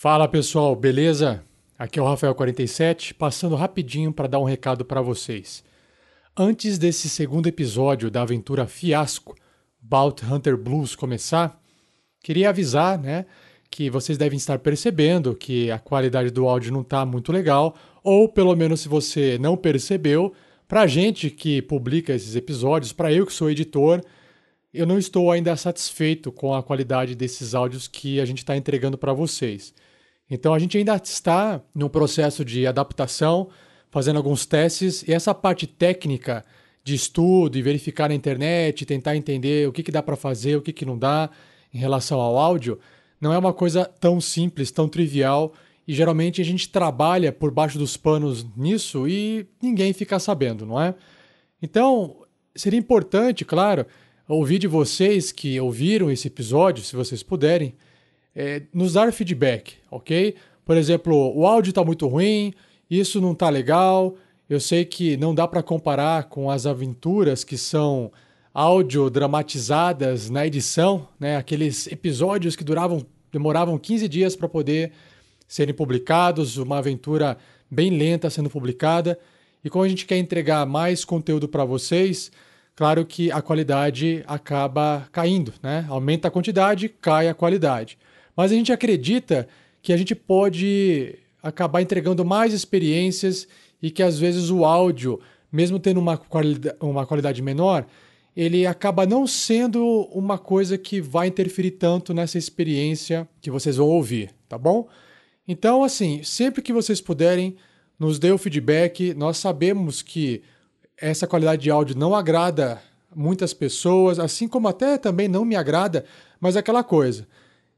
Fala pessoal, beleza? Aqui é o Rafael47, passando rapidinho para dar um recado para vocês. Antes desse segundo episódio da aventura Fiasco, Bout Hunter Blues começar, queria avisar, né, que vocês devem estar percebendo que a qualidade do áudio não está muito legal, ou pelo menos se você não percebeu, para a gente que publica esses episódios, para eu que sou editor, eu não estou ainda satisfeito com a qualidade desses áudios que a gente está entregando para vocês. Então a gente ainda está no processo de adaptação, fazendo alguns testes, e essa parte técnica de estudo e verificar na internet, tentar entender o que, que dá para fazer, o que, que não dá em relação ao áudio, não é uma coisa tão simples, tão trivial, e geralmente a gente trabalha por baixo dos panos nisso e ninguém fica sabendo, não é? Então, seria importante, claro, ouvir de vocês que ouviram esse episódio, se vocês puderem, é, nos dar feedback, ok? Por exemplo, o áudio está muito ruim, isso não está legal. Eu sei que não dá para comparar com as aventuras que são áudio dramatizadas na edição, né? Aqueles episódios que duravam, demoravam 15 dias para poder serem publicados, uma aventura bem lenta sendo publicada. E como a gente quer entregar mais conteúdo para vocês, claro que a qualidade acaba caindo, né? Aumenta a quantidade, cai a qualidade. Mas a gente acredita que a gente pode acabar entregando mais experiências e que às vezes o áudio, mesmo tendo uma uma qualidade menor, ele acaba não sendo uma coisa que vai interferir tanto nessa experiência que vocês vão ouvir, tá bom? Então, assim, sempre que vocês puderem, nos dê o feedback. Nós sabemos que essa qualidade de áudio não agrada muitas pessoas, assim como até também não me agrada, mas é aquela coisa.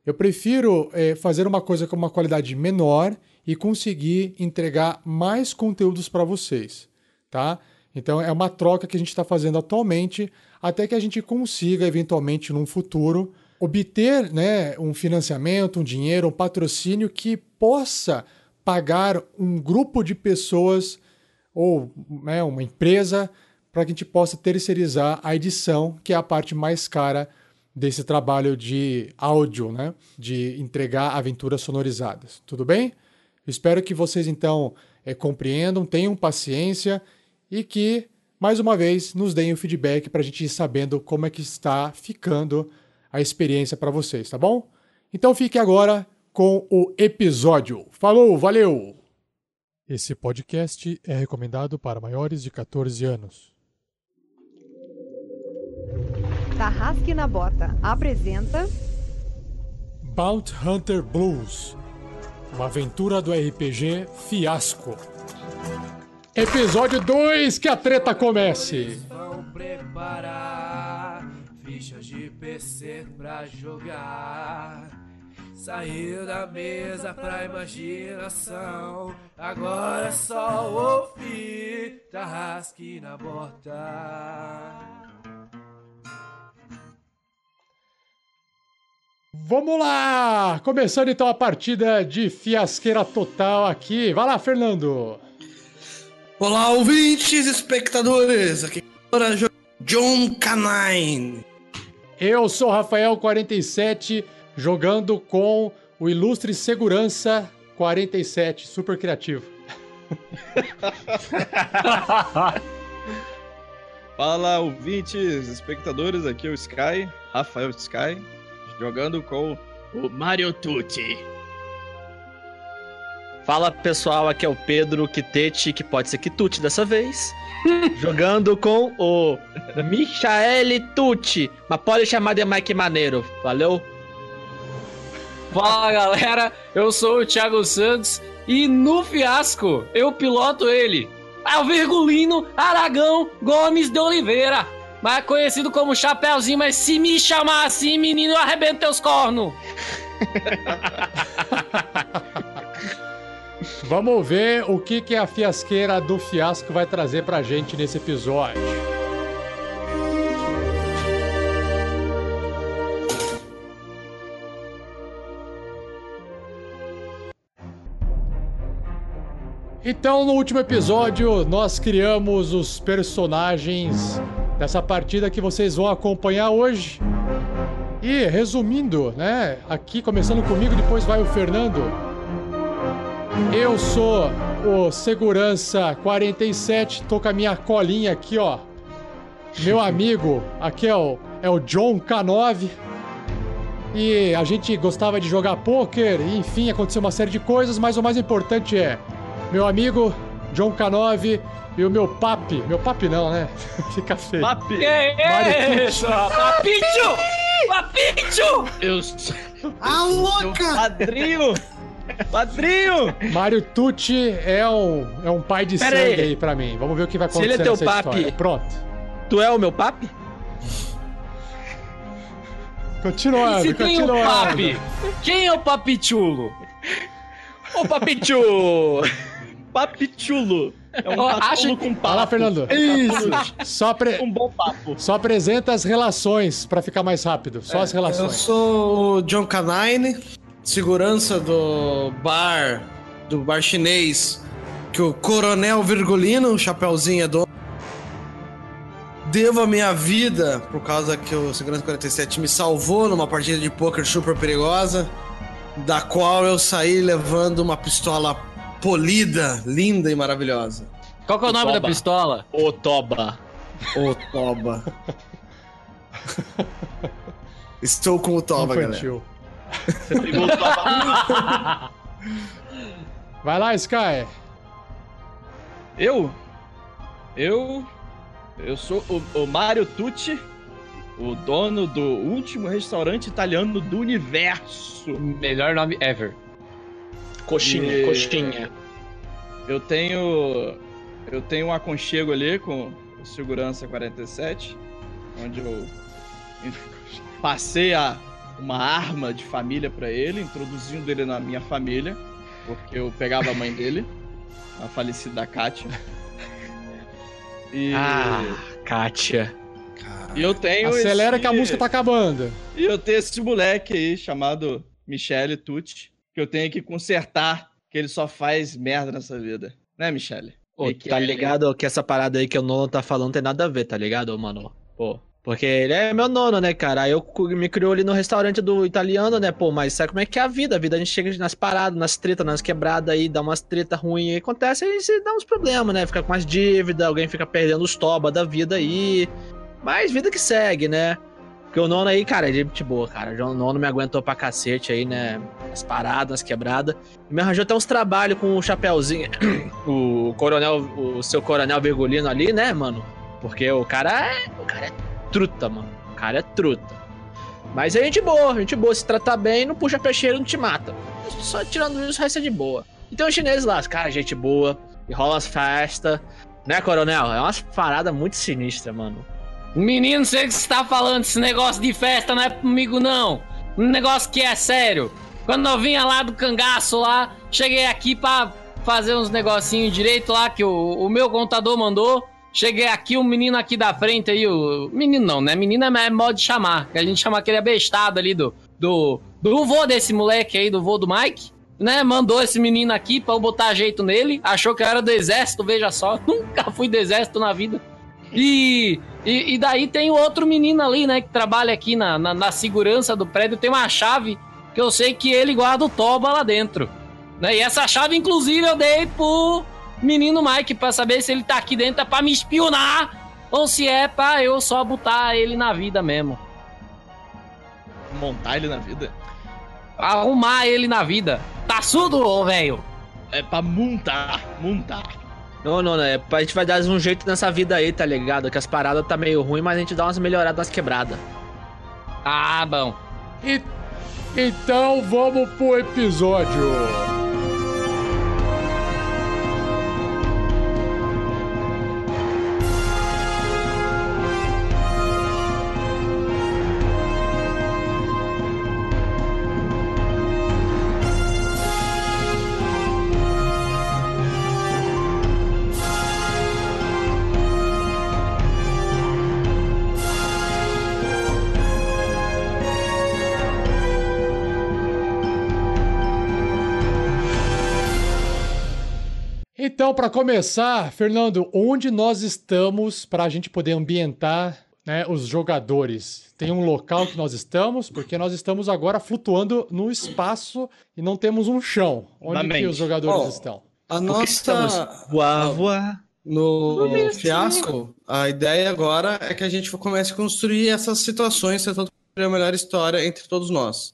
Eu prefiro é, fazer uma coisa com uma qualidade menor e conseguir entregar mais conteúdos para vocês, tá? Então é uma troca que a gente está fazendo atualmente, até que a gente consiga eventualmente num futuro obter, né, um financiamento, um dinheiro, um patrocínio que possa pagar um grupo de pessoas ou né, uma empresa para que a gente possa terceirizar a edição, que é a parte mais cara desse trabalho de áudio, né? De entregar aventuras sonorizadas. Tudo bem? Espero que vocês então é, compreendam, tenham paciência e que, mais uma vez, nos deem o feedback para a gente ir sabendo como é que está ficando a experiência para vocês, tá bom? Então fique agora com o episódio. Falou, valeu! Esse podcast é recomendado para maiores de 14 anos. Tarrasque na Bota apresenta Bounty Hunter Blues Uma aventura do RPG Fiasco Episódio 2, que a treta comece! Vão preparar fichas de PC pra jogar. Saiu da mesa pra imaginação. Agora é só ouvir Tarrasque na bota. Vamos lá! Começando então a partida de fiasqueira total aqui. Vai lá, Fernando! Olá, ouvintes, espectadores! Aqui é John Canine. Eu sou Rafael47, jogando com o ilustre Segurança 47, super criativo. Fala, ouvintes, espectadores, aqui é o Sky, Rafael Sky, jogando com o Mario Tutti. Fala pessoal, aqui é o Pedro Kitete, que pode ser Kituti dessa vez. jogando com o Michael Tucci, mas pode chamar de Mike Maneiro, valeu? Fala galera, eu sou o Thiago Santos e no fiasco eu piloto ele. É o Virgulino Aragão Gomes de Oliveira, mais conhecido como Chapeuzinho, mas se me chamar assim, menino, eu arrebento teus cornos. Vamos ver o que, que a fiasqueira do fiasco vai trazer pra gente nesse episódio. Então, no último episódio, nós criamos os personagens dessa partida que vocês vão acompanhar hoje. E resumindo, né, aqui começando comigo, depois vai o Fernando. Eu sou o segurança 47, tô com a minha colinha aqui, ó. Meu amigo, aqui é o, é o John K9. E a gente gostava de jogar e, enfim, aconteceu uma série de coisas, mas o mais importante é meu amigo John K9 e o meu papi. Meu papi não, né? Fica feio. Papi! Que é isso? Papicho! Papicho! Eu sou A louca! padrinho! Padrinho! Mário Tucci é um, é um pai de Pera sangue aí. aí pra mim. Vamos ver o que vai Se ele acontecer é teu papi- história. Pronto. Tu é o meu papi? Continuando, Se tem o continuando. papi, quem é o papichulo? Ô papichu! Papichulo! É um Eu acho- com papo. Lá, Fernando. Isso! Só, apre- Um bom papo. só apresenta as relações pra ficar mais rápido. Só as Eu relações. sou o John Canine, segurança do bar, do bar chinês, que o Coronel Virgulino, o Chapeuzinho é dono. Devo a minha vida, por causa que o Segurança 47 me salvou numa partida de pôquer super perigosa, da qual eu saí levando uma pistola polida, linda e maravilhosa. Qual que é o nome da Toba. pistola? Ô toba! Ô, Toba. Estou com o Toba, galera. Infantil. Você pegou o toba. Vai lá, Sky. Eu? Eu? Eu sou o, o Mario Tucci, o dono do último restaurante italiano do universo. Melhor nome ever. Coxinha, E- coxinha. Eu tenho. Eu tenho um aconchego ali com o Segurança 47, onde eu passei a, uma arma de família pra ele, introduzindo ele na minha família, porque eu pegava a mãe dele, a falecida Kátia. E, Ah, Kátia. e eu tenho Acelera esse, que a música tá acabando. E eu tenho esse moleque aí chamado Michele Tucci, que eu tenho que consertar, que ele só faz merda nessa vida. Né, Michele? Ô, E que tá é- ligado que essa parada aí que o nono tá falando tem nada a ver, tá ligado, mano? Pô. Porque ele é meu nono, né, cara? Aí eu me criou ali no restaurante do italiano, né, pô? Mas sabe como é que é a vida? A vida a gente chega nas paradas, nas tretas, nas quebradas aí, dá umas treta ruim aí, acontece, aí se dá uns problemas, né? Fica com umas dívidas, alguém fica perdendo os toba da vida aí. Mas vida que segue, né? Porque o nono aí, cara, é gente boa, cara. O nono me aguentou pra cacete aí, né? As paradas, as quebradas. Me arranjou até uns trabalhos com o Chapeuzinho. o coronel, o seu coronel Virgulino ali, né, mano? Porque o cara é. O cara é truta, mano. O cara é truta. Mas é gente boa, gente boa. Se tratar bem, não puxa peixeiro, não te mata. Só tirando isso, o resto é de boa. E tem os chineses lá, os caras, gente boa. E rola as festas. Né, coronel? É umas paradas muito sinistras, mano. Menino, sei que você tá falando esse negócio de festa, não é comigo não. Um negócio que é sério. Quando eu vinha lá do cangaço lá, cheguei aqui pra fazer uns negocinhos direito lá que o, o meu contador mandou. Cheguei aqui, o menino aqui da frente aí, o. Menino não, né? Menino é é modo de chamar. Que a gente chama aquele abestado ali do. Do. Do vô desse moleque aí, do vô do Mike. Né? Mandou esse menino aqui pra eu botar jeito nele. Achou que eu era do exército, veja só. Nunca fui do exército na vida. E, e, e daí tem o outro menino ali, né, que trabalha aqui na, na, na segurança do prédio, tem uma chave que eu sei que ele guarda o toba lá dentro. Né? E essa chave, inclusive, eu dei pro menino Mike pra saber se ele tá aqui dentro é pra me espionar ou se é pra eu só botar ele na vida mesmo. Montar ele na vida? Arrumar ele na vida. Tá surdo, velho? É pra montar, montar. Não, não, não. É, a gente vai dar um jeito nessa vida aí, tá ligado? Que as paradas tá meio ruim, mas a gente dá umas melhoradas, umas quebradas. Ah, bom. E- então vamos pro episódio. Então, para começar, Fernando, onde nós estamos para a gente poder ambientar né, os jogadores têm um local que nós estamos, porque nós estamos agora flutuando no espaço e não temos um chão. Onde que os jogadores Bom, estão? A nossa. voar, voar. No fiasco, a ideia agora é que a gente comece a construir essas situações, tentando construir a melhor história entre todos nós.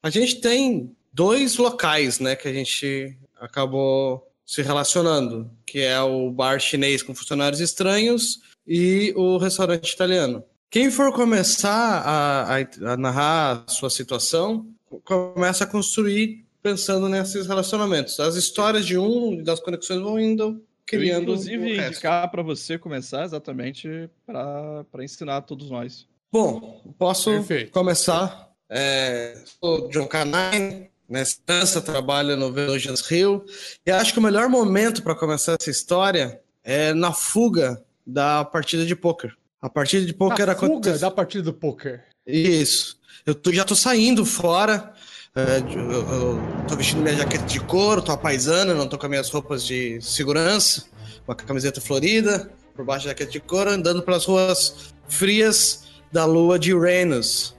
A gente tem dois locais, né, que a gente acabou se relacionando, que é o bar chinês com funcionários estranhos e o restaurante italiano. Quem for começar a, a- a narrar a sua situação, começa a construir pensando nesses relacionamentos. As histórias de um e das conexões vão indo Eu, criando inclusive, o ia resto. indicar pra você começar exatamente pra ensinar a todos nós. Bom, posso Perfeito. começar. É, sou John Canine, nessa dança, trabalho no Velogens Rio. E acho que o melhor momento para começar essa história é na fuga da partida de pôquer. A partida de pôquer A fuga acontece. da partida do poker. Isso. Eu tô- já tô saindo fora. é, eu, eu tô vestindo minha jaqueta de couro, tô paisana, não tô com as minhas roupas de segurança, uma camiseta florida, por baixo da jaqueta de couro, andando pelas ruas frias da lua de Uranus.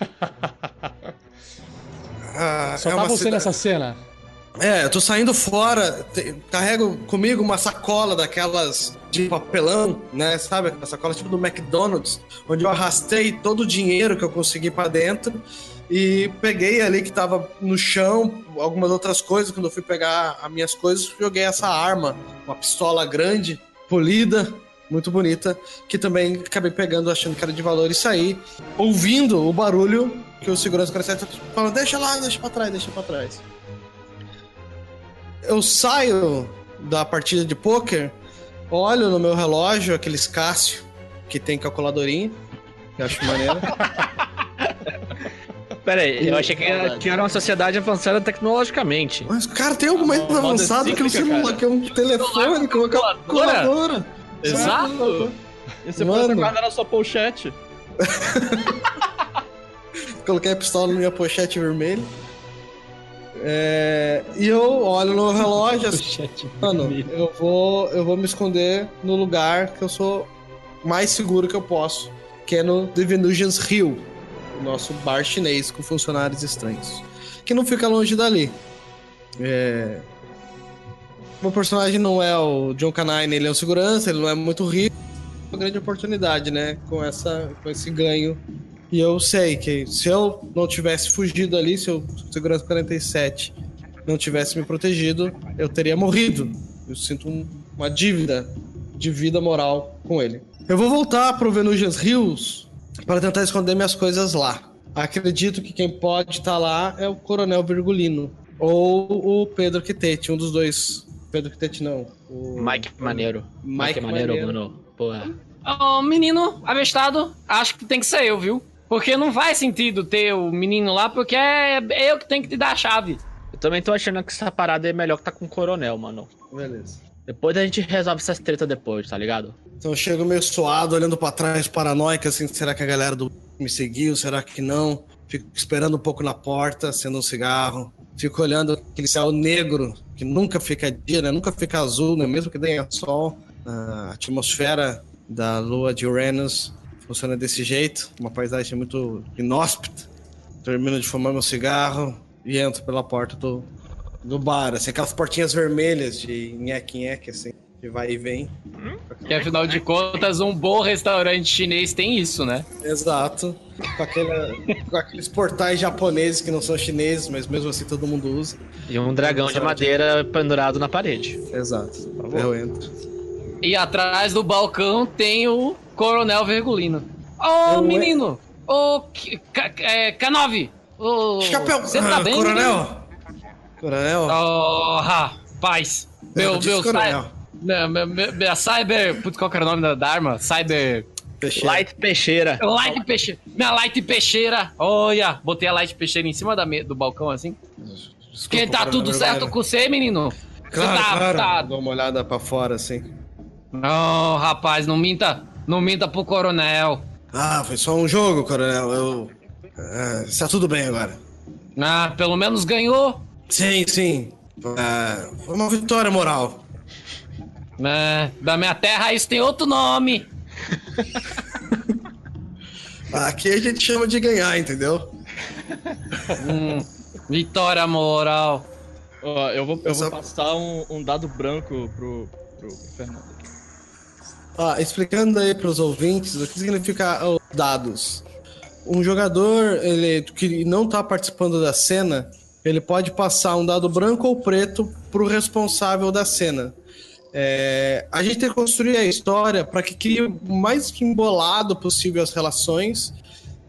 Ah, Só é tá uma você cida- nessa cena. é, eu tô saindo fora, te- carrego comigo uma sacola daquelas de papelão, né? Sabe? Aquela sacola tipo do McDonald's, onde eu arrastei todo o dinheiro que eu consegui pra dentro e peguei ali que tava no chão, algumas outras coisas. Quando eu fui pegar as minhas coisas, joguei essa arma, uma pistola grande, polida, muito bonita, que também acabei pegando achando que era de valor e saí, ouvindo o barulho que o segurança 47 tá falando: deixa lá, deixa pra trás, deixa pra trás eu saio da partida de pôquer, olho no meu relógio, aqueles Cássio, que tem calculadorinha, que eu acho maneiro. Pera aí, eu achei que era, que era uma sociedade avançada tecnologicamente. Mas, cara, tem algo mais Moda avançado que um celular, cara. que um telefone, que uma calculadora. Exato. E você Mano. pode guardar na sua pochete. Coloquei a pistola na minha pochete vermelha. É, e eu olho no relógio assim, Mano, eu vou, eu vou me esconder no lugar que eu sou mais seguro que eu posso, que é no The Venusians Rio, o nosso bar chinês com funcionários estranhos, que não fica longe dali. É... Meu personagem não é o John Canine, ele é um segurança, ele não é muito rico. Uma grande oportunidade, né? Com, essa, com esse ganho. E eu sei que se eu não tivesse fugido ali, se o segurança 47 não tivesse me protegido, eu teria morrido. Eu sinto um- uma dívida de vida moral com ele. Eu vou voltar pro Venusians Hills para tentar esconder minhas coisas lá. Acredito que quem pode estar lá é o Coronel Virgulino ou o Pedro Quitete, um dos dois. Pedro Quitete não. O Mike Maneiro. Mike Maneiro, Maneiro. mano. Porra. Ô, menino abestado, acho que tem que ser eu, viu? Porque não faz sentido ter o menino lá, porque é eu que tenho que te dar a chave. Eu também tô achando que essa parada é melhor que tá com o coronel, mano. Beleza. Depois a gente resolve essas tretas depois, tá ligado? Então eu chego meio suado, olhando pra trás, paranoico, assim, será que a galera do me seguiu? Será que não? Fico esperando um pouco na porta, acendo um cigarro. Fico olhando aquele céu negro, que nunca fica dia, né? Nunca fica azul, né? Mesmo que tenha sol. A atmosfera da lua de Uranus funciona desse jeito. Uma paisagem muito inóspita. Termino de fumar meu cigarro e entro pela porta do, do bar. Assim, aquelas portinhas vermelhas de nheque-nheque, assim, que vai e vem. Que afinal de contas, um bom restaurante chinês tem isso, né? Exato. Com, aquele- com aqueles portais japoneses que não são chineses, mas mesmo assim todo mundo usa. E um dragão de madeira pendurado na parede. Exato. Eu entro. E atrás do balcão tem o Coronel Vergulino. Ô, Eu- menino! Ô, K- K- é, K9! Ô, Chapéu! Você tá Ah, bem? Coronel! Coronel? Ô, rapaz! Meu, Eu disse meu, coronel. minha, minha- minha Cyber. Putz, qual que era o nome da, da arma? Cyber. Fechei. Light Peixeira. Light Peixeira. Minha Light Peixeira. Olha, botei a Light Peixeira em cima da me- do balcão assim. Desculpa, Que tá coronel tudo certo com você, menino? Claro, você tá, claro. tá- Dou uma olhada pra fora, assim. Não, rapaz, não minta. Não minta pro coronel. Ah, foi só um jogo, coronel. Eu... Ah, está tudo bem agora. Ah, pelo menos ganhou. Sim, sim. Ah, foi uma vitória moral. É, da minha terra isso tem outro nome. Aqui a gente chama de ganhar, entendeu? Hum, vitória moral. Ó, eu vou, eu Essa- vou passar um, um dado branco pro, pro Fernando. Ah, explicando aí para os ouvintes o que significa os dados. Um jogador ele, que não está participando da cena, ele pode passar um dado branco ou preto para o responsável da cena. É, a gente tem que construir a história para que crie o mais embolado possível as relações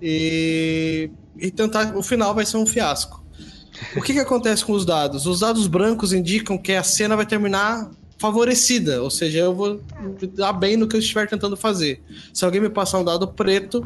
e, e tentar. O final vai ser um fiasco. O que, que acontece com os dados? Os dados brancos indicam que a cena vai terminar favorecida, ou seja, eu vou dar bem no que eu estiver tentando fazer. Se alguém me passar um dado preto,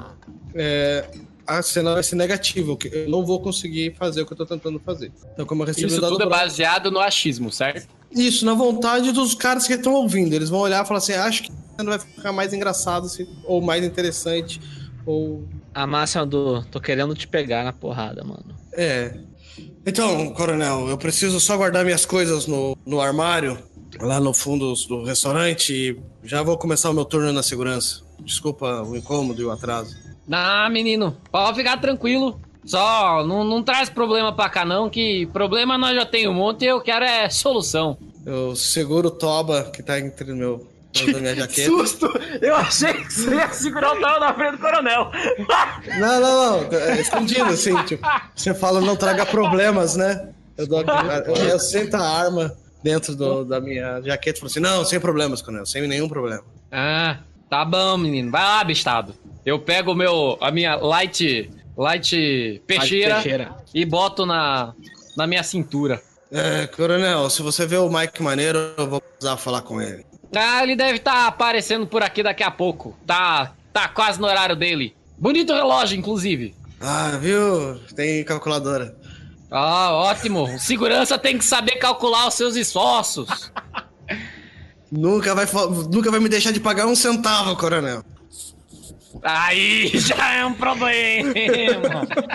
é, a cena vai ser negativa, que eu não vou conseguir fazer o que eu estou tentando fazer. Então, como eu recebi Isso o dado tudo é branco, baseado no achismo, certo? isso, na vontade dos caras que estão ouvindo. Eles vão olhar e falar assim: acho que a cena vai ficar mais engraçado se- ou mais interessante. Ou. A máxima do tô querendo te pegar na porrada, mano. É. Então, coronel, eu preciso só guardar minhas coisas no, no armário, lá no fundo do restaurante, e já vou começar o meu turno na segurança. Desculpa o incômodo e o atraso. Ah, menino, pode ficar tranquilo. Só não, não traz problema pra cá, não, que problema nós já tem um monte e eu quero é solução. Eu seguro o toba que tá entre o meu. minha jaqueta. Susto! Eu achei que você ia segurar o tava na frente do coronel. Não, não, não. É escondido, assim. Tipo, você fala não traga problemas, né? Eu, dou, eu, eu sento a arma dentro do- da minha jaqueta e falo assim: não, sem problemas, coronel, sem nenhum problema. Ah, tá bom, menino. Vai lá, bestado. Eu pego o meu, a minha light, light peixeira, Peixeira. e boto na, na minha cintura. É, coronel, se você vê o Mike maneiro, eu vou precisar falar com ele. Ah, ele deve estar aparecendo por aqui daqui a pouco. Tá, tá quase no horário dele. Bonito relógio, inclusive. Ah, viu? Tem calculadora. Ah, ótimo. O segurança tem que saber calcular os seus esforços. Nunca vai, nunca vai me deixar de pagar um centavo, coronel. Aí já é um problema.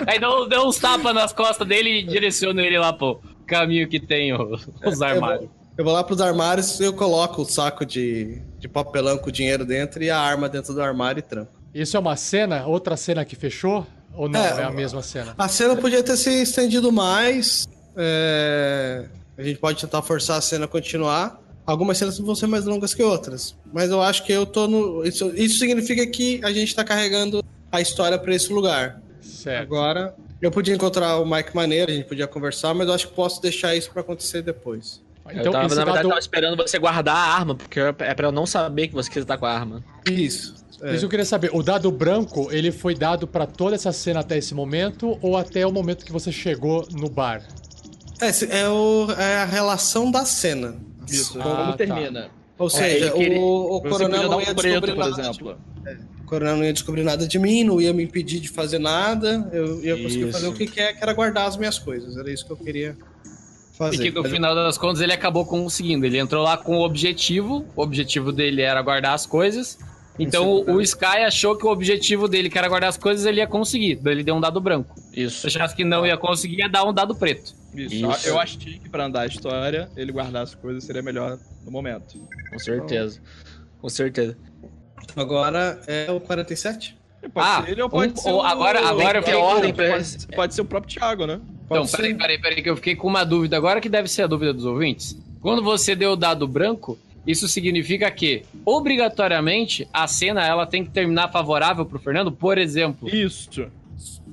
Aí deu, deu uns tapas nas costas dele e direciona ele lá pro caminho que tem os armários. Eu vou lá pros armários e eu coloco o saco de, de papelão com o dinheiro dentro e a arma dentro do armário e tranco. Isso é uma cena? Outra cena que fechou? Ou não? É, É, a mesma cena? A cena podia ter se estendido mais. é, A gente pode tentar forçar a cena a continuar. Algumas cenas vão ser mais longas que outras. Mas eu acho que eu tô no. Isso, isso significa que a gente tá carregando a história pra esse lugar. Certo. Agora, eu podia encontrar o Mike Maneiro, a gente podia conversar, mas eu acho que posso deixar isso pra acontecer depois. Então, eu tava, na verdade, dado- tava esperando você guardar a arma, porque é pra eu não saber que você tá com a arma. Isso. é. Isso eu queria saber. O dado branco, ele foi dado pra toda essa cena até esse momento ou até o momento que você chegou no bar? É, é, o- é a relação da cena. Isso, Ah, como tá. termina. Ou É, seja, queria- o, o coronel não um ia preto, descobrir por nada. exemplo. O coronel não ia descobrir nada de mim, não ia me impedir de fazer nada. Eu ia conseguir Isso. fazer o que quer, que era guardar as minhas coisas. Era isso que eu queria E fazer. que no Mas- final das contas ele acabou conseguindo. Ele entrou lá com o objetivo. O objetivo dele era guardar as coisas. Então o, o Sky achou que o objetivo dele, que era guardar as coisas, ele ia conseguir. Daí ele deu um dado branco. Isso. Se achasse que não ia conseguir, ia dar um dado preto. Isso. Isso. Eu achei que pra andar a história, ele guardar as coisas seria melhor no momento. Com certeza. Com certeza. Agora é o 47? Pode Ah, ser ele ou pode um- ser ou o- agora- agora eu fiquei- ordem pra- pode, pode ser o próprio Thiago, né? Então, Pode peraí, ser. peraí, peraí, que eu fiquei com uma dúvida agora que deve ser a dúvida dos ouvintes. Quando você deu o dado branco, isso significa que, obrigatoriamente, a cena ela tem que terminar favorável pro Fernando? Por exemplo, Isso.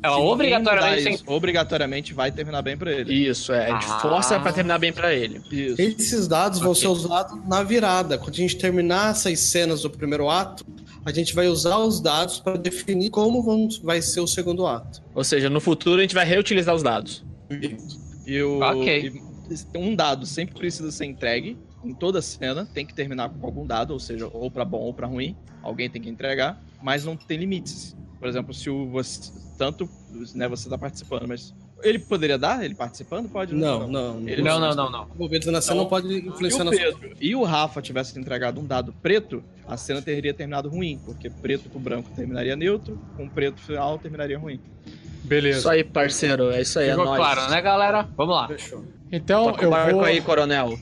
Ela ninguém obrigatoriamente tem obrigatoriamente vai terminar bem pra ele. Isso, é. A gente Ah. força pra terminar bem pra ele. Isso. Esses dados vão ser usados na virada. Quando a gente terminar essas cenas do primeiro ato, a gente vai usar os dados para definir como vamos, vai ser o segundo ato. Ou seja, no futuro a gente vai reutilizar os dados. E o, Ok. e um dado sempre precisa ser entregue em toda cena, tem que terminar com algum dado, ou seja, ou pra bom ou pra ruim, alguém tem que entregar, mas não tem limites. Por exemplo, se o você tanto, né, você tá participando, mas ele poderia dar ele participando? Pode? Não, não. Ele Não, não, não, não. Envolvidos na cena Não. não pode Se influenciar o na Pedro e o Rafa tivessem entregado um dado preto, a cena teria terminado ruim, porque preto com branco terminaria neutro, com preto final terminaria ruim. Beleza. Isso aí, parceiro. É isso aí. Ficou é nóis. claro, né, galera? Vamos lá. Fechou. Então, Toca o eu barco vou... aí, coronel.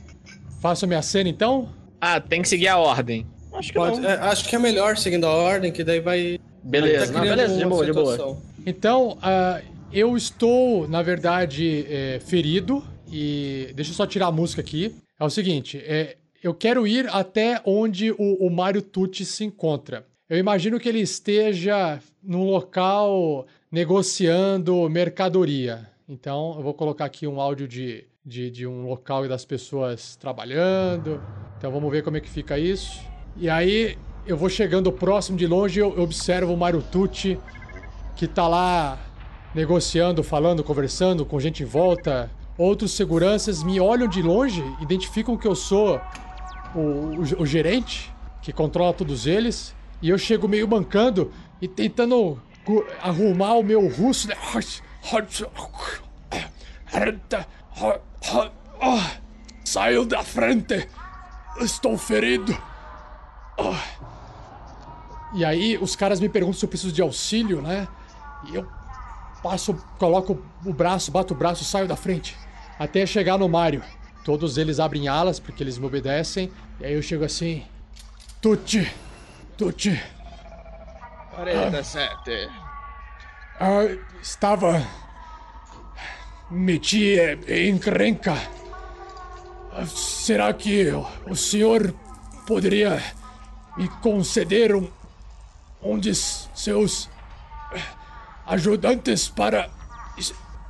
Faço a minha cena, então? Ah, tem que seguir a ordem. Acho que Pode- não. é, acho que é melhor seguindo a ordem, que daí vai. Beleza, Tá não, beleza, de boa, de boa. Então, ah, eu estou, na verdade, é, ferido. E deixa eu só tirar a música aqui. É o seguinte: é, eu quero ir até onde o, o Mário Tucci se encontra. Eu imagino que ele esteja num local negociando mercadoria. Então, eu vou colocar aqui um áudio de, de, de um local e das pessoas trabalhando. Então, vamos ver como é que fica isso. E aí, eu vou chegando próximo de longe, eu observo o Mário Tucci que tá lá negociando, falando, conversando com gente em volta. Outros seguranças me olham de longe, identificam que eu sou o, o- o gerente que controla todos eles. E eu chego meio mancando e tentando arrumar o meu russo. né? Saiu da frente! Estou ferido! E aí os caras me perguntam se eu preciso de auxílio, né? E eu passo, coloco o braço, bato o braço, saio da frente. Até chegar no Mario. Todos eles abrem alas porque eles me obedecem. E aí eu chego assim. Tuti! Tuti! 47. Ah, estava. Meti em encrenca. Ah, Será que o- senhor poderia me conceder um, um de seus eh, ajudantes para.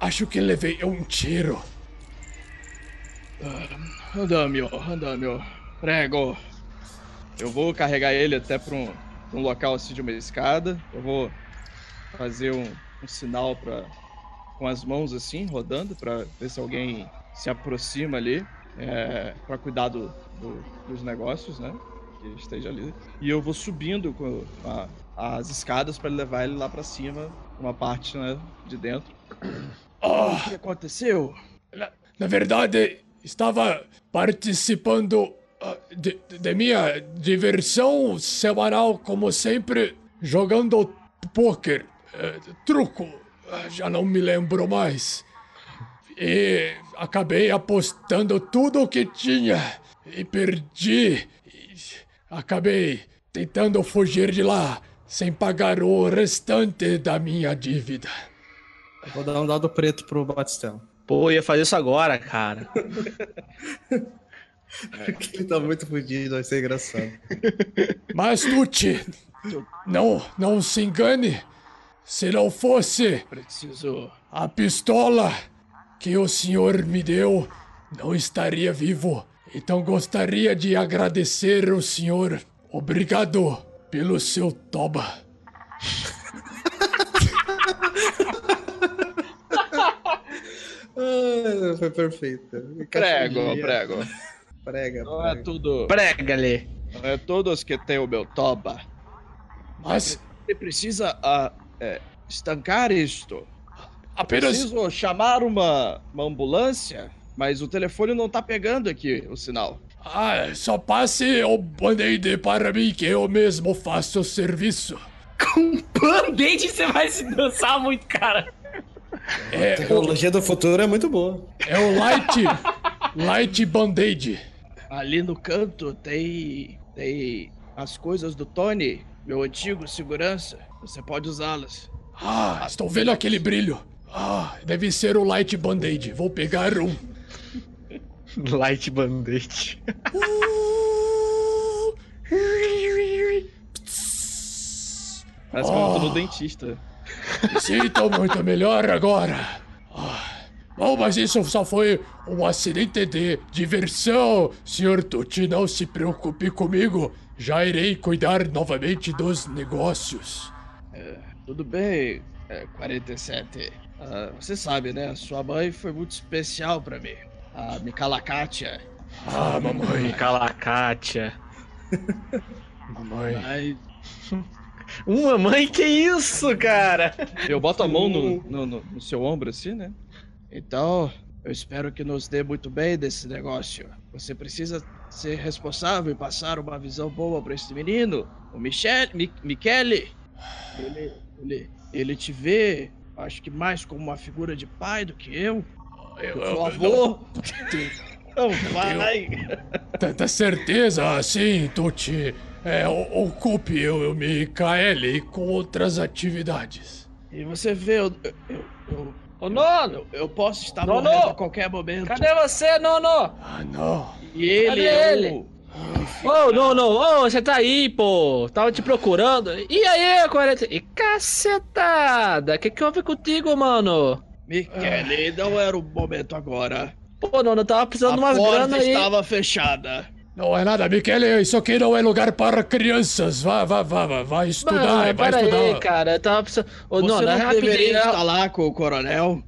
Acho que levei um tiro. Andamio, andamio. Prego. Eu vou carregar ele até pra um, um local assim de uma escada. Eu vou fazer um, um sinal pra, com as mãos assim, rodando, pra ver se alguém se aproxima ali. É, pra cuidar do, do- dos negócios, né? Que esteja ali. E eu vou subindo com a- as escadas pra levar ele lá pra cima, uma parte né, de dentro. O que aconteceu? Na, na verdade, estava participando ah, de, de minha diversão semanal, como sempre, jogando pôquer, eh, truco, ah, já não me lembro mais. E acabei apostando tudo o que tinha e perdi. E acabei tentando fugir de lá sem pagar o restante da minha dívida. Vou dar um dado preto pro Batistão. Pô, eu ia fazer isso agora, cara. Porque ele tá muito fudido, vai ser engraçado. Mas, Tucci, não, não se engane. Se não fosse Preciso. a pistola que o senhor me deu, não estaria vivo. Então gostaria de agradecer o senhor. Obrigado pelo seu toba. Ah, foi perfeito. Prego, prego. Prega, Não é tudo. Prega ali. Não é todos que tem o meu toba. Mas Você precisa ah, é, estancar isto. apenas. Preciso chamar uma, uma ambulância, mas o telefone não tá pegando aqui o sinal. Ah, só passe o band-aid para mim que eu mesmo faço o serviço. Band-aid você vai se dançar muito, cara. A É o, tecnologia do futuro é muito boa. é o Light. Light Band-aid. Ali no canto tem tem as coisas do Tony, meu antigo segurança. Você pode usá-las. Ah, estou vendo aquele brilho. Ah, deve ser o Light Band-Aid. Vou pegar um. Light Band-Aid. Parece que eu tô no dentista. Me sinto muito melhor agora. Ah, Bom, mas isso só foi um acidente de diversão. Senhor Tucci, não se preocupe comigo. Já irei cuidar novamente dos negócios. Tudo bem, é, 47. Ah, você sabe, né? Sua mãe foi muito especial pra mim. A Mikalakatia. Ah, mamãe, Calacatia. mamãe. Ai, Uma mãe, que isso, cara? Eu boto a mão no, no, no- no seu ombro assim, né? Então, eu espero que nos dê muito bem desse negócio. Você precisa ser responsável e passar uma visão boa pra esse menino. O Michel, Mi, Michele. Ele, ele, ele te vê, acho que mais como uma figura de pai do que eu. Eu, eu, avô. Não vai. Tanta certeza assim, Tucci. é, ocupe o Mikaeli com outras atividades. E você vê, eu, eu, eu, Ô, Nono! eu, eu posso estar Nono! morrendo a qualquer momento. Cadê você, Nono? Ah, não. E ele Cadê é ele? o... Ô, não, não, ô, você tá aí, pô. Tava te procurando. E aí, 40. E cacetada, que que houve contigo, mano? Michele, não era o momento agora. Pô, não, eu tava precisando a de umas porta grana aí. estava fechada. Não é nada, Michele, isso aqui não é lugar para crianças. Vá, vá, vá, vá, vai estudar, Mano, vai pera estudar. aí, cara. Eu tava precisando. Ô, Você não, não, não, é rapidinho. deveria é- estar lá com o coronel.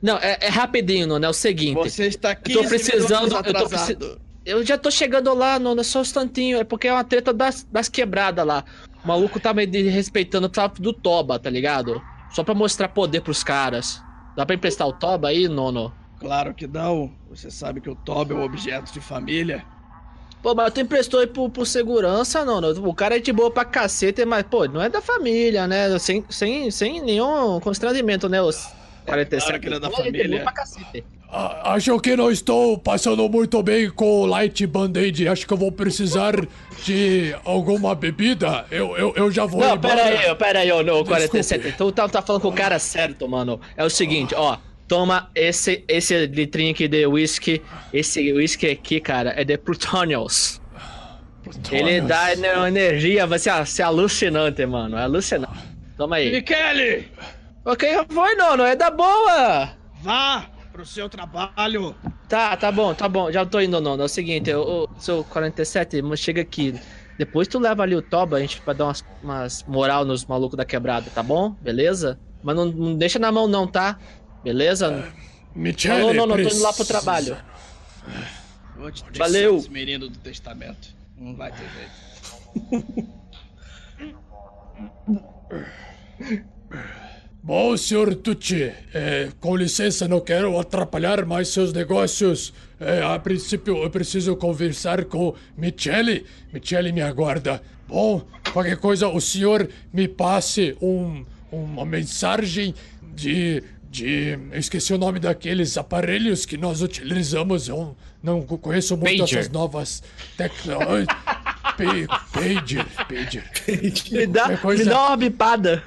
Não, é, é rapidinho, não, é o seguinte. Você está aqui. Eu tô precisando- eu tô atrasado. Eu já tô chegando lá, não, é só um instantinho. É porque é uma treta das, das quebradas lá. O maluco tá me desrespeitando o do Toba, tá ligado? Só pra mostrar poder pros caras. Dá pra emprestar o Toba aí, nono? Claro que não. Você sabe que o Toby é um objeto de família. Pô, mas tu emprestou aí pro, pro segurança, nono. O cara é de boa pra cacete, mas, pô, não é da família, né? Sem, sem, sem nenhum constrangimento, né? Os 47 claro que ele é da Pô, de família. boa pra cacete. Acho que não estou passando muito bem com o Light Band-Aid. Acho que eu vou precisar de alguma bebida. Eu, eu, eu já vou Não, embora. pera aí, pera aí, ô, no, Desculpe. 47. Tu tá, tá falando com o cara certo, mano. É o seguinte, ó. Toma esse, esse litrinho aqui de whisky. Esse whisky aqui, cara, é de Plutonius. Ele dá ener- energia, vai ser, ser alucinante, mano. É alucinante. Toma aí. Michele, Ok, foi, nono, é da boa. vá pro seu trabalho. Tá, tá bom, tá bom. Já tô indo, nono. É o seguinte, o, o seu 47, mas chega aqui. Depois tu leva ali o Toba, a gente vai dar umas, umas moral nos malucos da quebrada, tá bom? Beleza? Mas não, não deixa na mão não, tá? Beleza? Michele, Falou, nono, tô indo lá pro precisa- trabalho. Vou te Valeu. esse menino do testamento. Não vai ter jeito. Bom, senhor Tucci, é, com licença, não quero atrapalhar mais seus negócios. É, a princípio, eu preciso conversar com Michele. Michele me aguarda. Bom, qualquer coisa, o senhor me passe um, uma mensagem de, de. Eu esqueci o nome daqueles aparelhos que nós utilizamos. Eu não conheço muito Pager. essas novas tecnologias. Pager, pager. Me dá, coisa- me dá uma bipada.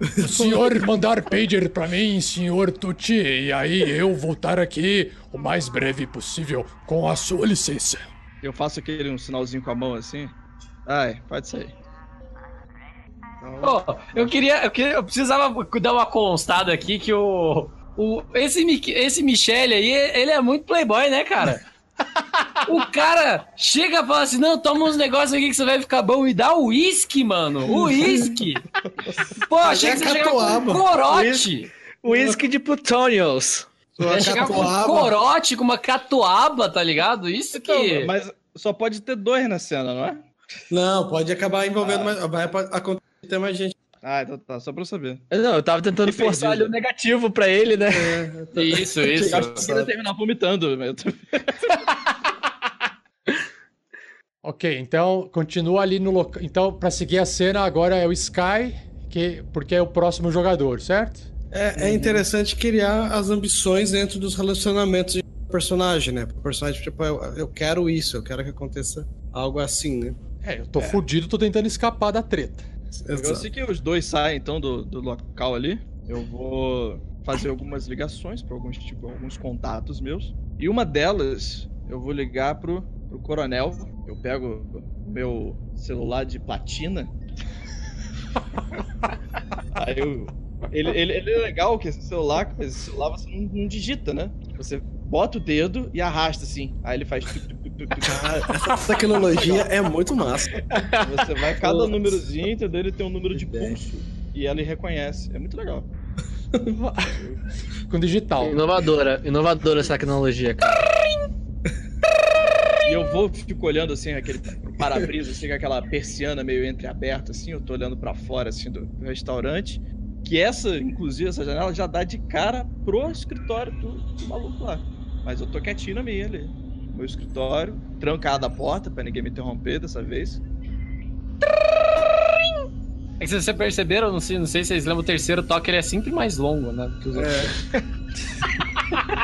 O senhor mandar pager pra mim, senhor Tucci, e aí eu voltar aqui o mais breve possível, com a sua licença. Eu faço aquele um sinalzinho com a mão assim. Ai, pode sair. Pô, eu queria, eu queria, eu precisava dar uma constada aqui que o, o esse esse Michele aí, ele é muito playboy, né, cara? O cara chega e fala assim: Não, toma uns negócios aqui que você vai ficar bom e dá o uísque, mano. O uísque. Pô, achei que você chegava com um catuaba. corote. Whisky de Plutonius. Ia chegar com um corote, com uma catuaba, tá ligado? Isso que. Não, mas só pode ter dois na cena, não é? Não, pode acabar envolvendo mais. Vai acontecer mais gente. Ah, então tá, só pra eu saber. Não, eu tava tentando Fiquei forçar ali o negativo pra ele, né? Isso, isso. Eu acho que ia terminar vomitando. mas tô- Ok, então continua ali no local. Então, pra seguir a cena, agora é o Sky, que, porque é o próximo jogador, certo? É, é interessante criar as ambições dentro dos relacionamentos de personagem, né? O personagem, tipo, eu, eu quero isso, eu quero que aconteça algo assim, né? É, eu tô fudido, tô tentando escapar da treta. Eu sei que os dois saem então do, do local ali. Eu vou fazer algumas ligações para alguns tipo, alguns contatos meus. E uma delas eu vou ligar pro, pro coronel. Eu pego meu celular de platina. Aí eu. Ele, ele, ele é legal que esse celular, esse celular você não, não digita, né? Você bota o dedo e arrasta assim. Aí ele faz. tuc, essa tecnologia é muito massa. Você vai, cada Nossa. númerozinho, entendeu? Ele tem um número de pulso. E ela reconhece. É muito legal. Com digital. Inovadora, inovadora essa tecnologia, cara. E eu vou, fico olhando assim, aquele para-brisa, assim, com aquela persiana meio entreaberta, assim, eu tô olhando pra fora, assim, do do restaurante. Que essa, inclusive, essa janela já dá de cara pro escritório do, do maluco lá. Mas eu tô quietinho na minha ali. Meu escritório, trancada a porta pra ninguém me interromper dessa vez. É que se vocês perceberam, não sei, não sei se vocês lembram, o terceiro toque ele é sempre mais longo, né? que os outros.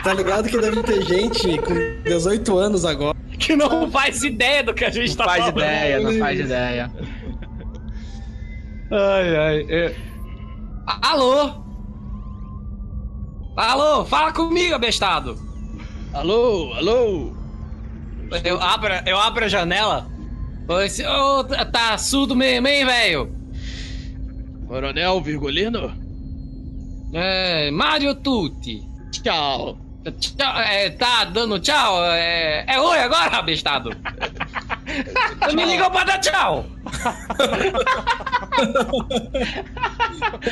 Tá ligado que deve ter gente com 18 anos agora que não faz ideia do que a gente Não tá faz falando. ideia, não faz ideia. Ai, ai. é. Alô? Alô, fala comigo, abestado. Alô, alô. Eu abro, eu abro a janela. Oi, se- ô, tá- surdo mesmo, hein, velho? Coronel Virgulino? É, Mario Tutti. Tchau. Tchau, é, tá dando tchau? É, é oi agora, abestado? Você me ligou pra dar tchau.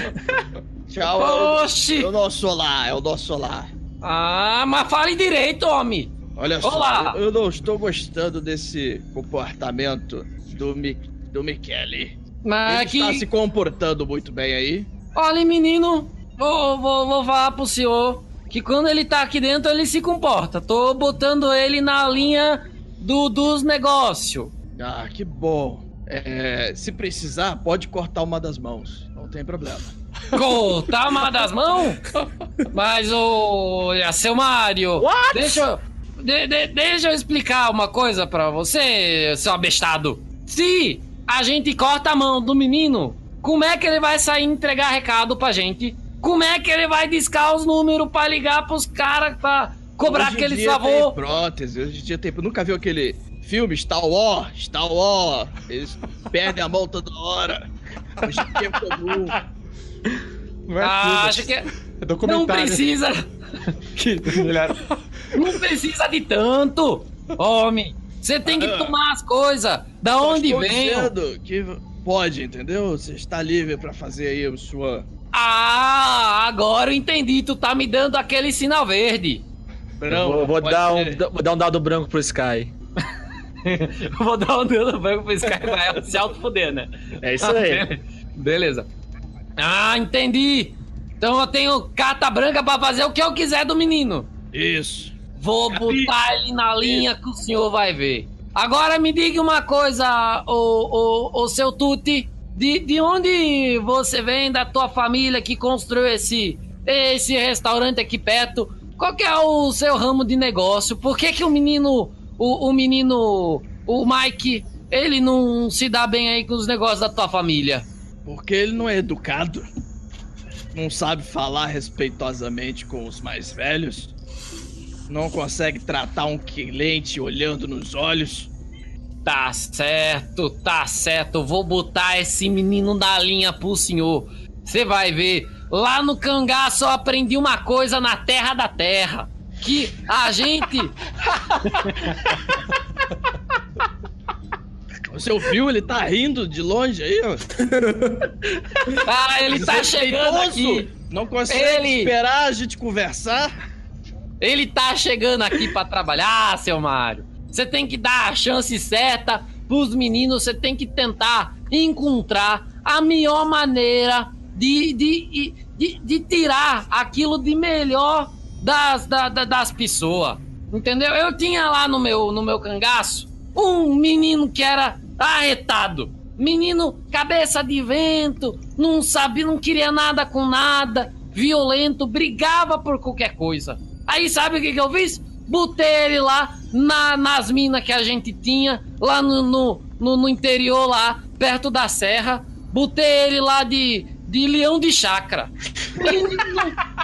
Tchau. é o- Oxi. É o nosso olá, é o nosso olá. Ah, mas fale direito, homem. Olha só, Olá. eu, eu não estou gostando desse comportamento do, Mi, do Michele. Mas Ele está que... se comportando muito bem aí. Olha, menino, vou, vou, vou falar pro senhor que quando ele tá aqui dentro ele se comporta. Tô botando ele na linha do, dos negócios. Ah, que bom. É, se precisar, pode cortar uma das mãos. Não tem problema. Cortar uma das mãos? Mas o. seu Mário. Deixa eu. De- de- deixa eu explicar uma coisa pra você, seu abestado. Se a gente corta a mão do menino, como é que ele vai sair entregar recado pra gente? Como é que ele vai discar os números pra ligar pros caras pra cobrar Hoje em aquele dia favor? Tem prótese, hoje em dia tem. Nunca viu aquele filme Star Wars? Star Wars. Eles perdem a mão toda hora. Hoje em dia é comum. Não é Ah, acho que é- É não documentário. precisa. Não precisa de tanto. Homem, você tem que tomar as coisas. Da Só onde estou vem? que pode, entendeu? Você está livre pra fazer aí a sua. Ah, agora eu entendi. Tu tá me dando aquele sinal verde. Não, vou, vou dar um, vou dar um dado branco pro Sky. Vou dar um dedo branco pro Sky pra ela se auto-foder, né? É isso aí. Beleza. Ah, entendi. Então eu tenho carta branca pra fazer o que eu quiser do menino. Isso. Vou botar ele na linha que o senhor vai ver. Agora me diga uma coisa, o, o, o seu Tuti. De, de onde você vem da tua família que construiu esse, esse restaurante aqui perto? Qual que é o seu ramo de negócio? Por que, que o menino, o, o menino, o Mike, ele não se dá bem aí com os negócios da tua família? Porque ele não é educado. Não sabe falar respeitosamente com os mais velhos. Não consegue tratar um cliente olhando nos olhos. Tá certo, tá certo. Vou botar esse menino da linha pro senhor. Você vai ver. Lá no cangaço eu aprendi uma coisa na terra da terra. Que a gente. Você ouviu? Ele tá rindo de longe aí, ó. Ah, ele tá chegando aqui. Não consegue Ele- esperar a gente conversar. Ele tá chegando aqui pra trabalhar, seu Mário. Você tem que dar a chance certa pros meninos. Você tem que tentar encontrar a melhor maneira de, de, de, de tirar aquilo de melhor das, da- da- das pessoas. Entendeu? Eu tinha lá no meu, no meu cangaço um menino que era arretado. Menino, cabeça de vento, não sabia, não queria nada com nada, violento, brigava por qualquer coisa. Aí sabe o que, que eu fiz? Botei ele lá na- nas minas que a gente tinha, lá no, no, no- no interior, lá perto da serra. Botei ele lá de, de leão de chácara. Menino,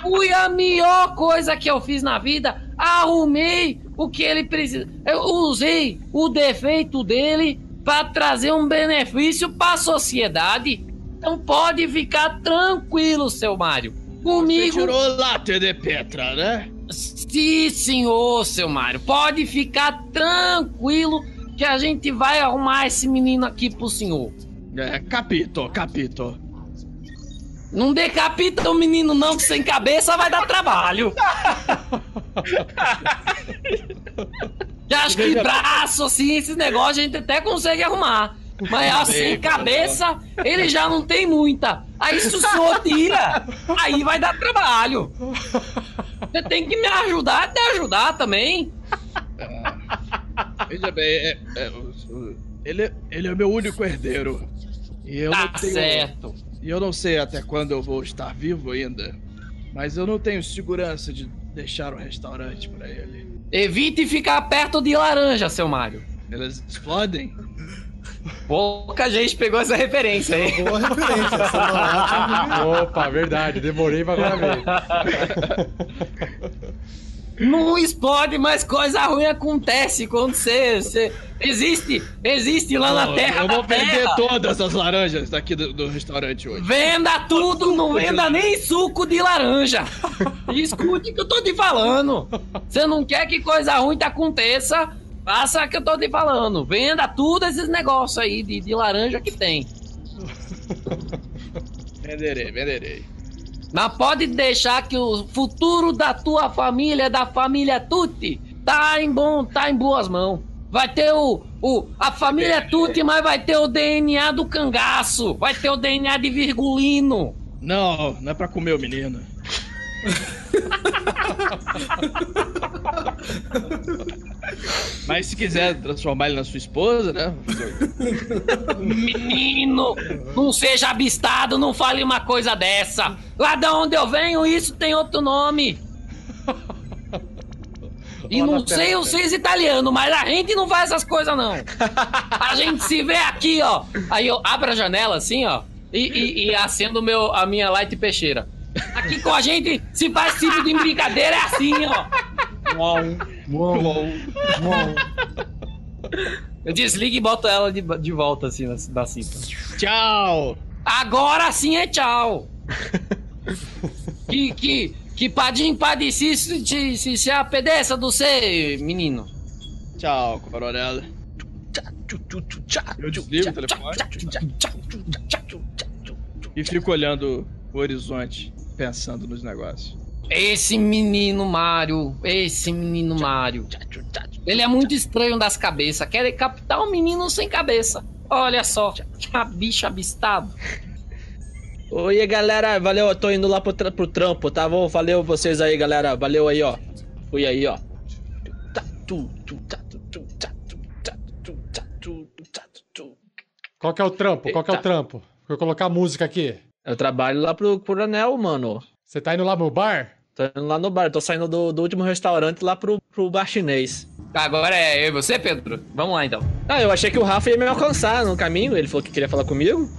foi a melhor coisa que eu fiz na vida. Arrumei o que ele precisa. Eu usei o defeito dele para trazer um benefício para a sociedade. Então pode ficar tranquilo, seu Mário. Você Comigo. tirou láter de Petra, né? Sim, senhor, seu Mário. Pode ficar tranquilo que a gente vai arrumar esse menino aqui pro senhor. É, capito, capito. Não decapita o menino, não, que sem cabeça vai dar trabalho. Já acho que braço, assim, esses negócios a gente até consegue arrumar. Mas assim, cabeça, ele já não tem muita. Aí se o senhor tira, aí vai dar trabalho. Você tem que me ajudar, te ajudar também. Veja bem, é- é, ele, ele é meu único herdeiro. E eu Tá não tenho, certo. E eu não sei até quando eu vou estar vivo ainda. Mas eu não tenho segurança de deixar o restaurante pra ele. Evite ficar perto de laranja, seu Mário. Elas explodem. Pouca gente pegou essa referência aí. Boa referência. essa é Opa, verdade, demorei pra agora ver. Não explode, mas coisa ruim acontece quando você. você- Existe, existe lá na Ó, terra. eu vou perder terra. todas as laranjas daqui do, do restaurante hoje. Venda tudo, não venda nem suco de laranja. Escute o que eu tô te falando. Você não quer que coisa ruim te aconteça? Faça o que eu tô te falando. Venda tudo esses negócios aí de, de laranja que tem. Venderei, venderei. Mas pode deixar que o futuro da tua família, da família Tutti, tá em bom, tá em boas mãos. Vai ter o, o a família Tutti, mas vai ter o DNA do cangaço, vai ter o DNA de Virgulino. Não, não é pra comer o menino. Mas se quiser transformar ele na sua esposa, né? Menino, não seja abestado, não fale uma coisa dessa. Lá de onde eu venho, isso tem outro nome. E não sei vocês italiano, mas a gente não faz essas coisas não. A gente se vê aqui, ó. Aí eu abro a janela assim, ó, e, e, e acendo meu, a minha light peixeira. Aqui com a gente se faz tipo de brincadeira é assim, ó. Eu desligo e boto ela de, de volta assim na, na cinta. Tchau! Agora sim é tchau. que, que, que padim padeci se, se, se, se apedeça do você, menino. Tchau, coronel. Eu desligo o telefone e fico olhando o horizonte, pensando nos negócios. Esse menino Mário, esse menino Mário. Ele é muito estranho das cabeças. Quer captar um menino sem cabeça. Olha só, que bicho abestado. Oi, galera, valeu, eu tô indo lá pro, tra- pro trampo, tá? Vou, valeu vocês aí, galera, valeu aí, ó. Fui aí, ó. Qual que é o trampo? Qual que é o trampo? Vou colocar música aqui. Eu trabalho lá pro coronel, mano. Você tá indo lá no bar? Tô indo lá no bar, tô saindo do, do último restaurante lá pro, pro bar chinês. Agora é eu e você, Pedro? Vamos lá então. Ah, eu achei que o Rafa ia me alcançar no caminho, ele falou que queria falar comigo.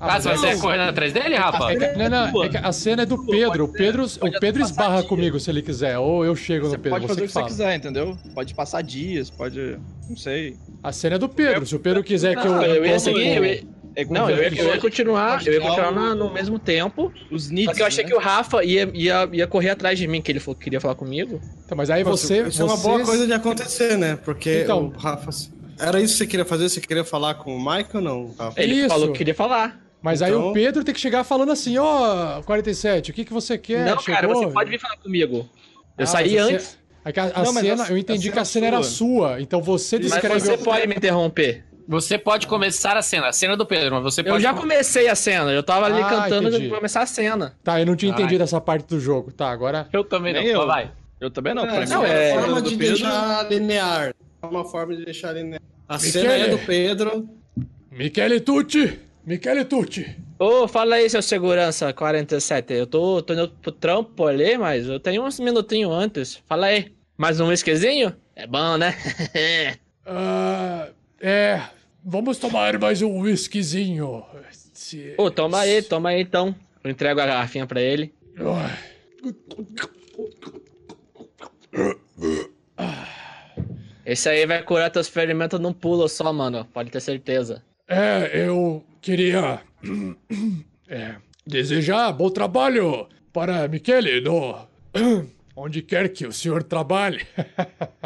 Ah, você vai sair correndo atrás dele, Rafa? É não, não, é que a cena é do Pedro. O Pedro, o Pedro esbarra comigo se ele quiser. Ou eu chego Você no Pedro, pode você fazer o que você fala. quiser, entendeu? Pode passar dias, pode. Não sei. A cena é do Pedro. Se o Pedro quiser que eu. Eu ia seguir, com- eu ia... É Não, eu ia, eu ia continuar, eu ia continuar na- no mesmo tempo. Os needs, Só que eu achei né? que o Rafa ia, ia, ia correr atrás de mim, que ele falou que queria falar comigo. Então, mas aí você. Isso é uma boa coisa de acontecer, né? Porque Então. o Rafa. Era isso que você queria fazer? Você queria falar com o Michael ou não, Rafa? Ele Isso. falou que queria falar. Mas aí Então- o Pedro tem que chegar falando assim: ó, 47, o que, que você quer? não, cara, Chegou? você pode vir falar comigo. Eu Ah, saí mas a antes, ce- é a, a Não, mas cena, a- eu entendi a que a cena é era sua. Então você mas descreve. você pode me interromper. Você pode começar a cena, a cena do Pedro, mas você Eu pode. já comecei a cena, eu tava ali Ah, cantando entendi. pra começar a cena. Tá, eu não tinha Ai. entendido essa parte do jogo. Tá, agora. Eu também não. Nem eu. Mas vai. Eu também não. É, pra mim, não, é- cena forma do de Pedro- deixar linear. É uma forma de deixar linear. A Michele. cena é do Pedro. Michele Tucci! Michele Tucci! Ô, fala aí, seu segurança 47. Eu tô, tô indo pro trampo ali, mas eu tenho uns minutinhos antes. Fala aí. Mais um whiskyzinho? É bom, né? Ah, é. Vamos tomar mais um whiskyzinho. Se- Ô, toma aí, toma aí então. Eu entrego a garrafinha pra ele. Esse aí vai curar teus ferimentos num pulo só, mano. Pode ter certeza. É, eu queria é, desejar bom trabalho para Michele no onde quer que o senhor trabalhe.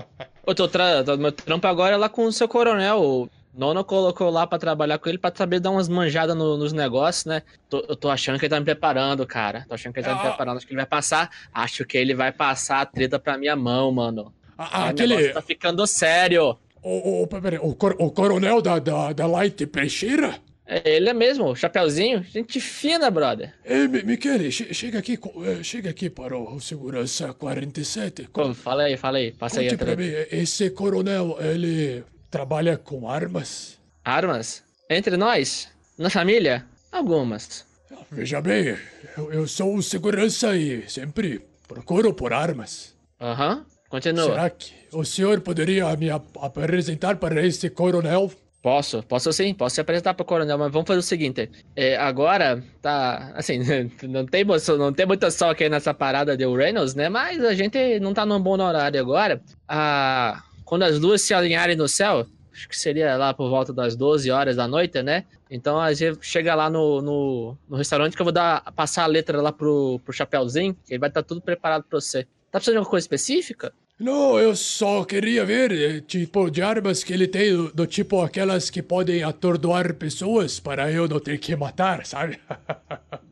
Ô, tô tra... meu trampo agora é lá com o seu coronel. O Nono colocou lá pra trabalhar com ele pra saber dar umas manjadas no- nos negócios, né? Tô- eu tô achando que ele tá me preparando, cara. Tô achando que ele tá me Ah. preparando. Acho que ele vai passar. Acho que ele vai passar a treta pra minha mão, mano. Ah, aquele tá ficando sério. o, o, o, cor- o coronel da, da, da Light Peixeira? É, ele é mesmo, Chapeuzinho. Gente fina, brother. Ei, Mi- Michele, che- chega aqui, eh, chega aqui para o segurança 47. Pô, fala aí, fala aí. Passa aí Conte a pra mim, esse coronel, ele trabalha com armas? Armas? Entre nós? Na família? Algumas. Veja bem, eu, eu sou o segurança e sempre procuro por armas. Aham. Continua. Será que o senhor poderia me ap- apresentar para esse coronel? Posso, posso sim, posso se apresentar pro coronel, mas vamos fazer o seguinte. é, agora, tá, assim, não tem, não tem muita sol aqui nessa parada de Uranus, né? Mas a gente não tá num bom horário agora. Ah, quando as duas se alinharem no céu, acho que seria lá por volta das 12 horas da noite, né? Então a gente chega lá no, no, no restaurante que eu vou dar, passar a letra lá pro, pro Chapeuzinho, que ele vai estar tudo preparado pra você. Tá precisando de alguma coisa específica? Não, eu só queria ver, eh, tipo, de armas que ele tem, do, do tipo aquelas que podem atordoar pessoas para eu não ter que matar, sabe?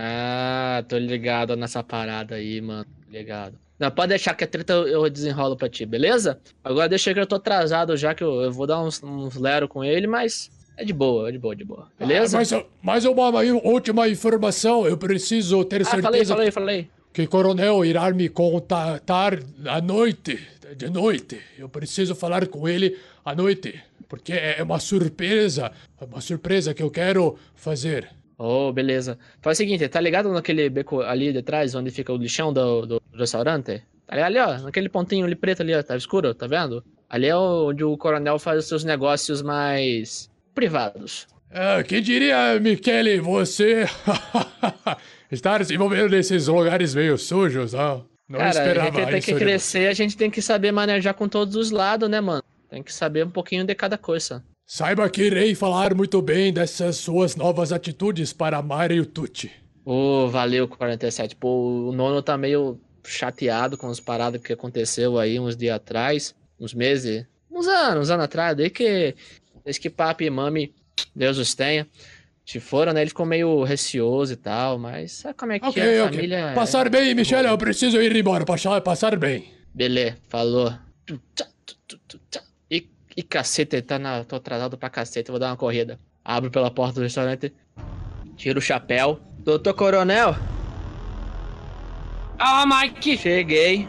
Ah, tô ligado nessa parada aí, mano. Ligado. Não, pode deixar que a treta eu desenrolo pra ti, beleza? Agora deixa que eu tô atrasado já, que eu, eu vou dar uns, uns lero com ele, mas é de boa, é de boa, de boa. Beleza? Ah, mas, mas uma, uma última informação, eu preciso ter ah, falei, certeza falei, falei. Que o coronel irá me contatar à noite, de noite. Eu preciso falar com ele à noite, porque é uma surpresa, é uma surpresa que eu quero fazer. Oh, beleza. Faz o seguinte, tá ligado naquele beco ali de trás, onde fica o lixão do, do restaurante? Tá ligado ali, ó, naquele pontinho ali preto ali, ó, tá escuro, tá vendo? Ali é onde o coronel faz os seus negócios mais privados. Ah, quem diria, Michele, você estar se envolvendo nesses lugares meio sujos, ah? Não Cara, a esperava gente tem que de crescer, a gente tem que saber manejar com todos os lados, né, mano? Tem que saber um pouquinho de cada coisa. Saiba que irei falar muito bem dessas suas novas atitudes para Mario Tucci. Ô, valeu, 47. Pô, o nono tá meio chateado com as paradas que aconteceu aí uns dias atrás, uns meses, uns anos, uns anos atrás, desde que, desde que papi e mami, Deus os tenha, se foram, né? Ele ficou meio receoso e tal, mas sabe como é que Ok, é a ok. família? é- Passar bem, Michele, eu preciso ir embora. Passar, passar bem. Beleza, falou. E, e cacete, tá na, tô atrasado pra cacete, vou dar uma corrida. Abro pela porta do restaurante, tiro o chapéu. Doutor Coronel, Ah, Mike! cheguei.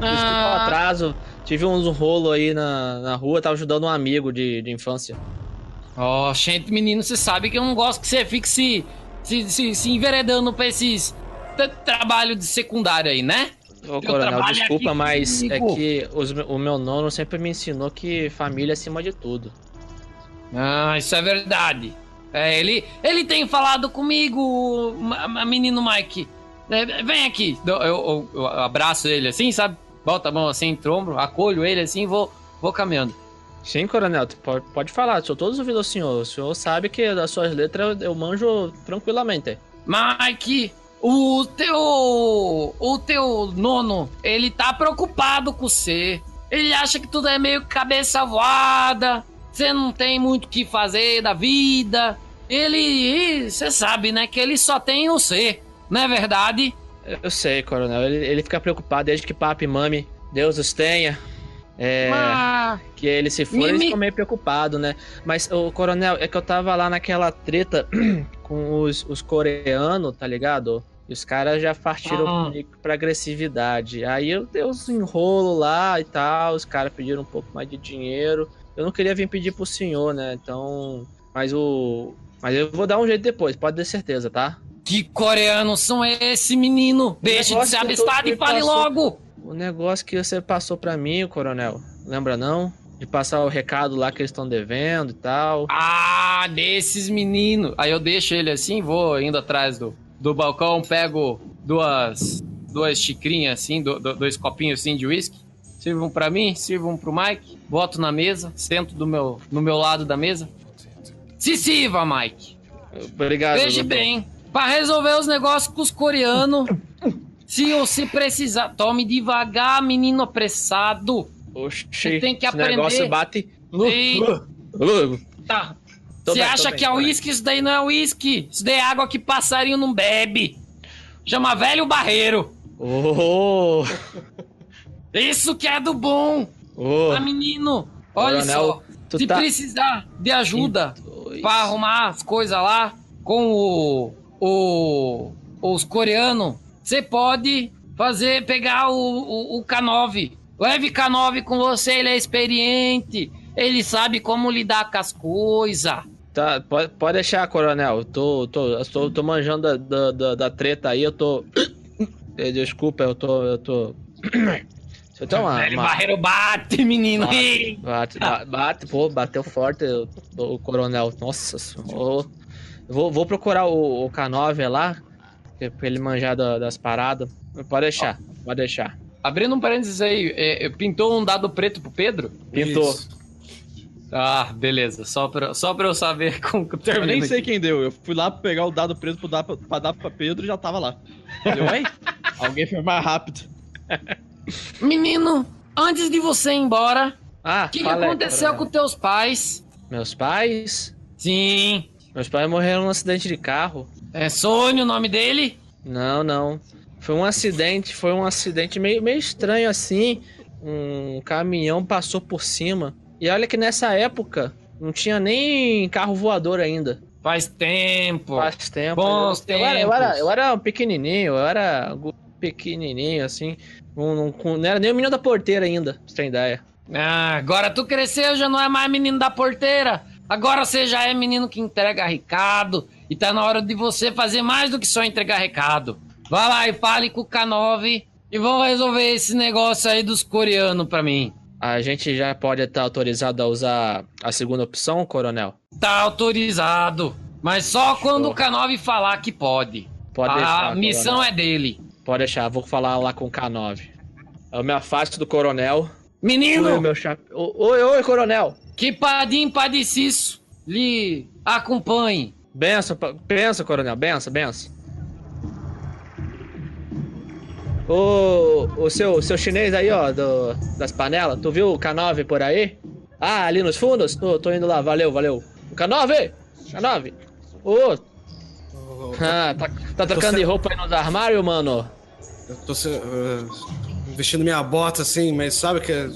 Desculpa o Ah, atraso, tive uns rolo aí na, na rua, tava ajudando um amigo de, de infância. Ó, gente, menino, você sabe que eu não gosto que você fique se, se, se, se enveredando pra esses trabalho de secundário aí, né? Ô, Coronel, desculpa, aqui mas é que os o meu nono sempre me ensinou que família é acima de tudo. Ah, isso é verdade. É, ele, ele tem falado comigo, menino Mike. É, vem aqui. Eu, eu- eu abraço ele assim, sabe? Bota a mão assim entre o ombro, acolho ele assim e vou, vou caminhando. Sim, Coronel, pode, pode falar, sou todos ouvindo o senhor. O senhor sabe que das suas letras eu, manjo tranquilamente. Mike, o teu. O teu nono, ele tá preocupado com você. Ele acha que tudo é meio cabeça voada. Você não tem muito o que fazer da vida. Ele. Você sabe, né? Que ele só tem você. Não é verdade? Eu, eu sei, Coronel, ele, ele fica preocupado desde que papi e mami, Deus os tenha. É, Ah, que eles se foram, eles ficam meio preocupados, né? Mas, o Coronel, é que eu tava lá naquela treta com os, os coreanos, tá ligado? E os caras já partiram Ah. pra agressividade. Aí eu dei uns enrolo lá e tal, os caras pediram um pouco mais de dinheiro. Eu não queria vir pedir pro senhor, né? Então. Mas o. Mas eu vou dar um jeito depois, pode ter certeza, tá? que coreanos são esse, menino? Deixa de ser abestado e fale passou- logo! O negócio que você passou pra mim, coronel. Lembra não? De passar o recado lá que eles estão devendo e tal. Ah, desses meninos. Aí eu deixo ele assim, vou indo atrás do, do balcão, pego duas, duas xicrinhas assim, do- do- dois copinhos assim de uísque. Sirvo um pra mim, sirvo um pro Mike, boto na mesa, sento do meu, no meu lado da mesa. Se sirva, Mike. Obrigado. Veja bem, pra resolver os negócios com os coreanos, se você precisar, tome devagar, menino apressado. Oxi, Você tem que esse aprender. negócio bate. Ei. Uh, Tá. Tô Você acha bem, que é uísque? Isso daí não é uísque. Isso daí é água que passarinho não bebe. Chama velho barreiro. Oh, Isso que é do bom. oh. Ah, menino. Olha Coronel, só. Se tá- precisar de ajuda pra arrumar as coisas lá com o, o os coreanos, você pode fazer, pegar o, o, o K9. Leve K9 com você, ele é experiente. Ele sabe como lidar com as coisas. Tá, pode, pode deixar, coronel. Eu tô, tô, eu tô, tô manjando da, da, da, treta aí, eu tô. Eh, Desculpa, eu tô. Eu tô Deixa eu tomar. Velho uma- barreiro bate, menino. Bate, bate, ba- bate, pô, bateu forte o, o coronel. Nossa senhora. Vou, vou procurar o, o K9 lá, pra ele manjar da- das paradas. Pode deixar, pode deixar. Abrindo um parênteses aí, é, é, pintou um dado preto pro Pedro? Pintou. Isso. Ah, beleza. Só pra, só pra eu saber como que eu nem aqui. sei quem deu. Eu fui lá pegar o dado preto pra dar pra, pra dar pra Pedro e já tava lá. Eu, Oi? Alguém foi mais rápido. Menino, antes de você ir embora, Ah, o que, que aí, aconteceu com teus pais? Meus pais? Sim. Meus pais morreram num acidente de carro. É Sônia o nome dele? Não, não. Foi um acidente, foi um acidente meio, meio estranho assim. Um caminhão passou por cima. E olha que nessa época não tinha nem carro voador ainda. Faz tempo. Faz tempo. Bons eu, eu era, eu, era, tempos. eu era um pequenininho, eu era pequenininho assim. Não, não, não era nem o menino da porteira ainda, pra você ideia. Ah, agora tu cresceu, já não é mais menino da porteira. Agora você já é menino que entrega recado. E tá na hora de você fazer mais do que só entregar recado. Vai lá e fale com o K9 e vão resolver esse negócio aí dos coreanos pra mim. A gente já pode estar autorizado a usar a segunda opção, coronel? Tá autorizado. Mas só quando o K9 falar que pode. Pode a deixar. missão coronel. é dele. Pode deixar, vou falar lá com o K9. Eu me afasto do coronel. Oi, Menino, meu chap... Oi, oi, coronel. que padim padeciço lhe acompanhe. Benção, benção, coronel, benção, benção. O, o seu, seu chinês aí, ó, do, das panelas, tu viu o K9 por aí? Ah, ali nos fundos? Tô, tô indo lá, valeu, valeu. K9! K9! Ô! Ah, tá, tá trocando de roupa aí nos armários, mano? Eu tô eh, vestindo minha bota assim, mas sabe que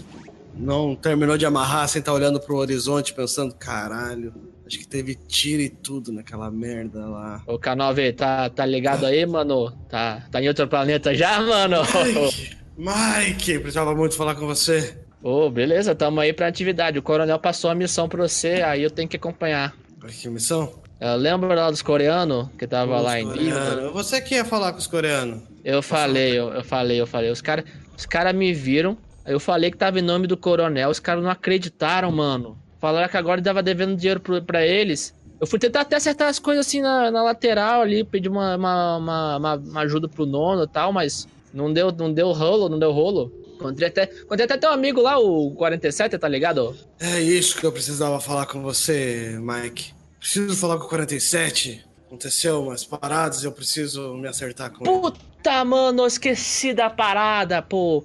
não terminou de amarrar sem estar olhando pro horizonte pensando, caralho, acho que teve tiro e tudo naquela merda lá. O K9 tá, tá ligado aí, mano? Tá, tá em outro planeta já, mano? Mike, Mike, precisava muito falar com você. Ô, beleza, tamo aí pra atividade. O coronel passou a missão pra você, aí eu tenho que acompanhar. Que missão? Eu lembro lá dos coreanos que tava lá em coreanos. Você que ia falar com os coreanos. Eu falei, eu, eu falei, eu falei. Os caras os cara me viram, eu falei que tava em nome do coronel, os caras não acreditaram, mano. Falaram que agora tava devendo dinheiro pro, pra eles. Eu fui tentar até acertar as coisas assim na, na lateral ali, pedir uma, uma, uma, uma- uma ajuda pro nono e tal, mas não deu, não deu rolo, não deu rolo. Encontrei até, encontrei até teu amigo lá, o 47, tá ligado? É isso que eu precisava falar com você, Mike. Preciso falar com o 47. Aconteceu umas paradas, eu preciso me acertar com ele. Puta, mano, eu esqueci da parada, pô.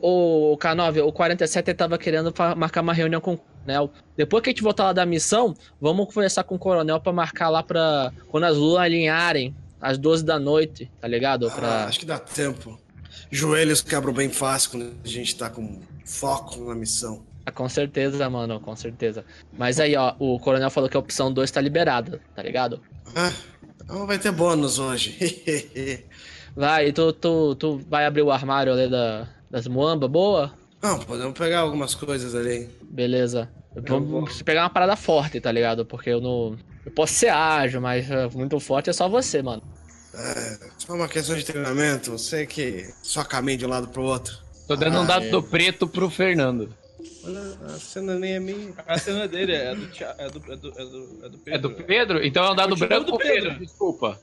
O K9, o 47 ele tava querendo marcar uma reunião com o coronel. Depois que a gente voltar lá da missão, vamos conversar com o coronel pra marcar lá pra. Quando as luas alinharem, às 12 da noite, tá ligado? Ah, Pra... acho que dá tempo. Joelhos quebram bem fácil quando a gente tá com foco na missão. Ah, com certeza, mano, com certeza. Mas aí, ó, o coronel falou que a opção 2 tá liberada, tá ligado? Ah, então vai ter bônus hoje. Vai, tu, tu, tu vai abrir o armário ali da, das muamba, boa? Não, podemos pegar algumas coisas ali. Beleza. Vamos pegar uma parada forte, tá ligado? Porque eu não. Eu posso ser ágil, mas é, muito forte é só você, mano. É, só uma questão de treinamento. Você que só caminha de um lado pro outro. Tô dando um Ah, dado é. do preto pro Fernando. Olha, a cena nem é minha. A cena dele é do, é do, é do, é do, é do Pedro. É do Pedro? Então é um dado branco do pro Pedro. Pedro. Desculpa.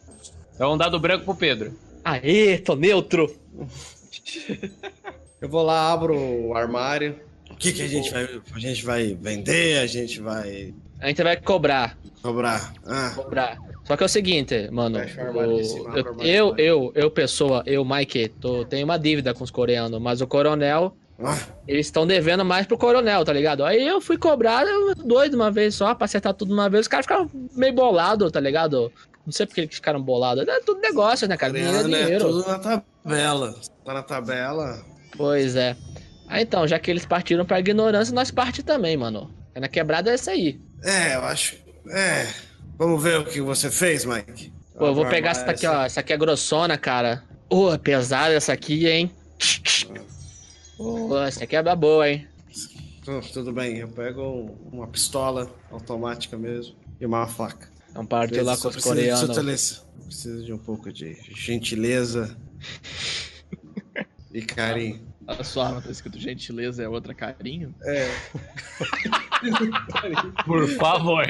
É um dado branco pro Pedro. Aê, tô neutro! Eu vou lá, abro o armário. O que, que a gente vai. A gente vai vender, a gente vai A gente vai cobrar, cobrar. Ah, cobrar. Só que é o seguinte, mano. O cima, eu, eu, eu, eu, pessoa, eu, Mike, tô, tenho uma dívida com os coreanos, mas o coronel, ah, eles estão devendo mais pro coronel, tá ligado? Aí eu fui cobrar dois de uma vez só, pra acertar tudo de uma vez. Os caras ficaram meio bolados, tá ligado? Não sei porque eles ficaram bolados. É tudo negócio, né, cara? É Coreano é dinheiro. tudo na tabela. Tá na tabela. Pois é. Ah, então, já que eles partiram pra ignorância, nós parte também, mano. É na quebrada é essa aí. É, eu acho. É. Vamos ver o que você fez, Mike. Pô, eu vou Abro o pegar essa daqui, ó. Essa aqui é grossona, cara. Ô, é pesada essa aqui, hein? Pô, essa aqui é da boa, hein? Tu- Tudo bem, eu pego uma pistola automática mesmo e uma faca. Vamos partir lá com os coreanos. Precisa de um pouco de gentileza e carinho. A sua arma tá escrito gentileza, é outra carinho. É. Por favor.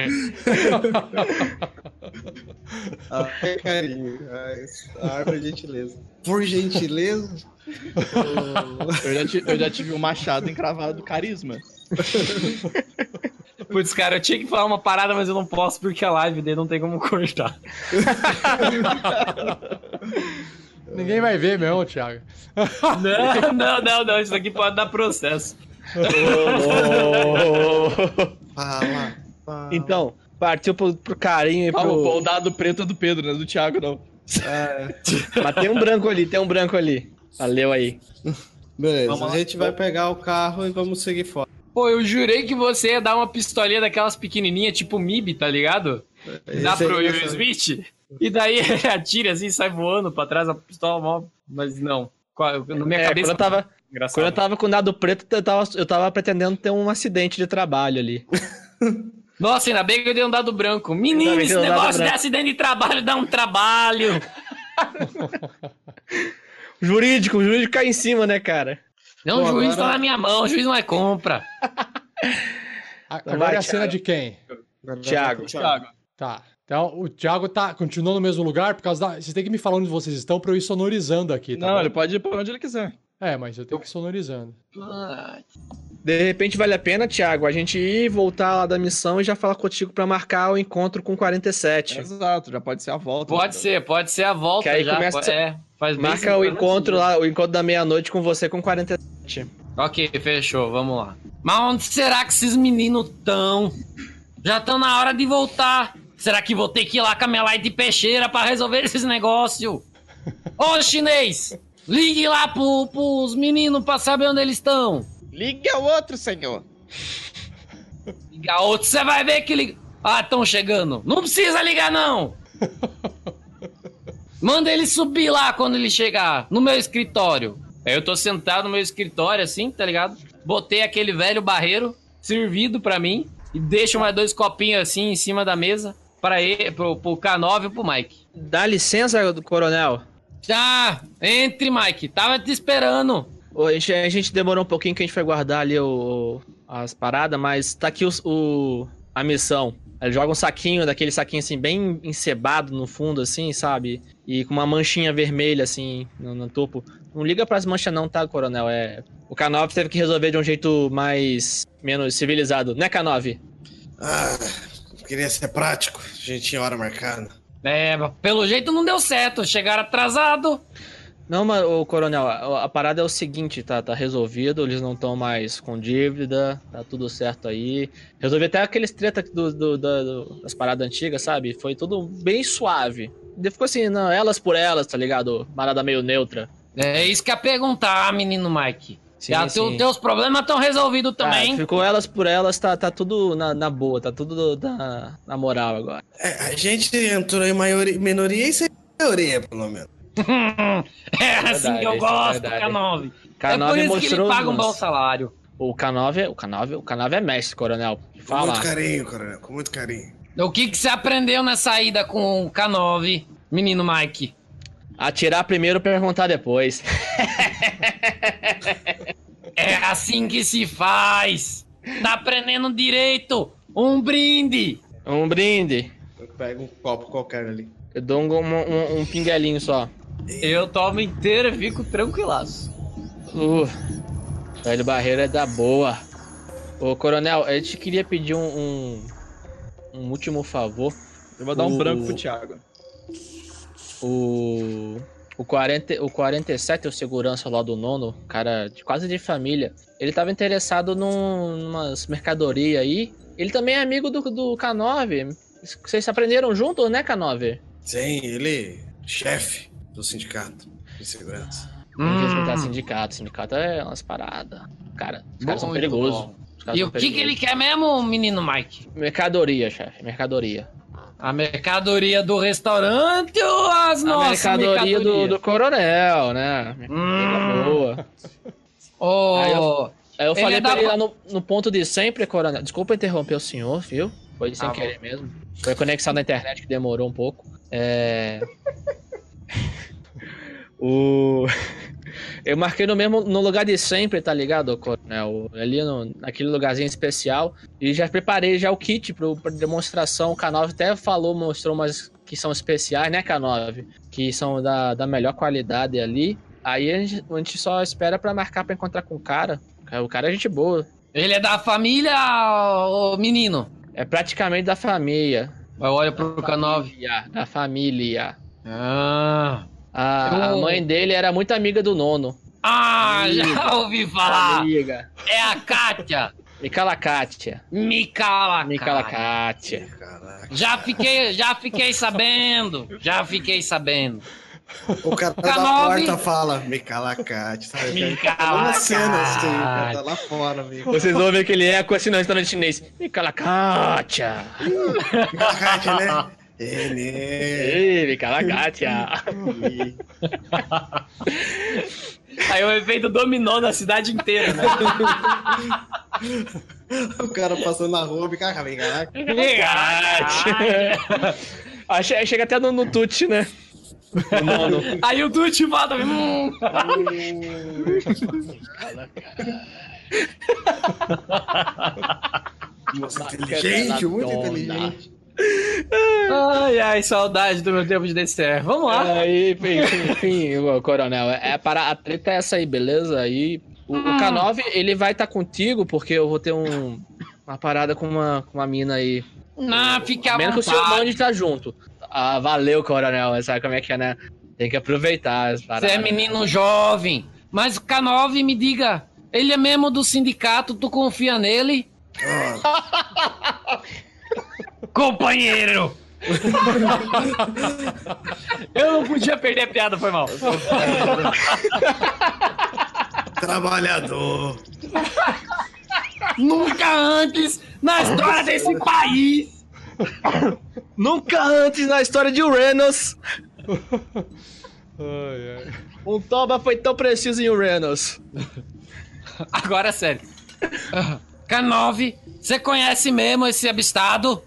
Ah, é carinho. Ah, A árvore é gentileza. Por gentileza. Eu já, ti- eu já tive um machado encravado carisma. Putz, cara, eu tinha que falar uma parada, mas eu não posso porque a live dele não tem como cortar. Ninguém vai ver mesmo, Thiago. Não, não, não, não. Isso daqui pode dar processo. Fala. fala. Então, partiu pro, pro carinho e Ah, pro. o, o dado preto é do Pedro, não é do Thiago, não. Mas tem um branco ali, tem um branco ali. Valeu aí. Beleza, Vamos lá. a gente vai pegar o carro e vamos seguir fora. Pô, eu jurei que você ia dar uma pistolinha daquelas pequenininhas, tipo MIB, tá ligado? Dá Esse aí pro Will Smith. E daí ele atira assim, sai voando pra trás a pistola, mó- mas não. Na minha É, cabeça. quando eu tava, Engraçado. quando eu tava com o dado preto, eu tava, eu tava pretendendo ter um acidente de trabalho ali. Nossa, ainda bem que eu dei um dado branco. Menino, esse negócio de acidente de trabalho dá um trabalho. Jurídico, o jurídico cai em cima, né, cara? Não, o Pô, juiz agora- tá na minha mão, o juiz não é compra. A- Agora vai, é a cena Thiago. de quem? Thiago. Thiago. Tá. Então, o Thiago tá, continua no mesmo lugar por causa da. Vocês têm que me falar onde vocês estão pra eu ir sonorizando aqui, tá? não, bom? ele pode ir pra onde ele quiser. É, mas eu tenho que ir sonorizando. De repente vale a pena, Thiago, a gente ir voltar lá da missão e já falar contigo pra marcar o encontro com 47. Exato, já pode ser a volta. Pode ser, pode ser a volta Que aí já. começa- pode- é, faz bem Marca o encontro lá, o encontro da meia-noite com você com 47. Ok, fechou, vamos lá. Mas onde será que esses meninos estão? Já estão na hora de voltar. Será que vou ter que ir lá com a minha light peixeira pra resolver esses negócios? Ô, chinês! Ligue lá pro, pros meninos pra saber onde eles estão. Liga o outro, senhor. Liga outro, você vai ver que liga. Ah, estão chegando. Não precisa ligar, não. Manda ele subir lá quando ele chegar, no meu escritório. Aí eu tô sentado no meu escritório, assim, tá ligado? Botei aquele velho barreiro servido pra mim e deixo mais dois copinhos assim em cima da mesa para ele, pro, pro K9 e pro Mike. Dá licença, coronel. Tá, entre, Mike. Tava te esperando. A gente, a gente demorou um pouquinho que a gente foi guardar ali o, as paradas, mas tá aqui os- o, a missão. Ele joga um saquinho, daquele saquinho assim, bem encebado no fundo, assim, sabe? E com uma manchinha vermelha, assim, no, no topo. Não liga pras manchas não, tá, coronel? É... O K9 teve que resolver de um jeito mais... menos civilizado. Né, K9? Ah, queria ser prático. A gente tinha hora marcada. É, mas pelo jeito não deu certo. Chegaram atrasado. Não, mas, ô, coronel, a, a parada é o seguinte, tá, tá resolvido, eles não estão mais com dívida, tá tudo certo aí. Resolvi até aqueles treta do, do- da- do- das paradas antigas, sabe? Foi tudo bem suave. E Ficou assim, não, elas por elas, tá ligado? Parada meio neutra. É isso que ia perguntar, menino Mike. Sim, Já sim. teus problemas estão resolvidos também. Ah, ficou elas por elas, tá, tá tudo na, na boa, tá tudo na, na moral agora. É, a gente entrou em maioria, minoria e sem maioria, pelo menos. é assim que eu verdade, gosto, é verdade. K9. K9 é por isso que ele mostrou paga um bom salário. O K9, é- o K9, o K9 é mestre, coronel. Com Fala. muito carinho, coronel, com muito carinho. O que, que você aprendeu na saída com o K9, menino Mike? Atirar primeiro, perguntar depois. É assim que se faz. Tá aprendendo direito. Um brinde. Um brinde. Eu pego um copo qualquer ali. Eu dou um, um, um pinguelinho só. Eu tomo inteiro e fico tranquilaço. Uh, velho Barreiro é da boa. Ô, coronel, a gente queria pedir um, um, um último favor. Eu vou dar um O- branco pro Thiago. O, o, 40, o 47, o segurança lá do nono, cara de, quase de família, ele tava interessado num, numas mercadoria aí. Ele também é amigo do, do K9. Vocês aprenderam juntos, né, K9? Sim, ele, chefe do sindicato de segurança. Tem Hum. sindicato. Sindicato é umas paradas. Cara, os caras são perigosos. caras E são o que, que ele quer mesmo, menino Mike? Mercadoria, chefe. Mercadoria. A mercadoria do restaurante ou as A nossas mercadoria do, mercadorias? do coronel, né? Hum. Boa. Ô, Aí eu- Aí eu Ele falei é pra da- ele lá no, no ponto de sempre, coronel. Desculpa interromper o senhor, viu? Foi sem bom. querer mesmo. Foi conexão da internet que demorou um pouco. É. O... Eu marquei no mesmo no lugar de sempre, tá ligado, Coronel? Ali no, naquele lugarzinho especial. E já preparei já o kit pro, pra demonstração. O K9 até falou, mostrou umas que são especiais, né, K9? Que são da, da melhor qualidade ali. Aí a gente, a gente só espera pra marcar pra encontrar com o cara. O cara é gente boa. Ele é da família, ô menino? É praticamente da família. Olha pro K9. Família, Da família. Ah. A, a mãe dele era muito amiga do nono. Ah, já ouvi falar. Amiga. É a Kátia. Micala Kátia. Micala. Micala Kátia. Já fiquei, já fiquei sabendo. Já fiquei sabendo. O cara da K9. porta fala, me cala, Kátia. Me Tá na cena, assim, o cara Kátia. tá lá fora, amigo. Vocês ouvem aquele eco assim no restaurante chinês. Micala Kátia. Kátia, né? Ele. Ei, Micala Kátia. Aí o efeito dominou na cidade inteira, né? O cara passando na rua, me cala, me cala. Kátia. Ah, che- Chega até no, no tute, né? O nono. Aí o Duty volta. Hum. Nossa, inteligente, muito inteligente. Ai, ai, saudade do meu tempo de DCR. Vamos lá. Aí, enfim, enfim, coronel, é para a treta é essa aí, beleza? Aí o, o K9 ele vai estar contigo porque eu vou ter um uma parada com uma com uma mina aí. Não, fica Menos que o seu mande tá junto. Ah, valeu, coronel. Sabe como é que é, né? Tem que aproveitar as Você paradas. é menino jovem. Mas o K9 me diga, ele é mesmo do sindicato, tu confia nele? Companheiro! Eu não podia perder a piada, foi mal. Trabalhador. Nunca antes na história desse país Nunca antes na história de Uranus Ai, ai. um Toba foi tão preciso em Uranus. Agora é sério. K9, você conhece mesmo esse abestado?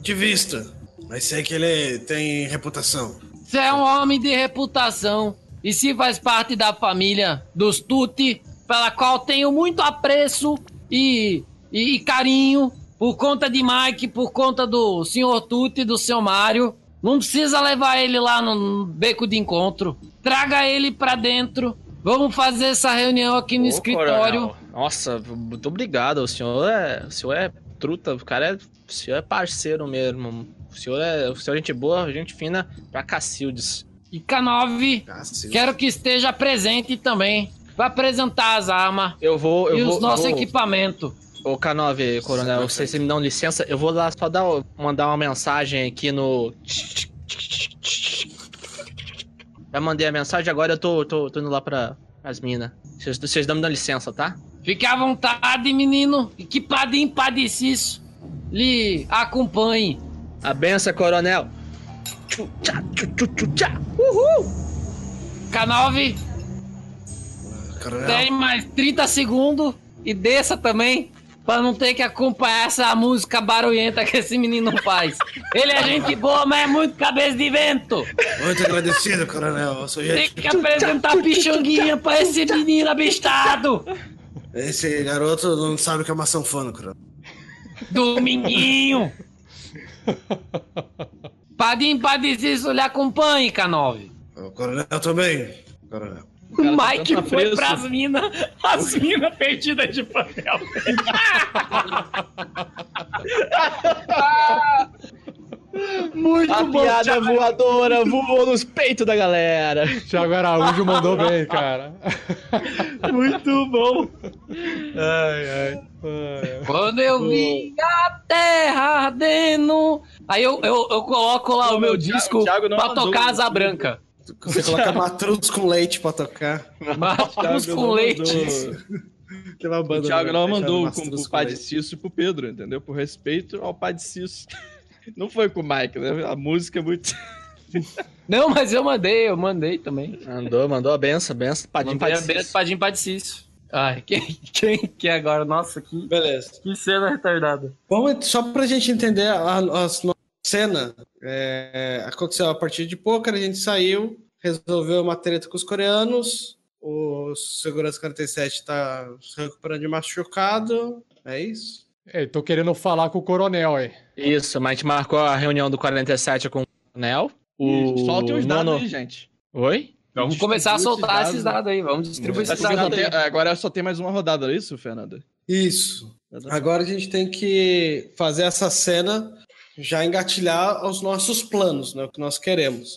De vista. Mas sei que ele tem reputação. Você é um homem de reputação. E se faz parte da família dos Tuti, pela qual tenho muito apreço e, e, e carinho, por conta de Mike, por conta do senhor Tuti e do seu Mário. Não precisa levar ele lá no beco de encontro. Traga ele pra dentro. Vamos fazer essa reunião aqui no Ô, escritório. coronel, Nossa, muito obrigado. O senhor é, o senhor é truta, o cara é, o senhor é parceiro mesmo. O senhor é, o senhor é gente boa, gente fina pra Cacildes. E K9, Cacete. quero que esteja presente também. Pra apresentar as armas Eu vou, eu e vou, os nossos vou- equipamentos. Ô, K9, coronel, se vocês me dão licença, eu vou lá só dar, mandar uma mensagem aqui no. Já mandei a mensagem, agora eu tô, tô, tô indo lá pra as minas. Vocês, dão me dão licença, tá? Fique à vontade, menino, e que Padim Padeciço lhe acompanhe. A benção, coronel. Tchu, tchá, tchu, tchu, tchu, tchá. Uhul! K9, Coronel. tem mais 30 segundos e desça também, pra não ter que acompanhar essa música barulhenta que esse menino faz. Ele é gente boa, mas é muito cabeça de vento. Muito agradecido, coronel. Tem que apresentar pichonguinha pra esse menino abestado. Esse garoto não sabe o que é uma sanfona, coronel. Dominguinho. Padim Padeciso lhe acompanhe, K9. O coronel também. Coronel. O tá Mike tanto foi pras minas, as minas perdidas de papel. Muito A bom, piada Thiago. voadora voou nos peitos da galera. Thiago Araújo mandou bem, cara. Muito bom. Ai, ai. Quando eu vi a terra ardendo. Aí eu, eu, eu coloco lá o meu disco Thiago pra tocar Asa Branca. Você coloca matruz com leite pra tocar. Thiago com leite. Aquela O banda Thiago não mandou com o com pai de leite. Cício pro Pedro, entendeu? Por respeito ao pai de Cício. Não foi com o Mike, né? A música é muito. Não, mas eu mandei, eu mandei também. Mandou, mandou a benção, benção. Padim, padim. benção Padim Padicício. Ai, quem, quem que é agora? Nossa, que, Beleza. que cena retardada. Vamos, só pra gente entender a, a, a cena, é, aconteceu a partida de pôquer, a gente saiu, resolveu uma treta com os coreanos. O segurança 47 tá se recuperando de machucado. É isso? É, tô querendo falar com o coronel aí. Isso, mas a gente marcou a reunião do 47 com o Coronel. O Soltem os dados nono- aí, gente. Oi? Vamos começar a soltar esses dados aí. Vamos distribuir É esses dados tem- agora só tem mais uma rodada, é isso, Fernando? Isso. Agora a gente tem que fazer essa cena já engatilhar os nossos planos, né, o que nós queremos.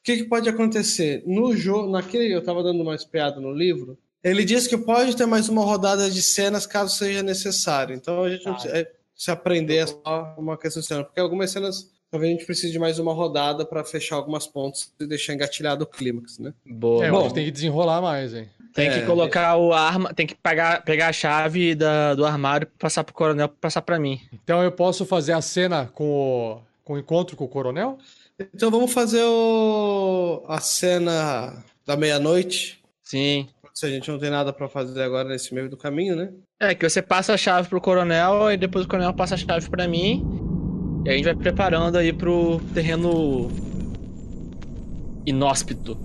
O que, que pode acontecer? No jogo, naquele, eu estava dando uma espiada no livro, ele diz que pode ter mais uma rodada de cenas caso seja necessário. Então a gente não precisa é, se aprender é só uma questão de cena, porque algumas cenas talvez a gente precise de mais uma rodada para fechar algumas pontos e deixar engatilhado o clímax, né? Boa. É, Bom, a gente tem que desenrolar mais, hein? Tem é, que colocar o arma, tem que pegar, pegar a chave da, do armário, passar pro coronel, passar pra mim. Então eu posso fazer a cena com o, com o encontro com o coronel? Então vamos fazer o- a cena da meia-noite. Sim. Se a gente não tem nada para fazer agora nesse meio do caminho, né? É, que você passa a chave pro coronel e depois o coronel passa a chave pra mim. E a gente vai preparando aí pro terreno inóspito.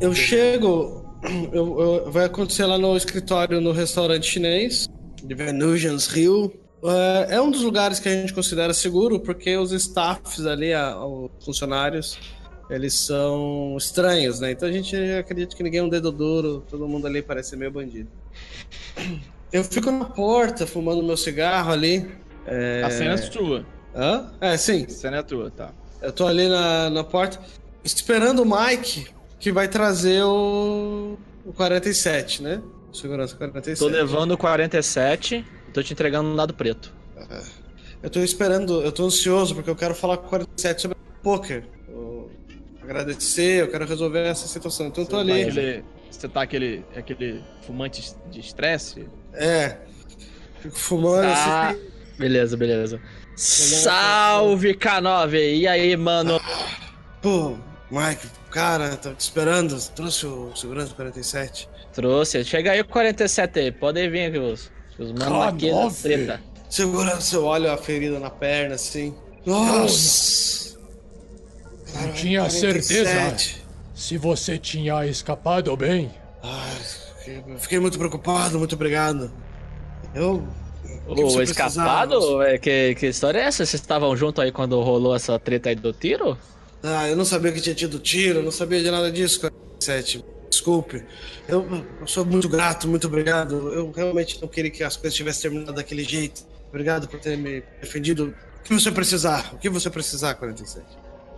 Eu chego, eu, eu- vai acontecer lá no escritório no restaurante chinês, de Venusians Rio. É, é um dos lugares que a gente considera seguro, porque os staffs ali, a- os funcionários, eles são estranhos, né? Então a gente acredita que ninguém é um dedo duro, todo mundo ali parece meio bandido. Eu fico na porta fumando meu cigarro ali. É... A cena é sua. Hã? É, sim. A cena é tua, tá. Eu tô ali na, na porta, esperando o Mike, que vai trazer o, o 47, né? Segurança 47. Tô levando o 47, tô te entregando um dado preto. Eu tô esperando, eu tô ansioso, porque eu quero falar com o 47 sobre poker. Eu agradecer, eu quero resolver essa situação. Então eu tô Tá ali. aquele, você tá aquele, aquele fumante de estresse? É. Fico fumando Ah, assim. beleza, beleza. Salve, K9! E aí, mano? Pô, Mike, cara, tô te esperando. Trouxe o segurança 47. Trouxe. Chega aí o 47 aí. Podem vir aqui, os, os manos aqui da K9. treta. Segurança, eu olho a ferida na perna assim. Nossa! Não tinha certeza se você tinha escapado bem. Eu fiquei muito preocupado, muito obrigado. Eu. o escapado? precisava? É, que, que história é essa? Vocês estavam junto aí quando rolou essa treta aí do tiro? Ah, eu não sabia que tinha tido tiro, eu não sabia de nada disso, 47. Desculpe. Eu, eu sou muito grato, muito obrigado. Eu realmente não queria que as coisas tivessem terminado daquele jeito. Obrigado por ter me defendido. O que você precisar? O que você precisar, 47?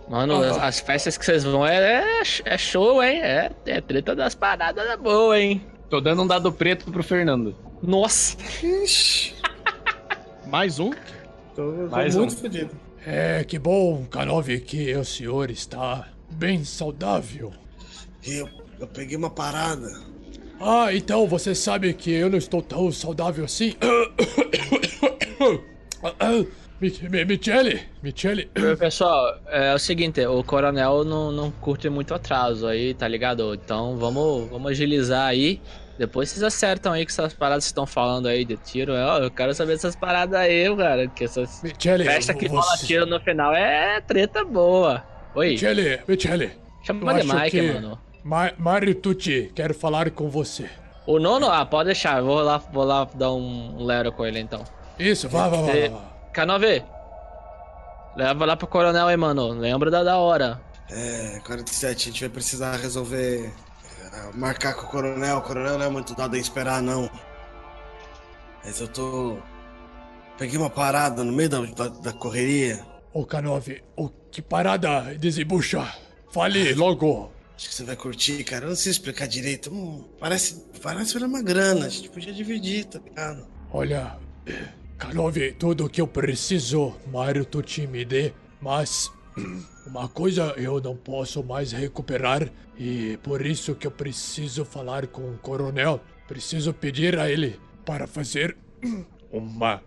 Mano, as, as festas que vocês vão é, é, é show, hein? É, é treta das paradas da boa, hein? Tô dando um dado preto pro Fernando. Nossa! Mais um? tô, tô Mais muito um. fodido. É, que bom, Kanov, que o senhor está bem saudável. Eu, eu peguei uma parada. Ah, então você sabe que eu não estou tão saudável assim? Mi- Mi- Michele, Michele, Pessoal, é o seguinte, o coronel não, não curte muito atraso aí, tá ligado? Então vamos, vamos agilizar aí. Depois vocês acertam aí que essas paradas que estão falando aí de tiro. Eu, eu quero saber essas paradas aí, cara. Que essas Michele, festas que você- rola tiro no final é treta boa. Oi, Michele, Michele, chama de Mike, que- mano. Ma Mario Tucci, quero falar com você. O nono, ah, pode deixar. Vou lá, vou lá dar um, lero com ele então. Isso, vá, vá, vá, É. vá. K9, leva lá pro coronel aí, mano. Lembra da, da hora. É, 47, a gente vai precisar resolver. É, marcar com o coronel. O coronel não é muito dado a esperar, não. Mas eu tô. Peguei uma parada no meio da, da, da correria. Ô, Kanov, o que parada desembucha? Fale logo. Acho que você vai curtir, cara. Eu não sei explicar direito. Hum, parece, parece uma grana. A gente podia dividir, tá ligado? Olha, Kanov, tudo que eu preciso, Mario Tucci me dê, mas uma coisa eu não posso mais recuperar e por isso que eu preciso falar com o coronel. Preciso pedir a ele para fazer uma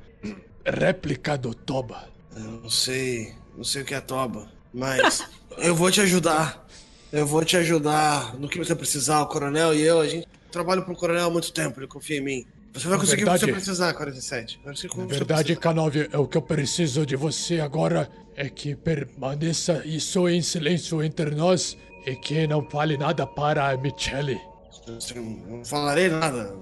réplica do Toba. Eu não sei. Não sei o que é toba. Mas eu vou te ajudar. Eu vou te ajudar no que você precisar. O coronel e eu, a gente trabalha pro coronel há muito tempo. Ele confia em mim. Você vai Na conseguir o que verdade- você precisar, 47. Vai conseguir o Na verdade, precisar. Kanov, é o que eu preciso de você agora é que permaneça isso em silêncio entre nós e que não fale nada para a Michele. Eu não falarei nada.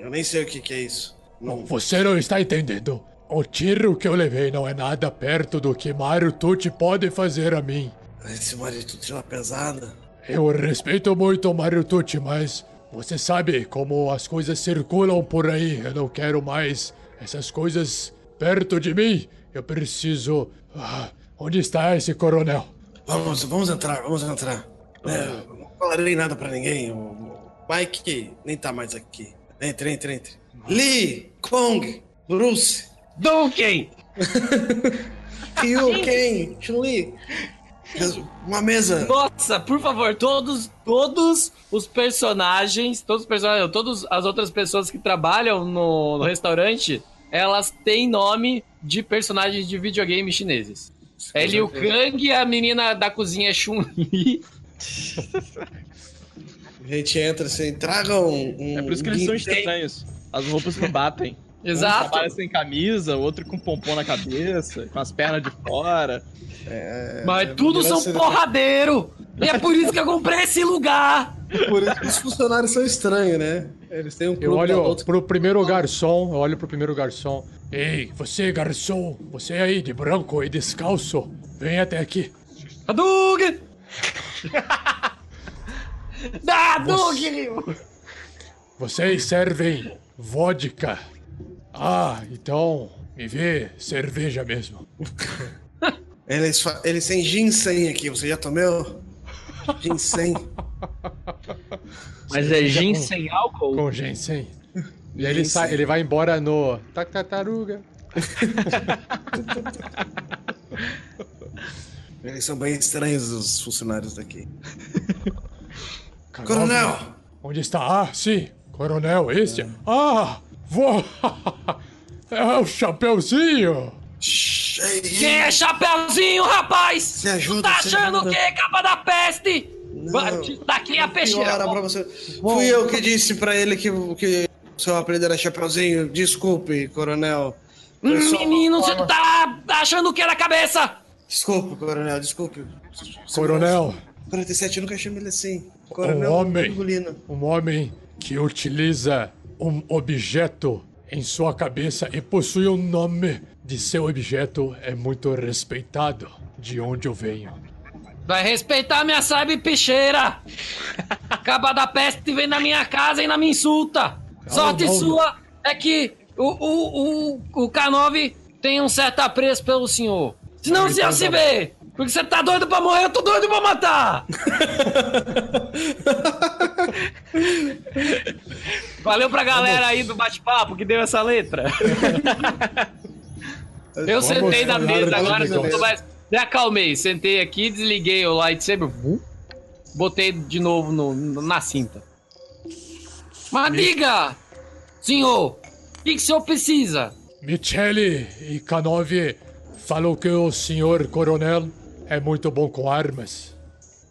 Eu nem sei o que, que é isso. Não, Você não está entendendo. O tiro que eu levei não é nada perto do que Mario Tucci pode fazer a mim. esse marido tira pesada. Eu respeito muito o Mario Tucci, mas você sabe como as coisas circulam por aí. Eu não quero mais essas coisas perto de mim. Eu preciso. Ah, onde está esse coronel? Vamos, vamos entrar, vamos entrar. É, não falarei nada pra ninguém. O Mike nem tá mais aqui. Entre, entre, entre. Lee, Kong, Bruce, Donkey! Ryu, Ken, Chun-Li. Uma mesa. Nossa, por favor, todos, todos os personagens, todos os personagens, todas as outras pessoas que trabalham no, no restaurante, elas têm nome de personagens de videogame chineses. É Liu Kang, a menina da cozinha é Chun-Li. A gente entra assim, traga um. um É por isso que eles são estranhos. As roupas não batem. Um Exato. trabalha sem camisa, o outro com pompom na cabeça, com as pernas de fora. Mas tudo são porradeiro. E é por isso que eu comprei esse lugar. Por isso que os funcionários são estranhos, né? Eles têm um Eu olho luta. pro primeiro garçom, eu olho pro primeiro garçom. Ei, você garçom, você aí de branco e descalço, vem até aqui. Dá, Hadouken! Vocês servem vodka. Ah, então me vê cerveja mesmo. Eles, eles têm ginseng aqui, você já tomou? Ginseng. Mas é gin sem álcool? Com ginseng. E aí ele, sai, ele vai embora no tac tartaruga. Eles são bem estranhos, os funcionários daqui. Canove, Coronel! Onde está? Ah, sim, coronel, este. Ah, vou. É o Chapeuzinho. Quem é Chapeuzinho, rapaz? Você ajuda, Tá achando o quê, capa da peste? Não. Daqui a peixeira. Pra você. Fui eu que disse pra ele que, que seu apelido era Chapeuzinho. Desculpe, coronel. Menino, você tá achando o que na cabeça? Desculpe, coronel, desculpe. Coronel, 47 eu nunca chamei ele assim. um Coronel homem, Virgulino. um homem que utiliza um objeto em sua cabeça e possui o nome de seu objeto é muito respeitado de onde eu venho. Vai respeitar minha sabe peixeira. Capa da peste vem na minha casa e na me insulta. Sorte não. sua é que o, o, o, o K9 tem um certo apreço pelo senhor. Senão se eu se vê. Porque você tá doido pra morrer, eu tô doido pra matar. Valeu pra galera aí do bate-papo que deu essa letra. Eu sentei na mesa agora, negócio. tô mais... me acalmei. Sentei aqui, desliguei o lightsaber, botei de novo no, na cinta. Mas diga, senhor, o que, que o senhor precisa? Michele e K9 falou que o senhor coronel é muito bom com armas.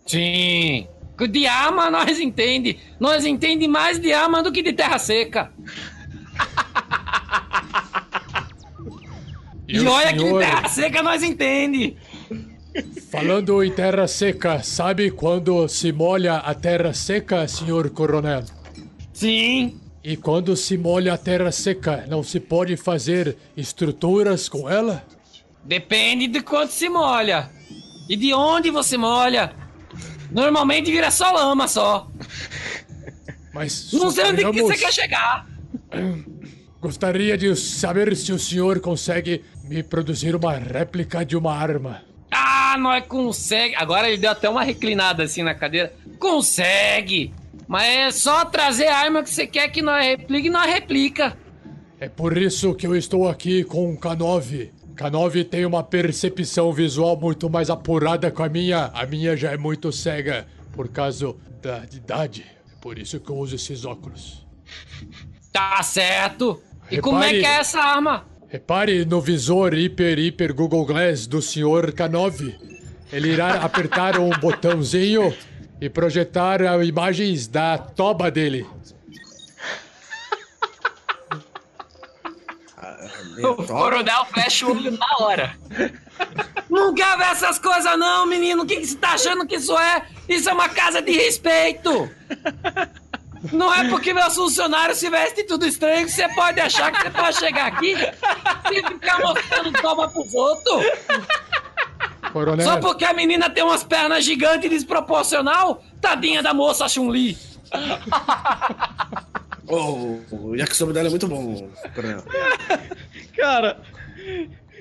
Sim. Que De arma nós entende. Nós entende mais de arma do que de terra seca. E, o olha que senhor, terra seca nós entende. falando em terra seca, sabe quando se molha a terra seca, senhor coronel? Sim. E quando se molha a terra seca, não se pode fazer estruturas com ela? Depende de quanto se molha. E de onde você molha. Normalmente vira só lama só. Mas Não sei onde que você quer chegar. Gostaria de saber se o senhor consegue me produzir uma réplica de uma arma. Ah, nós consegue. Agora ele deu até uma reclinada assim na cadeira. Consegue. Mas é só trazer a arma que você quer que nós replique e nós replica. É por isso que eu estou aqui com o K9. K9 tem uma percepção visual muito mais apurada que a minha. A minha já é muito cega por causa da idade. É por isso que eu uso esses óculos. Tá certo. E como é Repare- que é essa arma? Repare no visor hiper hiper Google Glass do senhor K9. Ele irá apertar um botãozinho e projetar imagens da toba dele. O coronel fecha o olho na hora. Não quer ver essas coisas não, menino. O que, que você tá achando que isso é? Isso é uma casa de respeito! Não é porque meus funcionários se vestem tudo estranho que você pode achar que você pode chegar aqui e ficar mostrando toma pros outros. Coronel, Só porque a menina tem umas pernas gigantes e desproporcional, tadinha da moça Chun-Li. Oh, o yakisoba dela é muito bom, coronel. Cara,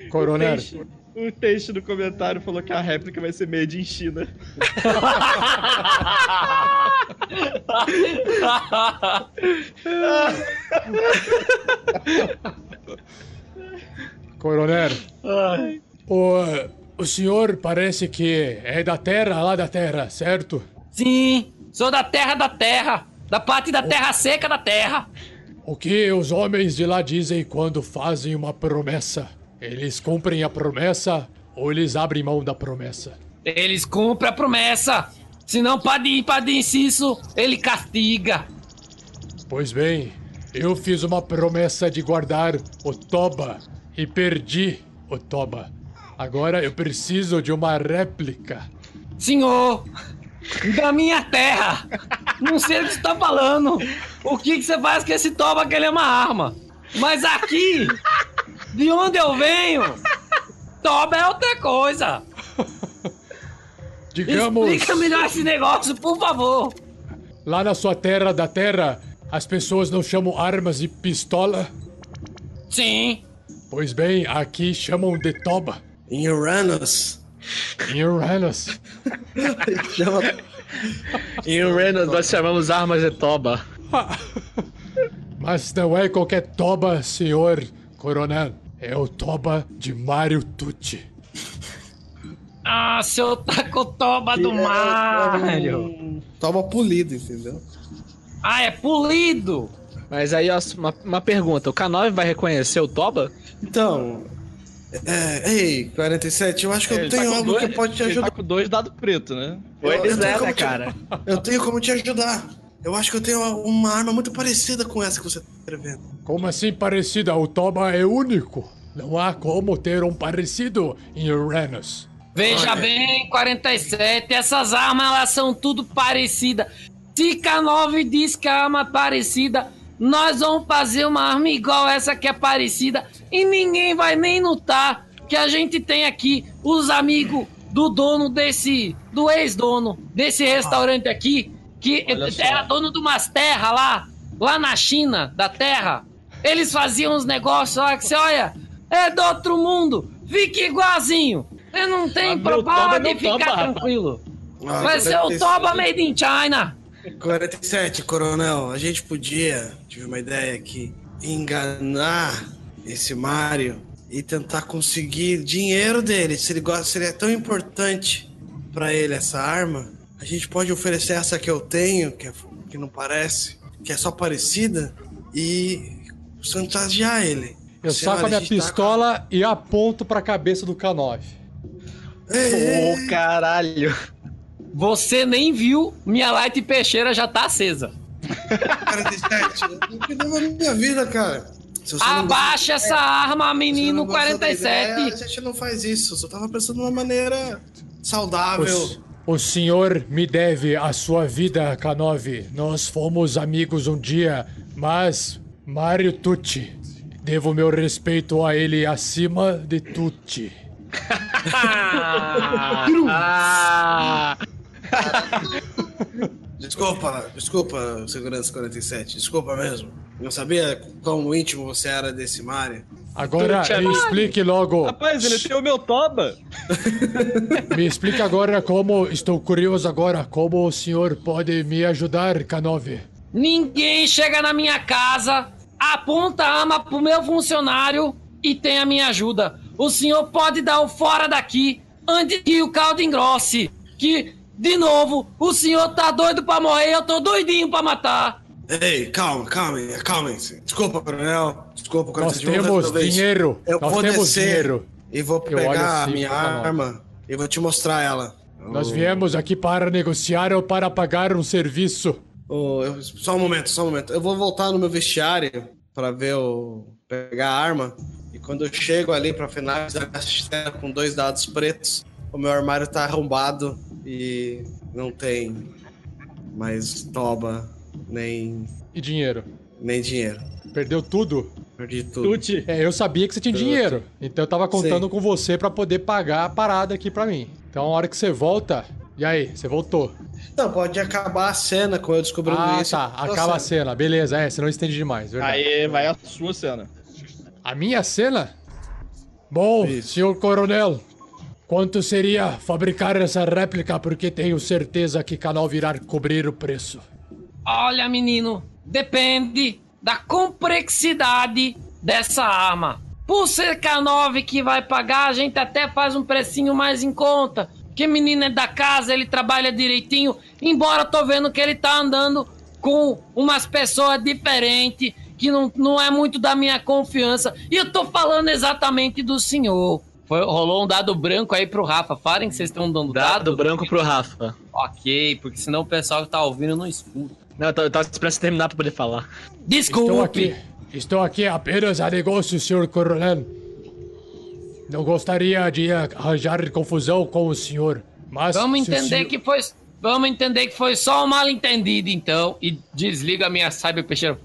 coronel, o texto, o texto do comentário falou que a réplica vai ser made in China. coronel. O, o senhor parece que é da terra, lá da terra, certo? Sim, sou da terra da terra, da parte da terra seca da terra. O que os homens de lá dizem quando fazem uma promessa? Eles cumprem a promessa ou eles abrem mão da promessa? Eles cumprem a promessa. Se não pode pode inciso, ele castiga. Pois bem, eu fiz uma promessa de guardar o Toba e perdi o Toba. Agora eu preciso de uma réplica. Senhor, da minha terra. Não sei o que você tá falando. O que, que você faz com esse toba que ele é uma arma? Mas aqui, de onde eu venho, toba é outra coisa. Digamos, Explica melhor esse negócio, por favor. lá na sua terra da terra, as pessoas não chamam armas de pistola? Sim. Pois bem, aqui chamam de Toba. Em Uranus. Em Uranus. Chama... Em Uranus nós chamamos armas de toba. Mas não é qualquer Toba, senhor coronel. É o Toba de Mario Tucci. Ah, seu taco toba do Mario. Toma polido, entendeu? Ah, é polido. Mas aí, ó, uma, uma pergunta: o K9 vai reconhecer o Toba? Então. É, ei, 47, eu acho que eu Ele tá tenho com algo dois- que pode te Ele ajudar. tá com dois dados preto, né? Pois eu tenho é, como né, te- cara? Eu tenho como te ajudar. Eu acho que eu tenho uma arma muito parecida com essa que você tá escrevendo. Como assim parecida? O Toba é único. Não há como ter um parecido em Uranus. Veja Olha. bem, 47, essas armas elas são tudo parecidas. Se K9 diz que a arma é parecida, nós vamos fazer uma arma igual essa que é parecida e ninguém vai nem notar que a gente tem aqui os amigos do dono desse, do ex-dono desse restaurante aqui, que só. era dono de umas terras lá, lá na China, da terra. Eles faziam uns negócios lá que você olha, é do outro mundo, fica igualzinho. Eu não tenho Ah, toba é de ficar toba, tranquilo. Ah, Vai ser o 47. Toba Made in China. 47, coronel, a gente podia, tive uma ideia aqui, enganar esse Mario e tentar conseguir dinheiro dele. Se ele gosta, se ele é tão importante pra ele essa arma, a gente pode oferecer essa que eu tenho, que, é- que não parece, que é só parecida, e chantagear ele. Eu Você, saco olha, a minha gente tá pistola e aponto pra cabeça do K9. com- Ei, ei, Ô, caralho. Você nem viu, minha light peixeira já tá acesa. 47, eu tenho que dar na minha vida, cara. Abaixa essa arma, menino não gostou da ideia, 47. A gente não faz isso. Eu só tava pensando numa maneira saudável. O, o senhor me deve a sua vida, K9. Nós fomos amigos um dia, mas Mario Tucci. Devo meu respeito a ele acima de Tucci. Ah, Desculpa, desculpa, segurança 47. Desculpa mesmo. Não sabia quão íntimo você era desse Mario. Agora me explique logo. Rapaz, ele tem o meu toba. Me explique agora como. Estou curioso agora. Como o senhor pode me ajudar, K9? Ninguém chega na minha casa, aponta a arma pro meu funcionário e tem a minha ajuda. O senhor pode dar o fora daqui antes que o caldo engrosse. Que, de novo, o senhor tá doido pra morrer, eu tô doidinho pra matar. Ei, calma, calma, calmem-se. Desculpa, coronel. Desculpa, Nós 47. vamos temos dinheiro. Eu Nós vou temos descer dinheiro. e vou pegar a assim minha pro K9. arma e vou te mostrar ela. Nós Oh, viemos aqui para negociar ou para pagar um serviço. oh, eu- só um momento, só um momento. Eu vou voltar no meu vestiário pra ver o. pegar a arma. E quando eu chego ali pra finalizar a cena com dois dados pretos, o meu armário tá arrombado e não tem mais toba, nem, E dinheiro? nem dinheiro. Perdeu tudo? Perdi tudo. Tuti. É, eu sabia que você tinha dinheiro. Então eu tava contando Sim. com você pra poder pagar a parada aqui pra mim. Então a hora que você volta. E aí, você voltou? Não, pode acabar a cena com eu descobrindo Ah, isso. tá. Acaba a cena. Beleza, é, senão estende demais, verdade. Aí vai a sua cena. A minha cena? Bom, Isso. senhor coronel, quanto seria fabricar essa réplica? Porque tenho certeza que canal virá cobrir o preço. Olha, menino, depende da complexidade dessa arma. Por ser K9 que vai pagar, a gente até faz um precinho mais em conta. Que menino é da casa, ele trabalha direitinho. Embora tô vendo que ele tá andando com umas pessoas diferentes, que não, não é muito da minha confiança. E eu tô falando exatamente do senhor. Foi, rolou um dado branco aí pro Rafa. Falem que vocês estão dando dado. Dado branco pro Rafa. Ok, porque senão o pessoal que tá ouvindo não escuta. Não, eu tava esperando terminar pra poder falar. Estou Desculpe. aqui. Estou aqui apenas a negócio, senhor coronel. Não gostaria de arranjar confusão com o senhor. Mas Vamos entender senhor- que foi. Vamos entender que foi só um mal entendido, então. E desliga a minha cyber peixeira.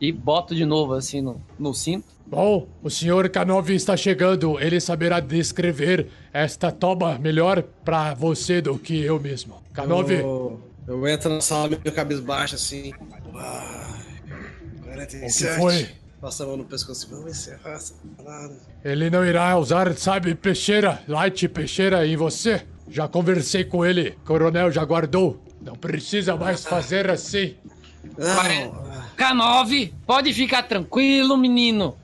E boto de novo assim no, no cinto. Bom, o senhor K9 está chegando. Ele saberá descrever esta toba melhor pra você do que eu mesmo. K9, Eu, eu entro na sala meio cabisbaixo assim. Uai, o que 47. foi? Passa a mão no pescoço assim, vamos encerrar essa parada. Ele não irá usar, sabe, peixeira, light peixeira em você? Já conversei com ele. Coronel já guardou. Não precisa mais fazer assim. Não, K9, pode ficar tranquilo, menino.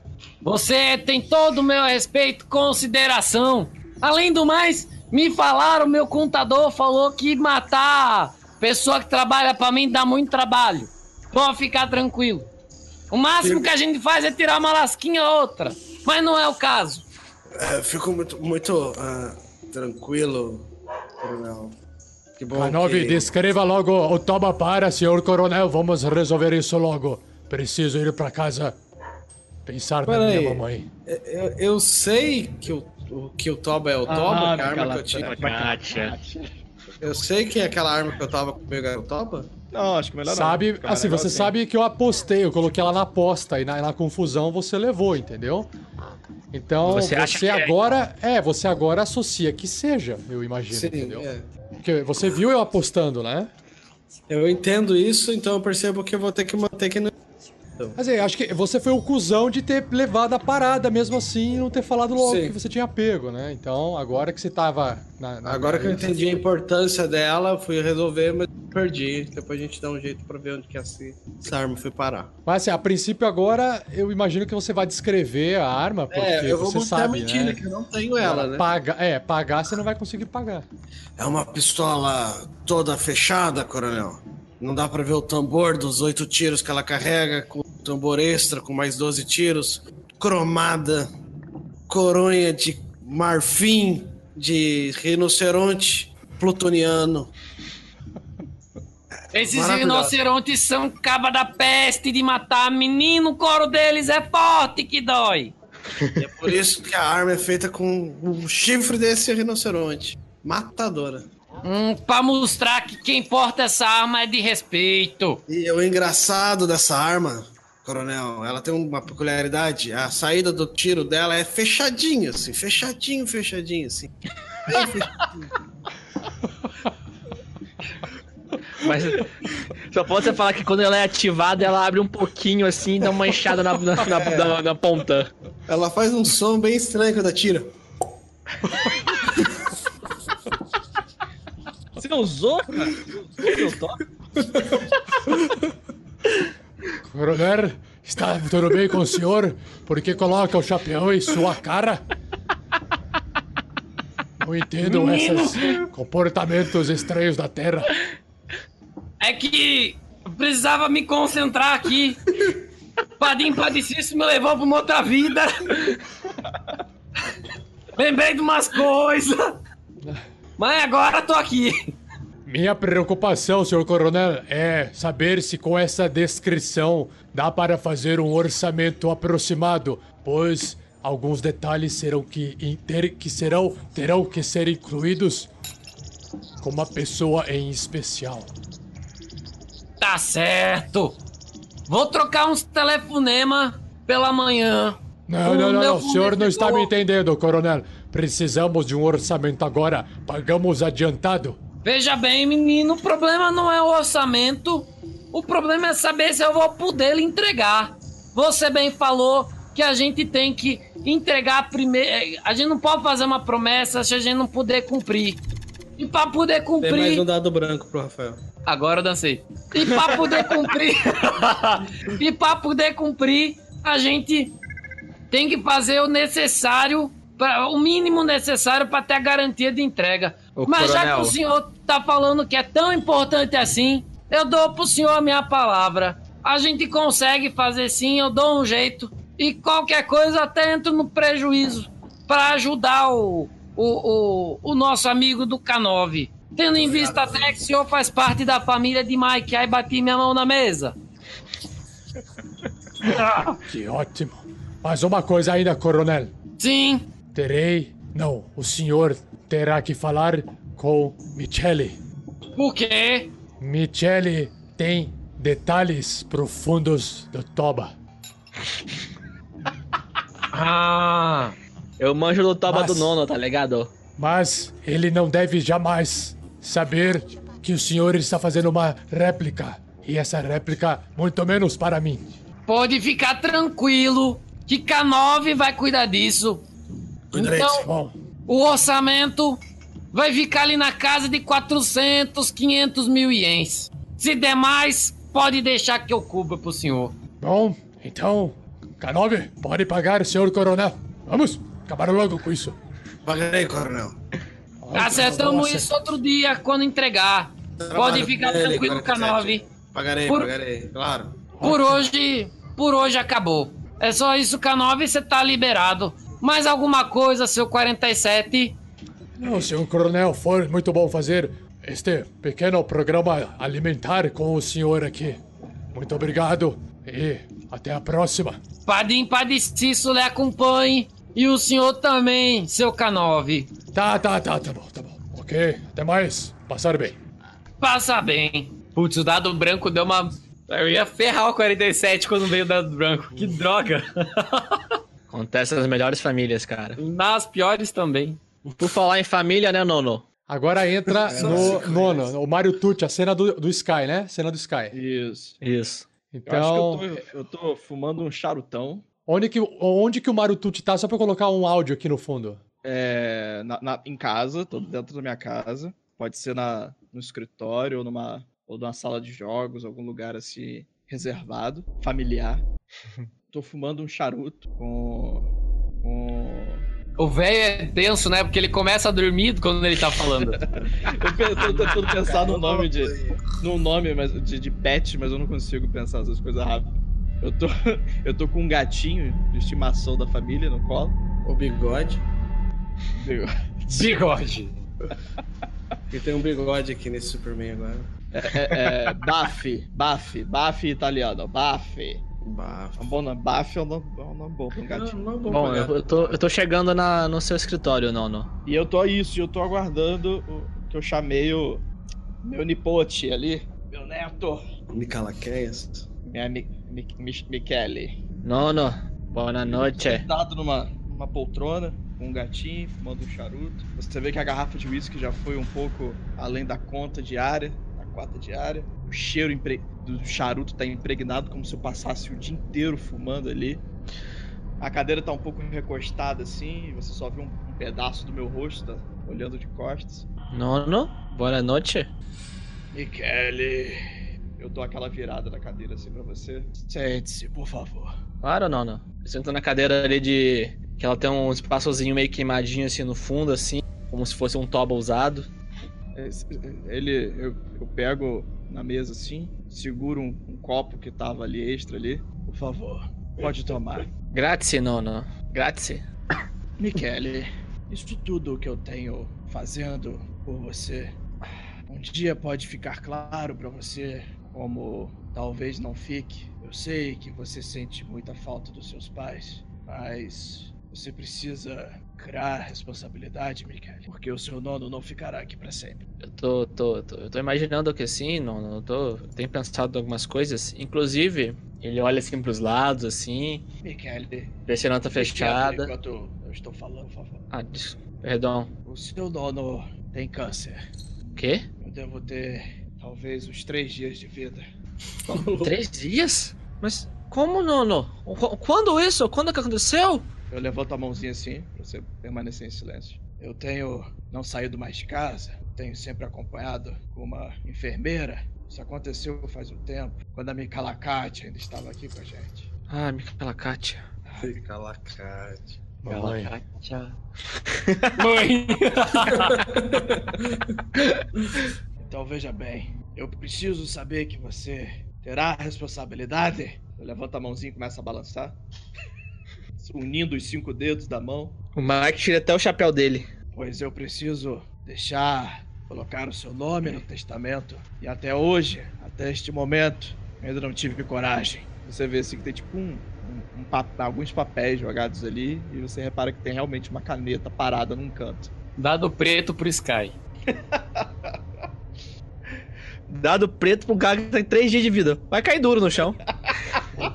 Você tem todo o meu respeito e consideração. Além do mais, me falaram, meu contador falou que matar pessoa que trabalha pra mim dá muito trabalho. Pode ficar tranquilo. O máximo que a gente faz é tirar uma lasquinha ou outra. Mas não é o caso. é, fico muito, muito ah, tranquilo, coronel. Que bom K9, que... descreva logo o toma para, senhor coronel. Vamos resolver isso logo. Preciso ir pra casa pensar na Pera minha aí. mamãe. Eu, eu sei que o, o- que o Toba é o Toba, Ah, que a arma que eu tinha. Kátia. Eu sei que aquela arma que eu tava comigo era o Toba. Não, acho que melhor não. Sabe, mais assim, você negocinho. sabe que eu apostei, eu coloquei ela na aposta e na, na confusão você levou, entendeu? Então, Você você, é, agora. É, você agora associa que seja, eu imagino, Sim, entendeu? é. Porque você viu eu apostando, né? Eu entendo isso, então eu percebo que eu vou ter que manter que não. Mas é, acho que você foi o cuzão de ter levado a parada mesmo assim e não ter falado logo Sim. que você tinha pego, né? Então, agora que você tava. Na, na- Agora que eu entendi a importância dela, eu fui resolver, mas perdi. Depois a gente dá um jeito pra ver onde que essa, essa arma foi parar. Mas assim, a princípio agora, eu imagino que você vai descrever a arma, porque É, eu vou você sabe, mentira né? que eu não tenho ela, né? Paga, é, pagar você não vai conseguir pagar. É uma pistola toda fechada, coronel. Não dá pra ver o tambor dos oito tiros que ela carrega, com tambor extra, com mais 12 tiros. Cromada, coronha de marfim, de rinoceronte plutoniano. Esses rinocerontes são caba da peste de matar. Menino, o couro deles é forte que dói. E é por isso que a arma é feita com o chifre desse rinoceronte. Matadora. Hum, pra mostrar que quem porta essa arma é de respeito. E o engraçado dessa arma, coronel, ela tem uma peculiaridade. A saída do tiro dela é fechadinho, assim, fechadinho, fechadinho, assim. Bem fechadinho. Mas só pode você falar que quando ela é ativada, ela abre um pouquinho assim e dá uma enxada na, na, na, na- na ponta. Ela faz um som bem estranho quando atira. Você usou, cara? Você usou meu? Coronel, está tudo bem com o senhor? Por que coloca o chapéu em sua cara? Não entendo esses comportamentos estranhos da Terra. É que eu precisava me concentrar aqui. Padim Padicício me levou pra uma outra vida. Lembrei de umas coisas. Mas agora tô aqui. Minha preocupação, senhor coronel, é saber se com essa descrição dá para fazer um orçamento aproximado, pois alguns detalhes serão que, ter- que serão terão que ser incluídos. com uma pessoa em especial. Tá certo. Vou trocar uns telefonema pela manhã. Não, não, não, não. O senhor não está me entendendo, coronel. Precisamos de um orçamento agora. Pagamos adiantado. Veja bem, menino, o problema não é o orçamento. O problema é saber se eu vou poder lhe entregar. Você bem falou que a gente tem que entregar primeiro. A gente não pode fazer uma promessa se a gente não puder cumprir. E pra poder Tem mais cumprir. um dado branco pro Rafael. Agora eu dancei. E pra poder cumprir. e pra poder cumprir, a gente tem que fazer o necessário, pra, o mínimo necessário pra ter a garantia de entrega. Ô, Mas já que coronel. o senhor tá falando que é tão importante assim, eu dou pro senhor a minha palavra. A gente consegue fazer sim, eu dou um jeito. E qualquer coisa até entro no prejuízo pra ajudar o, o, o, o nosso amigo do K9. Tendo em vista até que o senhor faz parte da família de Mike, aí bati minha mão na mesa. Que ótimo. Mas uma coisa ainda, coronel. Sim, Terei. Não, o senhor terá que falar com Michele. por quê? Michele tem detalhes profundos do Toba. Ah, Eu manjo do toba Mas- do nono, tá ligado? Mas ele não deve jamais saber que o senhor está fazendo uma réplica. E essa réplica, muito menos para mim. pode ficar tranquilo que K9 vai cuidar disso. Cuidarei. Então, Bom, o orçamento vai ficar ali na casa de 400, 500 mil ienes. Se der mais, pode deixar que eu cubra pro senhor. bom, então, K9, pode pagar, senhor coronel. Vamos, acabar logo com isso. Pagarei, coronel. Acertamos isso outro dia quando entregar. Pode ficar dele, tranquilo, 47. K9. Pagarei, Por- pagarei, claro. Por hoje, por hoje acabou. É só isso, K9, você tá liberado. Mais alguma coisa, seu 47? Não, senhor coronel, foi muito bom fazer este pequeno programa alimentar com o senhor aqui. Muito obrigado e até a próxima. Padim Padiciço lhe acompanhe. E o senhor também, seu K9. Tá, tá, tá, tá bom, tá bom. Ok, até mais. Passar bem. Passa bem. Putz, o dado branco deu uma. Eu ia ferrar o 47 quando veio o dado branco. Que droga. Acontece nas melhores famílias, cara. Nas piores também. Por falar em família, né, Nono? Agora entra no nono, o Mario Tucci, a cena do, do Sky, né? Cena do Sky. Isso. Isso. Eu Então, acho que eu tô, eu tô fumando um charutão. onde, que, onde que o Mario Tucci tá? Só pra eu colocar um áudio aqui no fundo. É, na, na- em casa, tô dentro da minha casa. Pode ser na, no escritório ou numa, ou numa sala de jogos, algum lugar assim reservado, familiar. tô fumando um charuto com. com. O velho é tenso, né? Porque ele começa a dormir quando ele tá falando. Eu tô tentando pensar no nome de. num nome mas, de, de pet, mas eu não consigo pensar essas coisas rápido. Eu tô, eu tô com um gatinho de estimação da família no colo. O bigode. Bigode. E tem um bigode aqui nesse Superman agora. É, é, Buffy italiano, Buffy. Bafo. É um bom nome. Buffy é um nome, é um nome bom pra um gatinho. Não, não, bom, eu, eu tô, eu tô chegando na, no seu escritório, Nono. E eu tô isso, e eu tô aguardando o que eu chamei o meu nipote ali, meu neto, Nicalaqueias. minha Mi, Mi, Mi- Michele. Nono, boa noite. Sentado numa, numa poltrona, com um gatinho, fumando um charuto. Você vê que a garrafa de uísque já foi um pouco além da conta diária, cota diária. O cheiro impre- do charuto tá impregnado como se eu passasse o dia inteiro fumando ali. A cadeira tá um pouco recostada assim, você só vê um, um pedaço do meu rosto, tá olhando de costas. Nono, boa noite. Michele, eu dou aquela virada na cadeira assim pra você. Sente-se, por favor. Claro, Nono. Eu sento na cadeira ali de. Que ela tem um espaçozinho meio queimadinho assim no fundo, assim. Como se fosse um toba usado. Esse- Ele, eu, eu pego na mesa assim, seguro um, um copo que tava ali extra ali. Por favor, pode tomar. Grazie, Nono. Grazie. Michele, isso tudo que eu tenho fazendo por você, um dia pode ficar claro pra você, como talvez não fique. Eu sei que você sente muita falta dos seus pais, mas Você precisa criar responsabilidade, Mikael, porque o seu nono não ficará aqui para sempre. Eu tô, tô, tô, eu tô imaginando que sim, não, não tô, eu tenho pensado em algumas coisas. Inclusive, ele olha assim pros lados, assim, Mikael, vê se a tá fechada. enquanto eu estou falando, por favor. Ah, des- perdão. O seu nono tem câncer. O quê? Eu devo ter talvez uns três dias de vida. Três dias? Mas como, Nono? Qu- Quando isso? Quando que aconteceu? Eu levanto a mãozinha assim, pra você permanecer em silêncio. Eu tenho não saído mais de casa, tenho sempre acompanhado com uma enfermeira. Isso aconteceu faz um tempo, quando a Micalacate ainda estava aqui com a gente. Ah, Micaela Kátia. Fica lacate. Mamãe. Kátia. Mãe! Então veja bem, eu preciso saber que você terá a responsabilidade. Eu levanto a mãozinha e começo a balançar. Unindo os cinco dedos da mão. O Mike tira até o chapéu dele. Pois eu preciso deixar, colocar o seu nome no testamento. E até hoje, até este momento, eu ainda não tive coragem. Você vê assim que tem tipo um, um- um pa- alguns papéis jogados ali. E você repara que tem realmente uma caneta parada num canto. Dado preto pro Sky. Dado preto pro cara que tem três dias de vida. Vai cair duro no chão.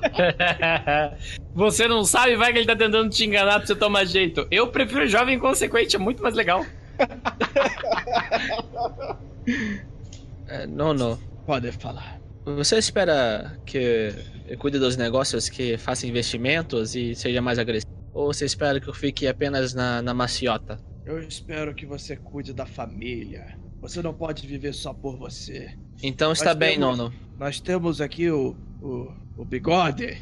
Você não sabe, vai que ele tá tentando te enganar pra você tomar jeito. Eu prefiro jovem inconsequente, é muito mais legal. É, Nono, Pode falar. você espera que eu cuide dos negócios, que faça investimentos e seja mais agressivo? Ou você espera que eu fique apenas na, na maciota? Eu espero que você cuide da família. Você não pode viver só por você. Então está Mas bem, temos- Nono. Nós temos aqui o, o, o Bigode,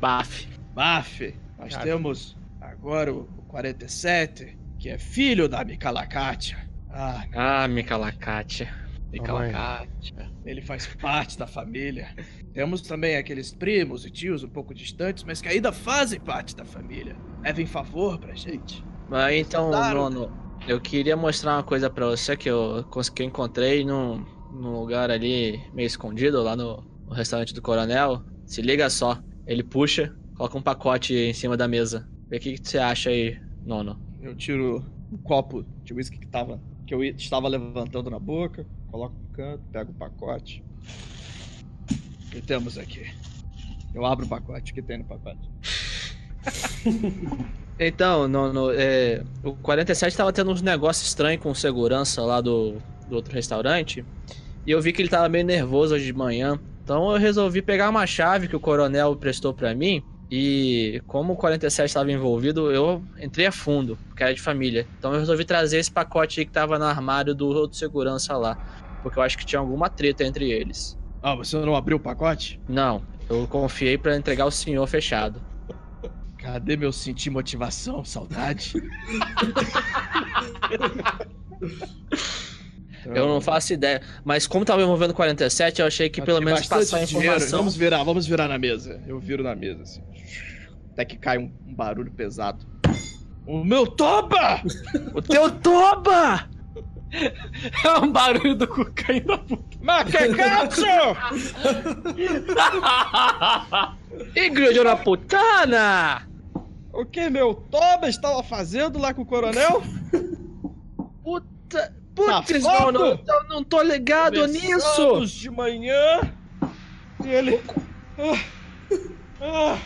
Baf. Baf. Nós Cara. temos agora o, o 47, que é filho da Micalacatia. Ah, Ah, Kátia. Mamãe. ele faz parte da família. Temos também aqueles primos e tios um pouco distantes, mas que ainda fazem parte da família. Levem favor pra gente. Mas então, Claro. Nono, eu queria mostrar uma coisa pra você que eu, que eu encontrei num, num lugar ali meio escondido, lá no, no restaurante do Coronel. Se liga só, ele puxa, coloca um pacote em cima da mesa. Vê o que, que você acha aí, Nono. Eu tiro um copo de whisky que tava. Que eu estava levantando na boca, coloco no canto, pego o pacote. O que temos aqui? Eu abro o pacote, o que tem no pacote? Então, Nono, é, o 47 tava tendo uns negócios estranhos com segurança lá do, do outro restaurante. E eu vi que ele tava meio nervoso hoje de manhã. Então eu resolvi pegar uma chave que o coronel prestou pra mim. E como o 47 estava envolvido, eu entrei a fundo, porque era de família. Então eu resolvi trazer esse pacote aí que tava no armário do outro segurança lá. Porque eu acho que tinha alguma treta entre eles. Ah, você não abriu o pacote? Não, eu confiei pra entregar o senhor fechado. Cadê meu sentir motivação, saudade? Eu não faço ideia. Mas como tava envolvendo o 47, eu achei que Eu pelo menos passar a dinheiro, informação. Vamos virar, vamos virar na mesa. Eu viro na mesa, assim. Até que cai um, um barulho pesado. O meu toba! O teu toba! É um barulho do cu caindo da puta. Macacacho! Igreja na putana! O que meu Toba estava fazendo lá com o coronel? Puta. Putz, não, Safado! não, tô- não tô ligado nisso! Começamos de manhã. E ele. Ah, ah.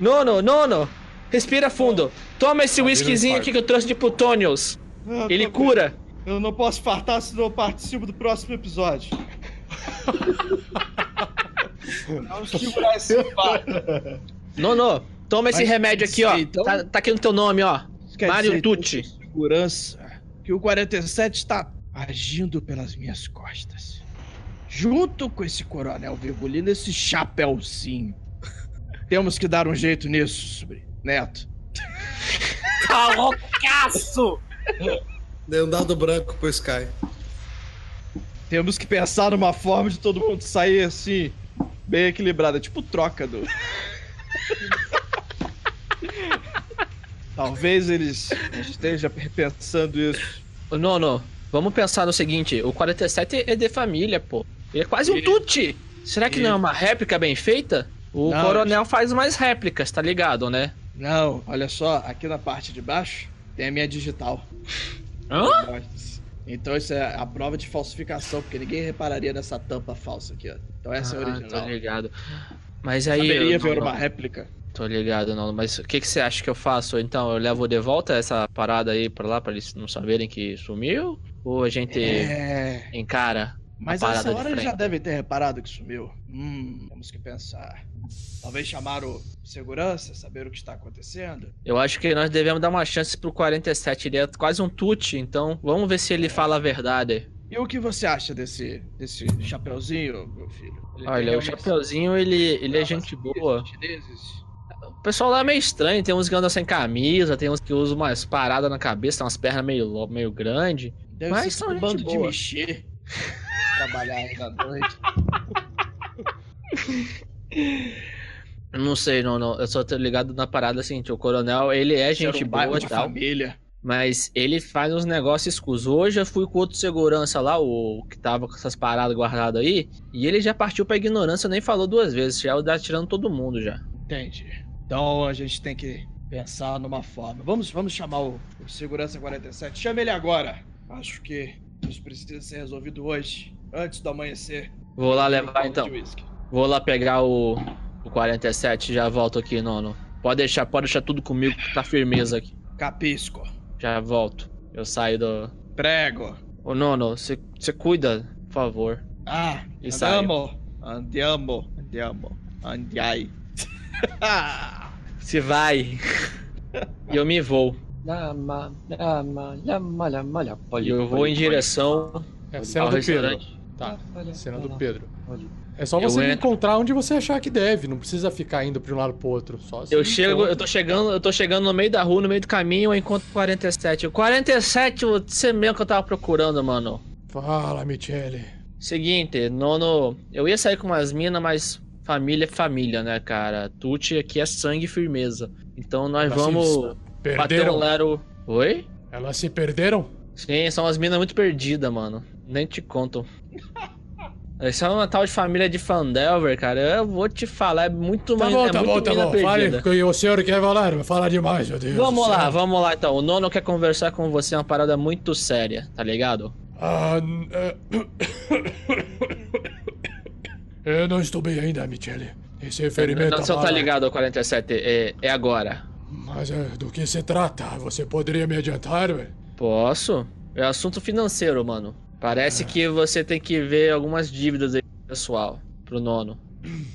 Nono, nono! Respira fundo. Toma esse Tá whiskyzinho aqui que eu trouxe de Plutônios. Ele cura. Eu não posso fartar se não participo do próximo episódio. Vamos segurar esse. Nono, toma esse Mas remédio aqui, ó. então- Tá, tá aqui no teu nome, ó. Mário dizer, Tucci. Segurança. Que o 47 está agindo pelas minhas costas. Junto com esse coronel Virgulino, esse chapéuzinho. Temos que dar um jeito nisso, sobrinho. Neto. Tá loucaço! Dei um dado branco pro Sky. Temos que pensar numa forma de todo mundo sair assim, bem equilibrada, tipo troca do. Talvez eles estejam pensando isso. Ô, Nono, vamos pensar no seguinte: o 47 é de família, pô. Ele é quase um Tucci. Será que não é uma réplica bem feita? O Não, coronel faz umas réplicas, tá ligado, né? Não, olha só, aqui na parte de baixo tem a minha digital. Hã? Então isso é a prova de falsificação, porque ninguém repararia nessa tampa falsa aqui, ó. Então essa é a Ah, original. Tô ligado. Mas aí. Eu- ver não, uma não, réplica. Tô ligado, não. Mas o que, que você acha que eu faço? Então, eu levo de volta essa parada aí pra lá, pra eles não saberem que sumiu? Ou a gente É. encara? Mas essa hora eles já devem ter reparado que sumiu. Hum, temos que pensar. Talvez chamar o segurança, saber o que está acontecendo. Eu acho que nós devemos dar uma chance pro 47. Ele é quase um tute, então vamos ver se ele fala a verdade. E o que você acha desse, desse chapeuzinho, meu filho? Ele Olha, o Chapeuzinho, ele, ele é gente boa. chineses? O pessoal lá é meio estranho, tem uns que andam sem camisa, tem uns que usam umas paradas na cabeça, tem umas pernas meio, meio grandes. Deve Mas são um gente bando de boa. mexer. Trabalhar ainda à noite. Não sei, não, não. Eu só tô ligado na parada assim, o coronel, ele é gente um boa e de tal. família. Mas ele faz uns negócios escusos. Hoje eu fui com outro segurança lá, o que tava com essas paradas guardadas aí, e ele já partiu pra ignorância, nem falou duas vezes, já tá tirando todo mundo já. Entendi. Então a gente tem que pensar numa forma. Vamos, vamos chamar o, o Segurança 47. Chame ele agora. Acho que isso precisa ser resolvido hoje, antes do amanhecer. Vou lá levar então. Vou lá pegar o, o 47 e já volto aqui, nono. Pode deixar, pode deixar tudo comigo, que tá firmeza aqui. Capisco. Já volto. Eu saio do. Prego. Ô nono, você cuida, por favor. Ah, E andiamo. Andiamo. Andiamo. Andiai. Se vai. e eu me vou. Lama, lama, lama, lama, lama. Eu vou em direção É a cena ao do Pedro. restaurante. Tá, Olha, cena do Pedro. É só você encontrar onde você achar que deve, não precisa ficar indo de um lado pro outro. Só Eu chego, encontra. eu tô chegando, eu tô chegando no meio da rua, no meio do caminho, eu encontro o 47. O 47, você mesmo que eu tava procurando, mano. Fala, Michele. Seguinte, nono, eu ia sair com umas minas, mas família é família, né, cara? Tuti aqui é sangue e firmeza. Então nós Elas vamos bater Perderam? um lero. Oi? Elas se perderam? Sim, são umas minas muito perdidas, mano. Nem te conto. Essa é uma tal de família de Fandelver, cara. Eu vou te falar, é muito Tá mais bom, é tá muito bom, tá bom. Fale perdida. o que o senhor quer falar. Fala demais, meu Deus. Vamos lá, céu. vamos lá então. O nono quer conversar com você, é uma parada muito séria, tá ligado? Ah, é- Eu não estou bem ainda, Michele. Esse ferimento. Não, não tá ligado ao 47, é, é agora. Mas é, do que se trata? Você poderia me adiantar? ué? Posso? É assunto financeiro, mano. Parece que você tem que ver algumas dívidas aí, pessoal, pro nono.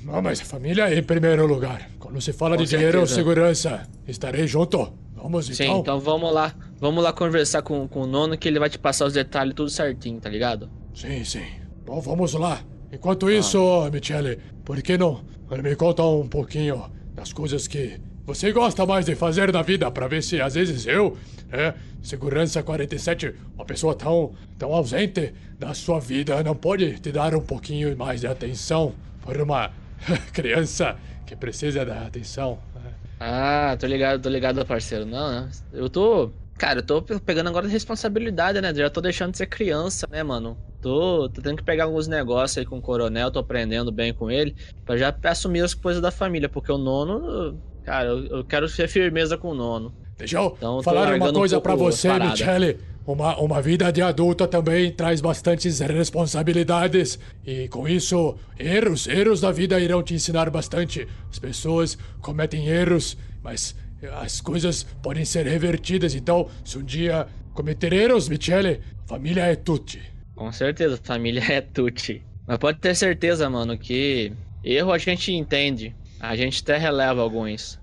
Não, mas a família é em primeiro lugar. Quando se fala Com de dinheiro ou certeza. segurança, estarei junto. Vamos Sim, então. então vamos lá. Vamos lá conversar com, com o nono que ele vai te passar os detalhes tudo certinho, tá ligado? Sim, sim. Bom, vamos lá. Ah. Enquanto isso, Michele, por que não me conta um pouquinho das coisas que você gosta mais de fazer na vida, pra ver se às vezes eu, é, segurança 47, uma pessoa tão, tão ausente da sua vida, não pode te dar um pouquinho mais de atenção por uma criança que precisa da atenção. né? Ah, tô ligado, tô ligado, parceiro. Não. Eu tô. Cara, eu tô pegando agora responsabilidade, né? Já tô deixando de ser criança, né, mano? Tô, tô tendo que pegar alguns negócios aí com o coronel, tô aprendendo bem com ele, pra já assumir as coisas da família, porque o nono. Cara, eu, eu quero ser firmeza com o nono. Deixa eu Então, falar uma um coisa pouco pra você. Michele. Uma, uma vida de adulto também traz bastantes responsabilidades. E com isso, erros, erros da vida irão te ensinar bastante. As pessoas cometem erros, mas as coisas podem ser revertidas. Então, se um dia cometer erros, Michele, família é tutti. Com certeza, família é tutti. Mas pode ter certeza, mano, que erro a gente entende. A gente até releva alguns.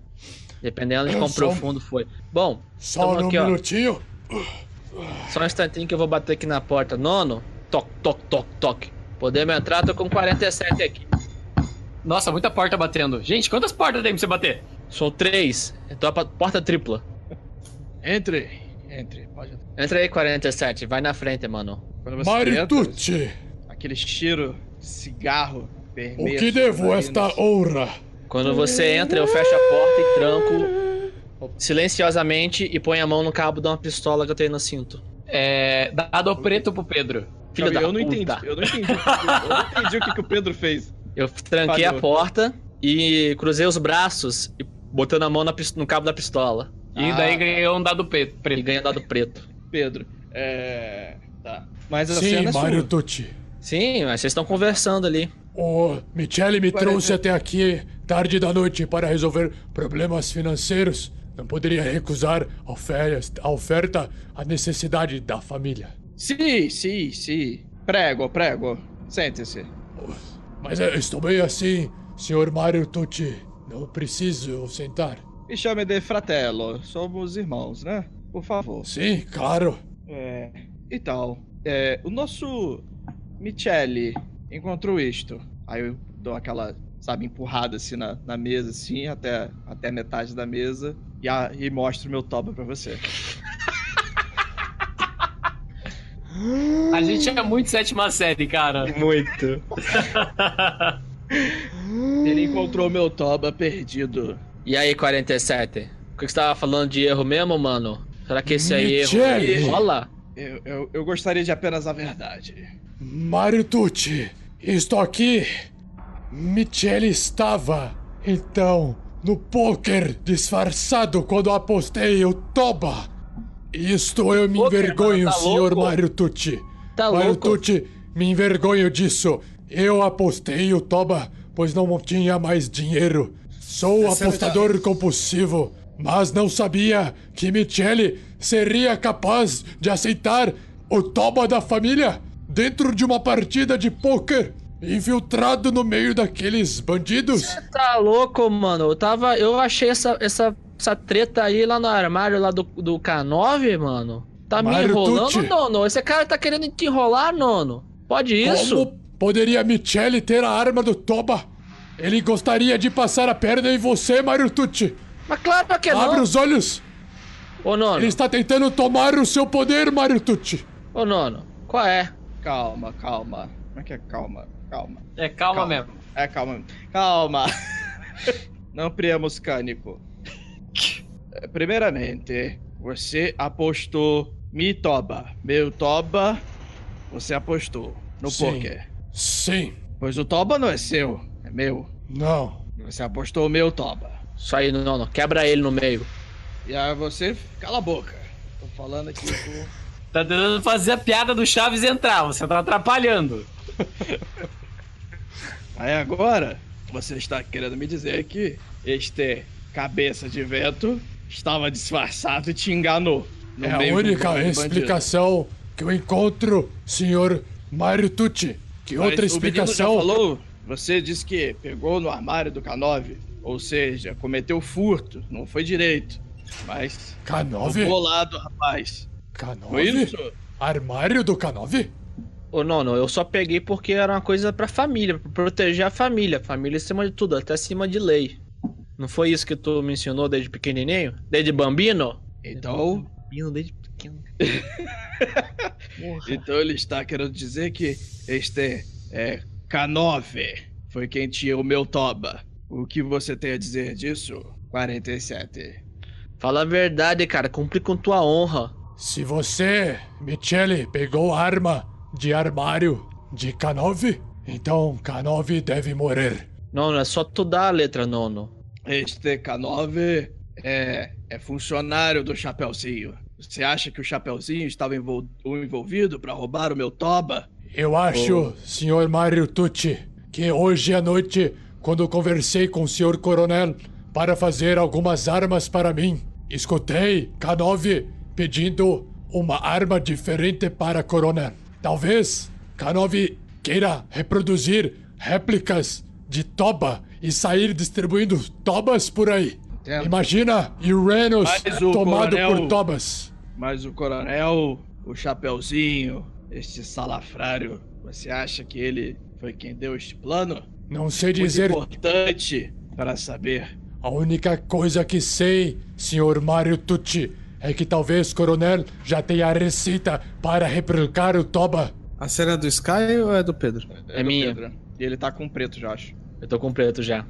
Dependendo de quão sou- profundo foi. Bom, Só um aqui, ó. minutinho. Só um instantinho que eu vou bater aqui na porta. Nono, toque, toque, toque, toque. Podemos entrar, tô com 47 aqui. Nossa, muita porta batendo. Gente, quantas portas tem pra você bater? São três. Então a porta tripla. Entre. Entre. Pode entrar. Entra aí, 47. Vai na frente, mano. Quando você entra, Maritucci, aquele cheiro de cigarro o permeia que suas devo esta honra? Quando você entra, eu fecho a porta e tranco silenciosamente e ponho a mão no cabo de uma pistola que eu tenho no cinto. É. Dado preto pro Pedro. Filho Calma da eu não puta. entendi. Eu não entendi. o que- Eu não entendi o que, que o Pedro fez. Eu tranquei a Falhou. porta e cruzei os braços e botando a mão no cabo da pistola. E Ah. daí ganhou um dado pe- E preto. ganha dado preto. Pedro, é. Tá. Mas a Sim, cena é Mario sua. Tucci. Sim, mas vocês estão conversando ali. O Michele me Quarenta- trouxe até aqui tarde da noite para resolver problemas financeiros. Não poderia recusar a oferta, a oferta, a necessidade da família. Sim, sim, sim. Prego, prego. Sente-se. Mas eu estou bem assim, senhor Mario Tucci. Não preciso sentar. Me chame de fratello. Somos irmãos, né? Por favor. Sim, claro. É. Então, é, o nosso Michele encontrou isto. Aí eu dou aquela, sabe, empurrada assim na, na mesa, assim, até, até metade da mesa. E, a, e mostro meu toba pra você. A gente é muito sétima série, cara. Muito. Ele encontrou meu toba perdido. E aí, 47? O que você tava falando de erro mesmo, mano? Será que esse aí erro Michele! aí rola? Eu, eu, eu gostaria de apenas a verdade. Mario Tucci, estou aqui. Michele estava, então, no poker disfarçado quando apostei o Toba. Isto eu me Poker, envergonho, mano, tá senhor louco? Mario Tucci. Tá Mario louco? Tucci, me envergonho disso. Eu apostei o Toba, pois não tinha mais dinheiro. Sou Essa é apostador compulsivo, mas não sabia que Michele seria capaz de aceitar o Toba da família dentro de uma partida de poker, infiltrado no meio daqueles bandidos. Tá louco, mano. Eu tava. Eu achei essa, essa, essa treta aí lá no armário lá do, do K9, mano. Tá me enrolando, Tucci. nono. Esse cara tá querendo te enrolar, nono. Pode isso? Como poderia Michele ter a arma do Toba? Ele gostaria de passar a perna em você, Mario Tucci. Mas claro que Abre não. os olhos. Ô, nono. Ele está tentando tomar o seu poder, Mario Tucci. Ô, nono. Qual é? Calma, calma. Como é que é calma? Calma. É, calma, Calma. mesmo. É, calma. Calma. Não priamos cânico. É, Primeiramente, você apostou mi toba. Meu toba, você apostou no Sim. poker. Sim. Pois o toba não é seu, é meu. Não. Você apostou o meu toba. Isso aí, nono. Quebra ele no meio. E aí você, cala a boca. Tô falando aqui com... Tá tentando fazer a piada do Chaves entrar, você tá atrapalhando. Aí agora, você está querendo me dizer que este cabeça de vento estava disfarçado e te enganou. no É a única explicação que eu encontro, senhor Mario Tucci. Que Mas outra o explicação? falou? Você disse que pegou no armário do K9, ou seja, cometeu furto, não foi direito. Mas K9? bolado, rapaz. K9? Foi isso? Armário do K9? Ô, nono, eu só peguei porque era uma coisa pra família, pra proteger a família. Família acima de tudo, até acima de lei. Não foi isso que tu me ensinou desde pequenininho? Desde bambino? Então, Bambino desde pequeno. então ele está querendo dizer que este é K9 foi quem tinha o meu toba. O que você tem a dizer disso? 47. Fala a verdade, cara. Cumpre com tua honra. Se você, Michele, pegou arma de armário de K9, então K9 deve morrer. Nono, é só tu dar a letra, nono. Este K9 é, é funcionário do Chapeuzinho. Você acha que o Chapeuzinho estava envol- envolvido para roubar o meu toba? Eu acho, senhor Mario Tucci, que hoje à noite, quando conversei com o senhor coronel para fazer algumas armas para mim, escutei K9 pedindo uma arma diferente para coronel. Talvez K9 queira reproduzir réplicas de Toba e sair distribuindo Tobas por aí. Entendo. Imagina Uranus tomado coronel- por Tobas. Mas o coronel, o Chapeuzinho, este salafrário, você acha que ele foi quem deu este plano? Não sei Muito dizer importante para saber. A única coisa que sei, senhor Mario Tucci, é que talvez Coronel já tenha a receita para replicar o Toba. A cena é do Sky ou é do Pedro? É do minha. Pedro. E ele tá com preto, já acho. Eu tô com preto já.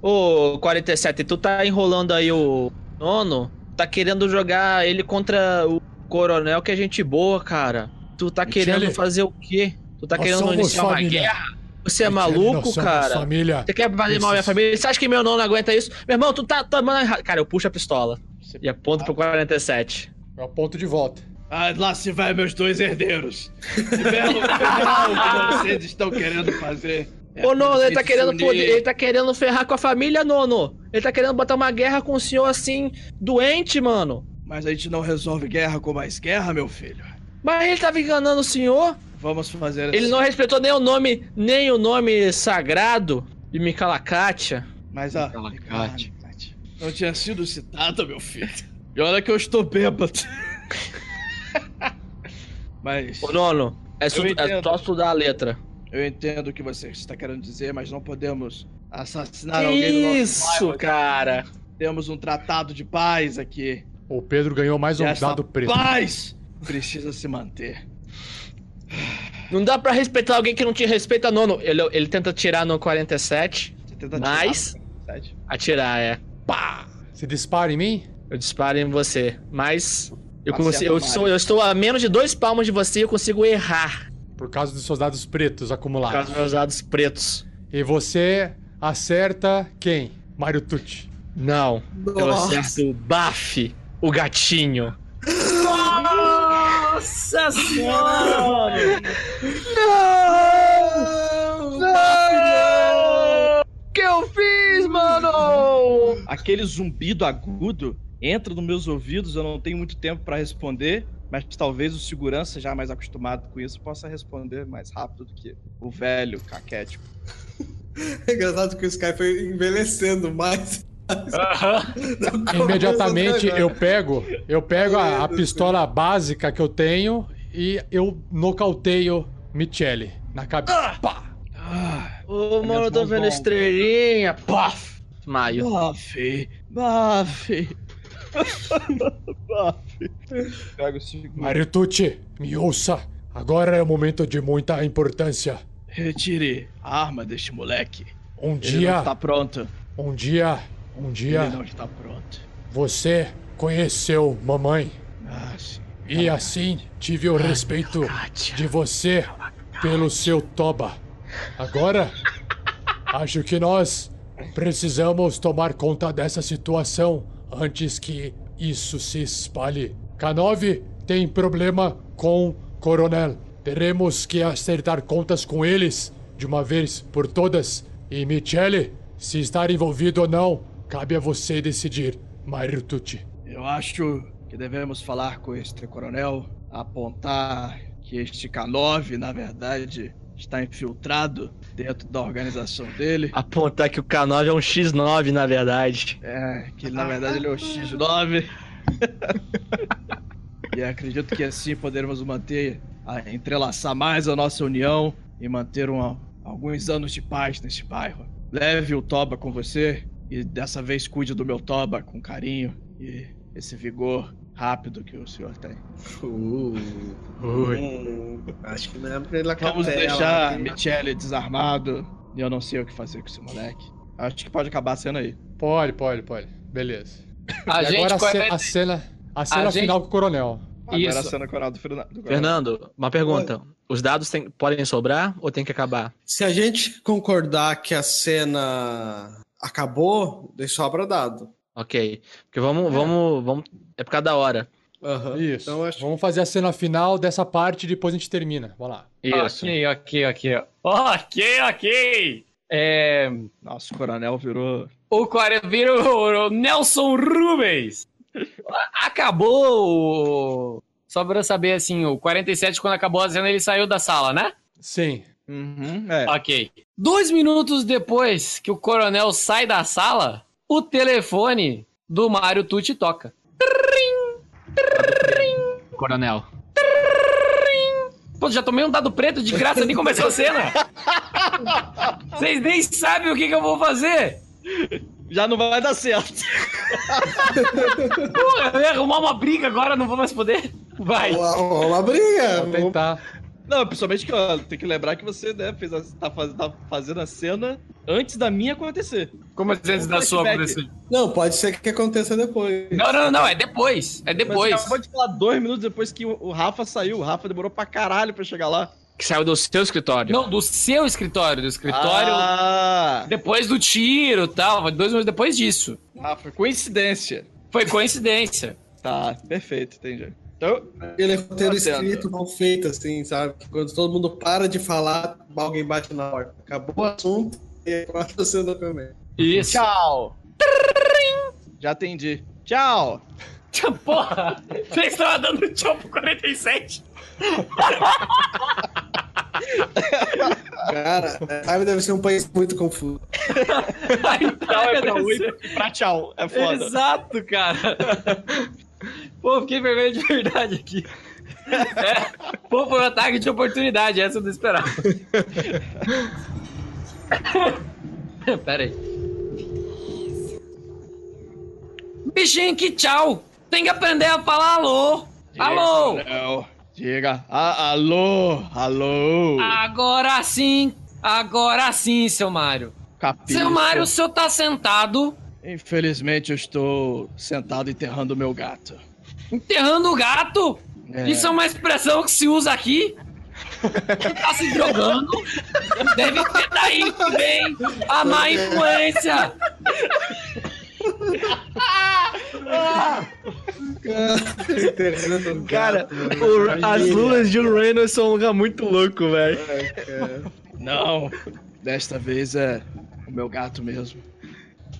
Ô, 47, tu tá enrolando aí o nono? Tá querendo jogar ele contra o coronel, que é gente boa, cara. Tu tá Michele, querendo fazer o quê? Tu tá querendo iniciar uma família. guerra? Você é Michele, maluco, cara? família. Você quer fazer mal à minha família? Você acha que meu nono aguenta isso? Meu irmão, tu tá tomando errado. Cara, eu puxo a pistola Você- e aponto pro 47. É o ponto de volta. Ah, lá se vai meus dois herdeiros. Que belo final que vocês estão querendo fazer. É Ô, nono, ele tá querendo se poder, ele tá querendo ferrar com a família, nono. Ele tá querendo botar uma guerra com o senhor assim, doente, mano. Mas a gente não resolve guerra com mais guerra, meu filho. Mas ele tava enganando o senhor. Vamos fazer Ele assim. não respeitou nem o nome, nem o nome sagrado de Mikalakátia. Mas a. Não tinha sido citado, meu filho. E olha que eu estou bêbado. Mas. Ô, nono, é, su- é só estudar a letra. Eu entendo o que você está querendo dizer, mas não podemos assassinar alguém do nosso Isso, bairro. cara. Temos um tratado de paz aqui. O Pedro ganhou mais um dado preto. paz precisa se manter. Não dá pra respeitar alguém que não te respeita, nono. Ele, ele tenta atirar no 47. Você tenta Mas- tirar no 47? Atirar, é. Pá! Se dispara em mim? Eu disparo em você. Mas. Eu, consigo, eu, sou, eu estou a menos de dois palmos de você e eu consigo errar. Por causa dos seus dados pretos Por causa acumulados. dos meus dados pretos. E você acerta quem? Mario Tucci. Não. Eu Nossa. acerto o Baf, o gatinho. Nossa senhora! Não! Não! O que eu fiz, mano? Aquele zumbido agudo entra nos meus ouvidos, eu não tenho muito tempo pra responder, mas talvez o segurança, já mais acostumado com isso, possa responder mais rápido do que o velho caquético. É engraçado que o Sky foi envelhecendo mais. Imediatamente eu pego, eu pego a, a pistola básica que eu tenho e eu nocauteio Michele na cabeça. Pá! Ah, Ô, mano, eu tô vendo estrelinha. Paf! Maio. Buffy, Buffy. Buffy. Pega o segundo. Mario Tucci, me ouça. Agora é um momento de muita importância. Retire a arma deste moleque. Um Ele dia, não está pronto. um dia, um Ele dia, não está pronto. você conheceu mamãe Ah, sim. e assim tive o respeito de você pelo seu toba. Agora, acho que nós precisamos tomar conta dessa situação antes que isso se espalhe. K9 tem problema com Coronel. Teremos que acertar contas com eles de uma vez por todas. E Michele, se estar envolvido ou não, cabe a você decidir, Mario Tucci. Eu acho que devemos falar com este coronel, apontar que este K9, na verdade, está infiltrado dentro da organização dele. Apontar que o K9 é um X9, na verdade. É, que na verdade ele é o X9. e acredito que assim poderemos manter, a- entrelaçar mais a nossa união e manter uma- alguns anos de paz neste bairro. Leve o Toba com você e dessa vez cuide do meu Toba com carinho e esse vigor rápido que o senhor tem. Uh, acho que não é pra ele Vamos capela, deixar né? Michele desarmado e eu não sei o que fazer com esse moleque. Acho que pode acabar sendo aí. Pode, pode, pode. Beleza. A e gente agora a, ce- conhece- a cena, a cena gente- final com o coronel. Agora Isso. a cena coral do Fernando. do coronel. Fernando, uma pergunta. Os dados tem- podem sobrar ou tem que acabar? Se a gente concordar que a cena acabou, daí sobra dado. Ok. Porque vamos, vamos, vamos. É por causa da hora. Aham. Isso. Então acho Vamos fazer a cena final dessa parte e depois a gente termina. Vamos lá. Isso. Ok, ok, ok. Ok, ok. É, Nossa, o coronel virou. o 40 vira o o Nelson Rubens. Acabou. o- Só pra eu saber, assim, o 47, quando acabou a cena, ele saiu da sala, né? Sim. Uhum, é. Ok. Dois minutos depois que o coronel sai da sala, o telefone do Mário Tucci toca. Coronel. Pô, já tomei um dado preto de graça, nem começou a cena. Vocês nem sabem o que, que eu vou fazer. Já não vai dar certo. Porra, eu ia arrumar uma briga agora, não vou mais poder. Vai. Uma, uma briga. Vou tentar. Não, principalmente que ó, tem que lembrar que você né, fez a- tá, faz- tá fazendo a cena antes da minha acontecer. Como assim antes da sua acontecer? Não, pode ser que aconteça depois. Não, não, não, é depois. É Mas depois. Você acabou de falar dois minutos depois que o, Rafa saiu. O Rafa demorou pra caralho pra chegar lá. Que saiu do seu escritório. Não, do seu escritório, do escritório. Ah, Depois do tiro e tal, foi dois meses depois disso. ah, foi coincidência. Foi coincidência. Tá, perfeito, entendi. Então, Ele é roteiro escrito, mal feito, assim, sabe? Quando todo mundo para de falar, alguém bate na porta. Acabou o assunto e corta o seu documento. Isso. tchau. Já atendi. Tchau. Porra! Você estava dando tchau pro 47? Cara, sabe, deve ser um país muito confuso. Tchau é pra oi e pra tchau. É foda. Exato, cara. Pô, fiquei vermelho de verdade aqui. É, pô, foi um ataque de oportunidade, essa eu não esperava. Pera aí. Bichinho, que tchau! Tem que aprender a falar alô! Alô! Não. Diga. Ah, alô, alô. Agora sim, agora sim, seu Mário. Capista. Seu Mário, o senhor tá sentado, Infelizmente eu estou sentado enterrando o meu gato. enterrando o gato. É. Isso é uma expressão que se usa aqui. Tá se drogando. Deve ter daí que vem a má influência. Cara, o- as luas de Reynolds são um lugar muito louco, velho. Não, desta vez é o meu gato mesmo.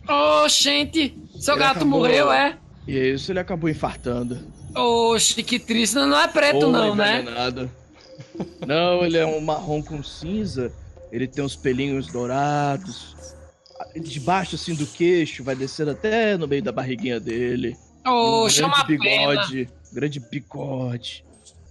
Ô, gente, seu Ele gato acabou- morreu, é? E isso ele acabou infartando. Oxe, que triste. Não é preto, não, né? Não, ele é um marrom com cinza. Ele tem uns pelinhos dourados. Debaixo assim do queixo, vai descendo até no meio da barriguinha dele. Ô, um chama a grande pena. bigode, grande bigode.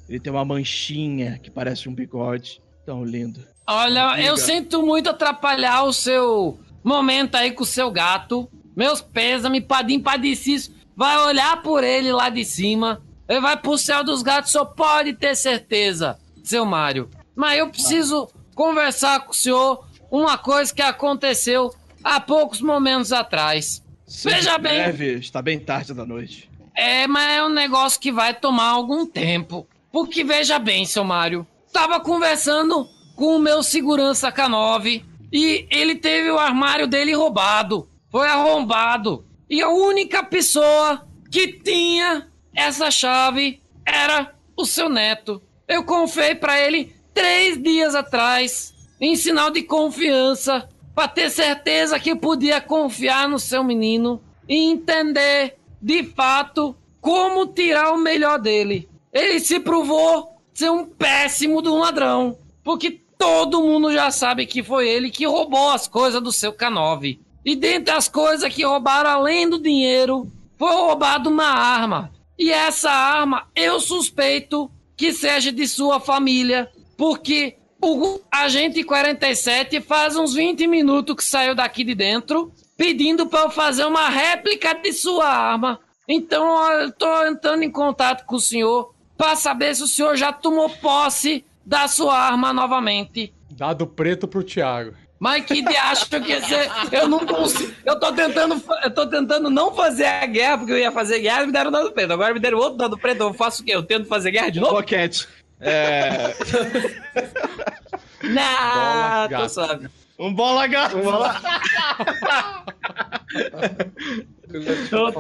Ele tem uma manchinha que parece um bigode. Tão lindo. Olha, eu sinto muito atrapalhar o seu momento aí com o seu gato. Meus pêsames, padim padecidos. Vai olhar por ele lá de cima. Ele vai pro céu dos gatos, só pode ter certeza, seu Mário. Mas eu preciso conversar com o senhor uma coisa que aconteceu há poucos momentos atrás. Veja bem. breve, está bem tarde da noite. É, mas é um negócio que vai tomar algum tempo. Porque veja bem, seu Mário, tava conversando com o meu segurança K9 e ele teve o armário dele roubado. Foi arrombado. E a única pessoa que tinha essa chave era o seu neto. Eu confiei pra ele três dias atrás, em sinal de confiança, pra ter certeza que podia confiar no seu menino e entender de fato como tirar o melhor dele. Ele se provou ser um péssimo de um ladrão, porque todo mundo já sabe que foi ele que roubou as coisas do seu K9. E dentre as coisas que roubaram além do dinheiro, foi roubado uma arma. E essa arma eu suspeito que seja de sua família, porque o agente 47 faz uns 20 minutos que saiu daqui de dentro, pedindo para eu fazer uma réplica de sua arma. Então eu tô entrando em contato com o senhor para saber se o senhor já tomou posse da sua arma novamente. Dado preto pro Thiago. Mas que de acho que esse, eu não consigo. Eu tô tentando, eu tô tentando não fazer a guerra, porque eu ia fazer guerra e me deram dado preto. Agora me deram outro dado preto. Eu faço o quê? Eu tento fazer guerra de novo? Boquete. É. Não, tô gato. suave. Um bola gato. Tô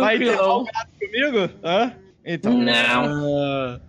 Vai enterrar tranquilão. o gato comigo? Hã? Então. Não. ah,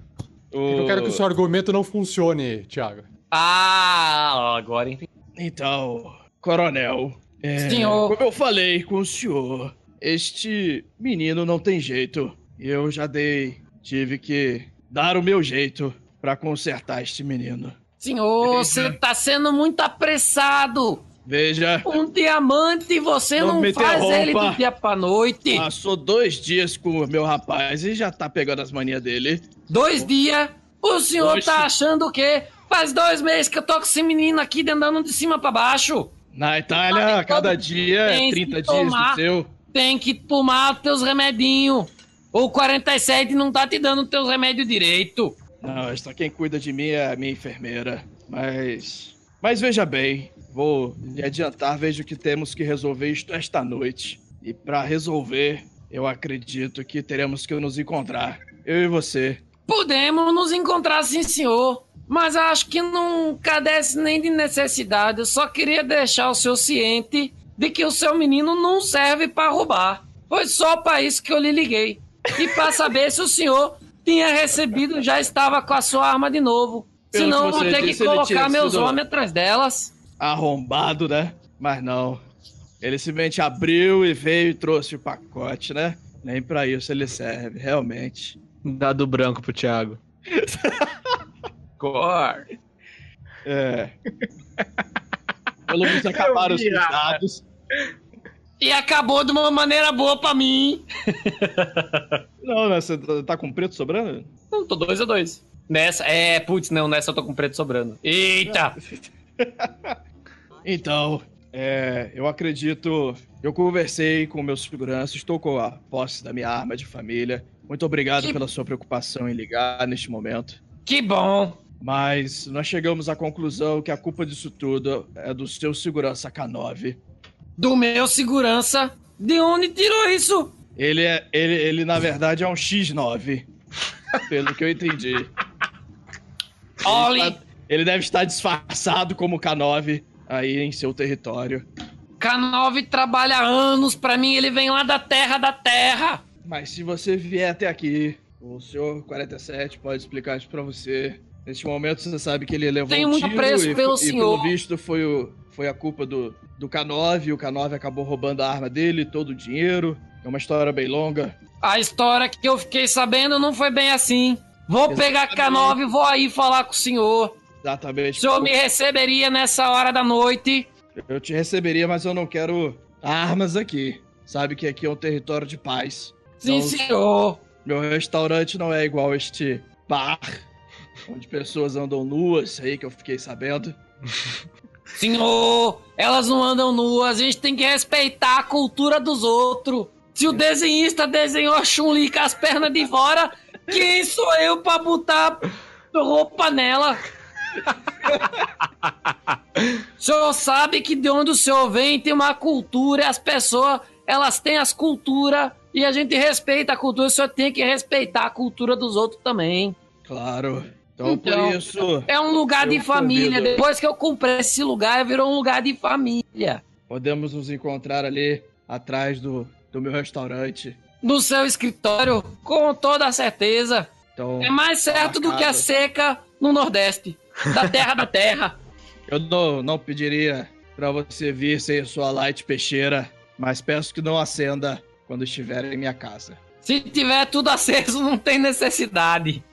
o- Eu quero que o seu argumento não funcione, Thiago. Ah, agora entendi. Então, coronel. é, Senhor. Como eu falei com o senhor, este menino não tem jeito. Eu já dei. Tive que dar o meu jeito pra consertar este menino. Senhor, você tá sendo muito apressado. Veja, Um diamante, você Não não, faz ele do dia pra noite. passou dois dias com o meu rapaz e já tá pegando as manias dele. Dois dias. O senhor Oxe. tá achando o quê? Faz dois meses que eu tô com esse menino aqui andando de cima pra baixo. Na Itália, a cada dia é tem 30 que dias tomar. do seu. Tem que tomar teus remedinhos. O 47 não tá te dando teus remédios direito. Não, só quem cuida de mim é a minha enfermeira. Mas. Mas veja bem, vou lhe adiantar, vejo que temos que resolver isto esta noite. E pra resolver, eu acredito que teremos que nos encontrar. Eu e você. Podemos nos encontrar sim, senhor. Mas acho que não cadece nem de necessidade. Eu só queria deixar o senhor ciente de que o seu menino não serve para roubar. Foi só para isso que eu lhe liguei. E para saber se o senhor tinha recebido, já estava com a sua arma de novo. Pelo Senão eu vou ter que colocar meus homens atrás delas. Arrombado, né? Mas não. Ele simplesmente abriu e veio e trouxe o pacote, né? Nem pra isso ele serve, realmente. Dado branco pro Thiago. Cor. É. Pelo menos acabaram os dados. E acabou de uma maneira boa pra mim. Não, né? Você tá com preto sobrando? Não, tô dois a dois. Nessa, é, putz, não, nessa eu tô com preto sobrando. Eita! Então, é, eu acredito. Eu conversei com meus seguranças, estou com a posse da minha arma de família. Muito obrigado Que- pela sua preocupação em ligar neste momento. Que bom! Mas nós chegamos à conclusão que a culpa disso tudo é do seu segurança K9. Do meu segurança. De onde tirou isso? Ele é. Ele, ele na verdade é um X9. Pelo que eu entendi. Olhe, Ele deve estar disfarçado como K9 aí em seu território. K9 trabalha anos pra mim, ele vem lá da terra da terra. Mas se você vier até aqui, o senhor 47 pode explicar isso pra você. Neste momento você sabe que ele levou Tenho um muito tiro apreço e, pelo e senhor. pelo visto foi, o, foi a culpa do, do K9. O K9 acabou roubando a arma dele, todo o dinheiro. É uma história bem longa. A história que eu fiquei sabendo não foi bem assim. Vou pegar K9 e vou aí falar com o senhor. O Exatamente. senhor me receberia nessa hora da noite. Eu te receberia, mas eu não quero armas aqui. Sabe que aqui é um território de paz. Sim, Então, senhor. Meu restaurante não é igual este bar, onde pessoas andam nuas aí, que eu fiquei sabendo. Senhor, elas não andam nuas, a gente tem que respeitar a cultura dos outros. Se o desenhista desenhou a Chun-Li com as pernas de fora, quem sou eu pra botar roupa nela? O senhor sabe que de onde o senhor vem tem uma cultura, e as pessoas, elas têm as culturas e a gente respeita a cultura, o senhor tem que respeitar a cultura dos outros também. Claro. Então, Então, por isso, É um lugar de família. convido. Depois que eu comprei esse lugar, virou um lugar de família. podemos nos encontrar ali atrás do, do meu restaurante. No seu escritório, com toda certeza. Então, É mais certo do que a marcado. seca no Nordeste. Da terra da terra. eu não, não pediria pra você vir sem a sua light peixeira, mas peço que não acenda quando estiver em minha casa. Se tiver tudo aceso, não tem necessidade.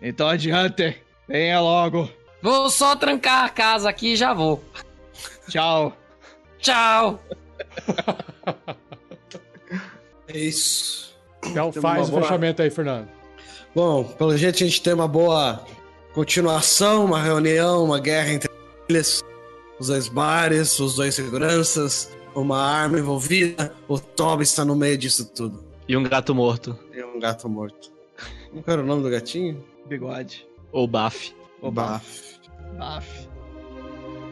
Então adiante, venha logo. Vou só trancar a casa aqui e já vou. Tchau. Tchau. É isso. Então Temos faz o boa- fechamento aí, Fernando. Bom, pelo jeito a gente tem uma boa continuação, uma reunião, uma guerra entre eles, os dois bares, os dois seguranças, uma arma envolvida, o Toby está no meio disso tudo. E um gato morto. E um gato morto. Qual era o nome do gatinho? Bigode. Ou baf. Oba. Baf. Baf.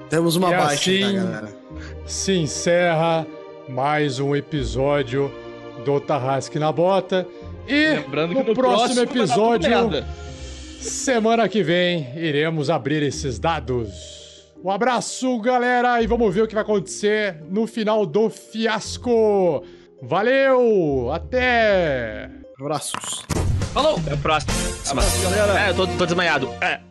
Temos uma E baixa, assim- tá, galera? Se encerra mais um episódio do Tarrasque na Bota. E Lembrando que no, no próximo tudo episódio. Semana que vem, iremos abrir esses dados. Um abraço, galera, e vamos ver o que vai acontecer no final do fiasco. Valeu! Até! Abraços. Falou. Até a próxima. Abraço, galera. É, eu tô, tô desmaiado. É.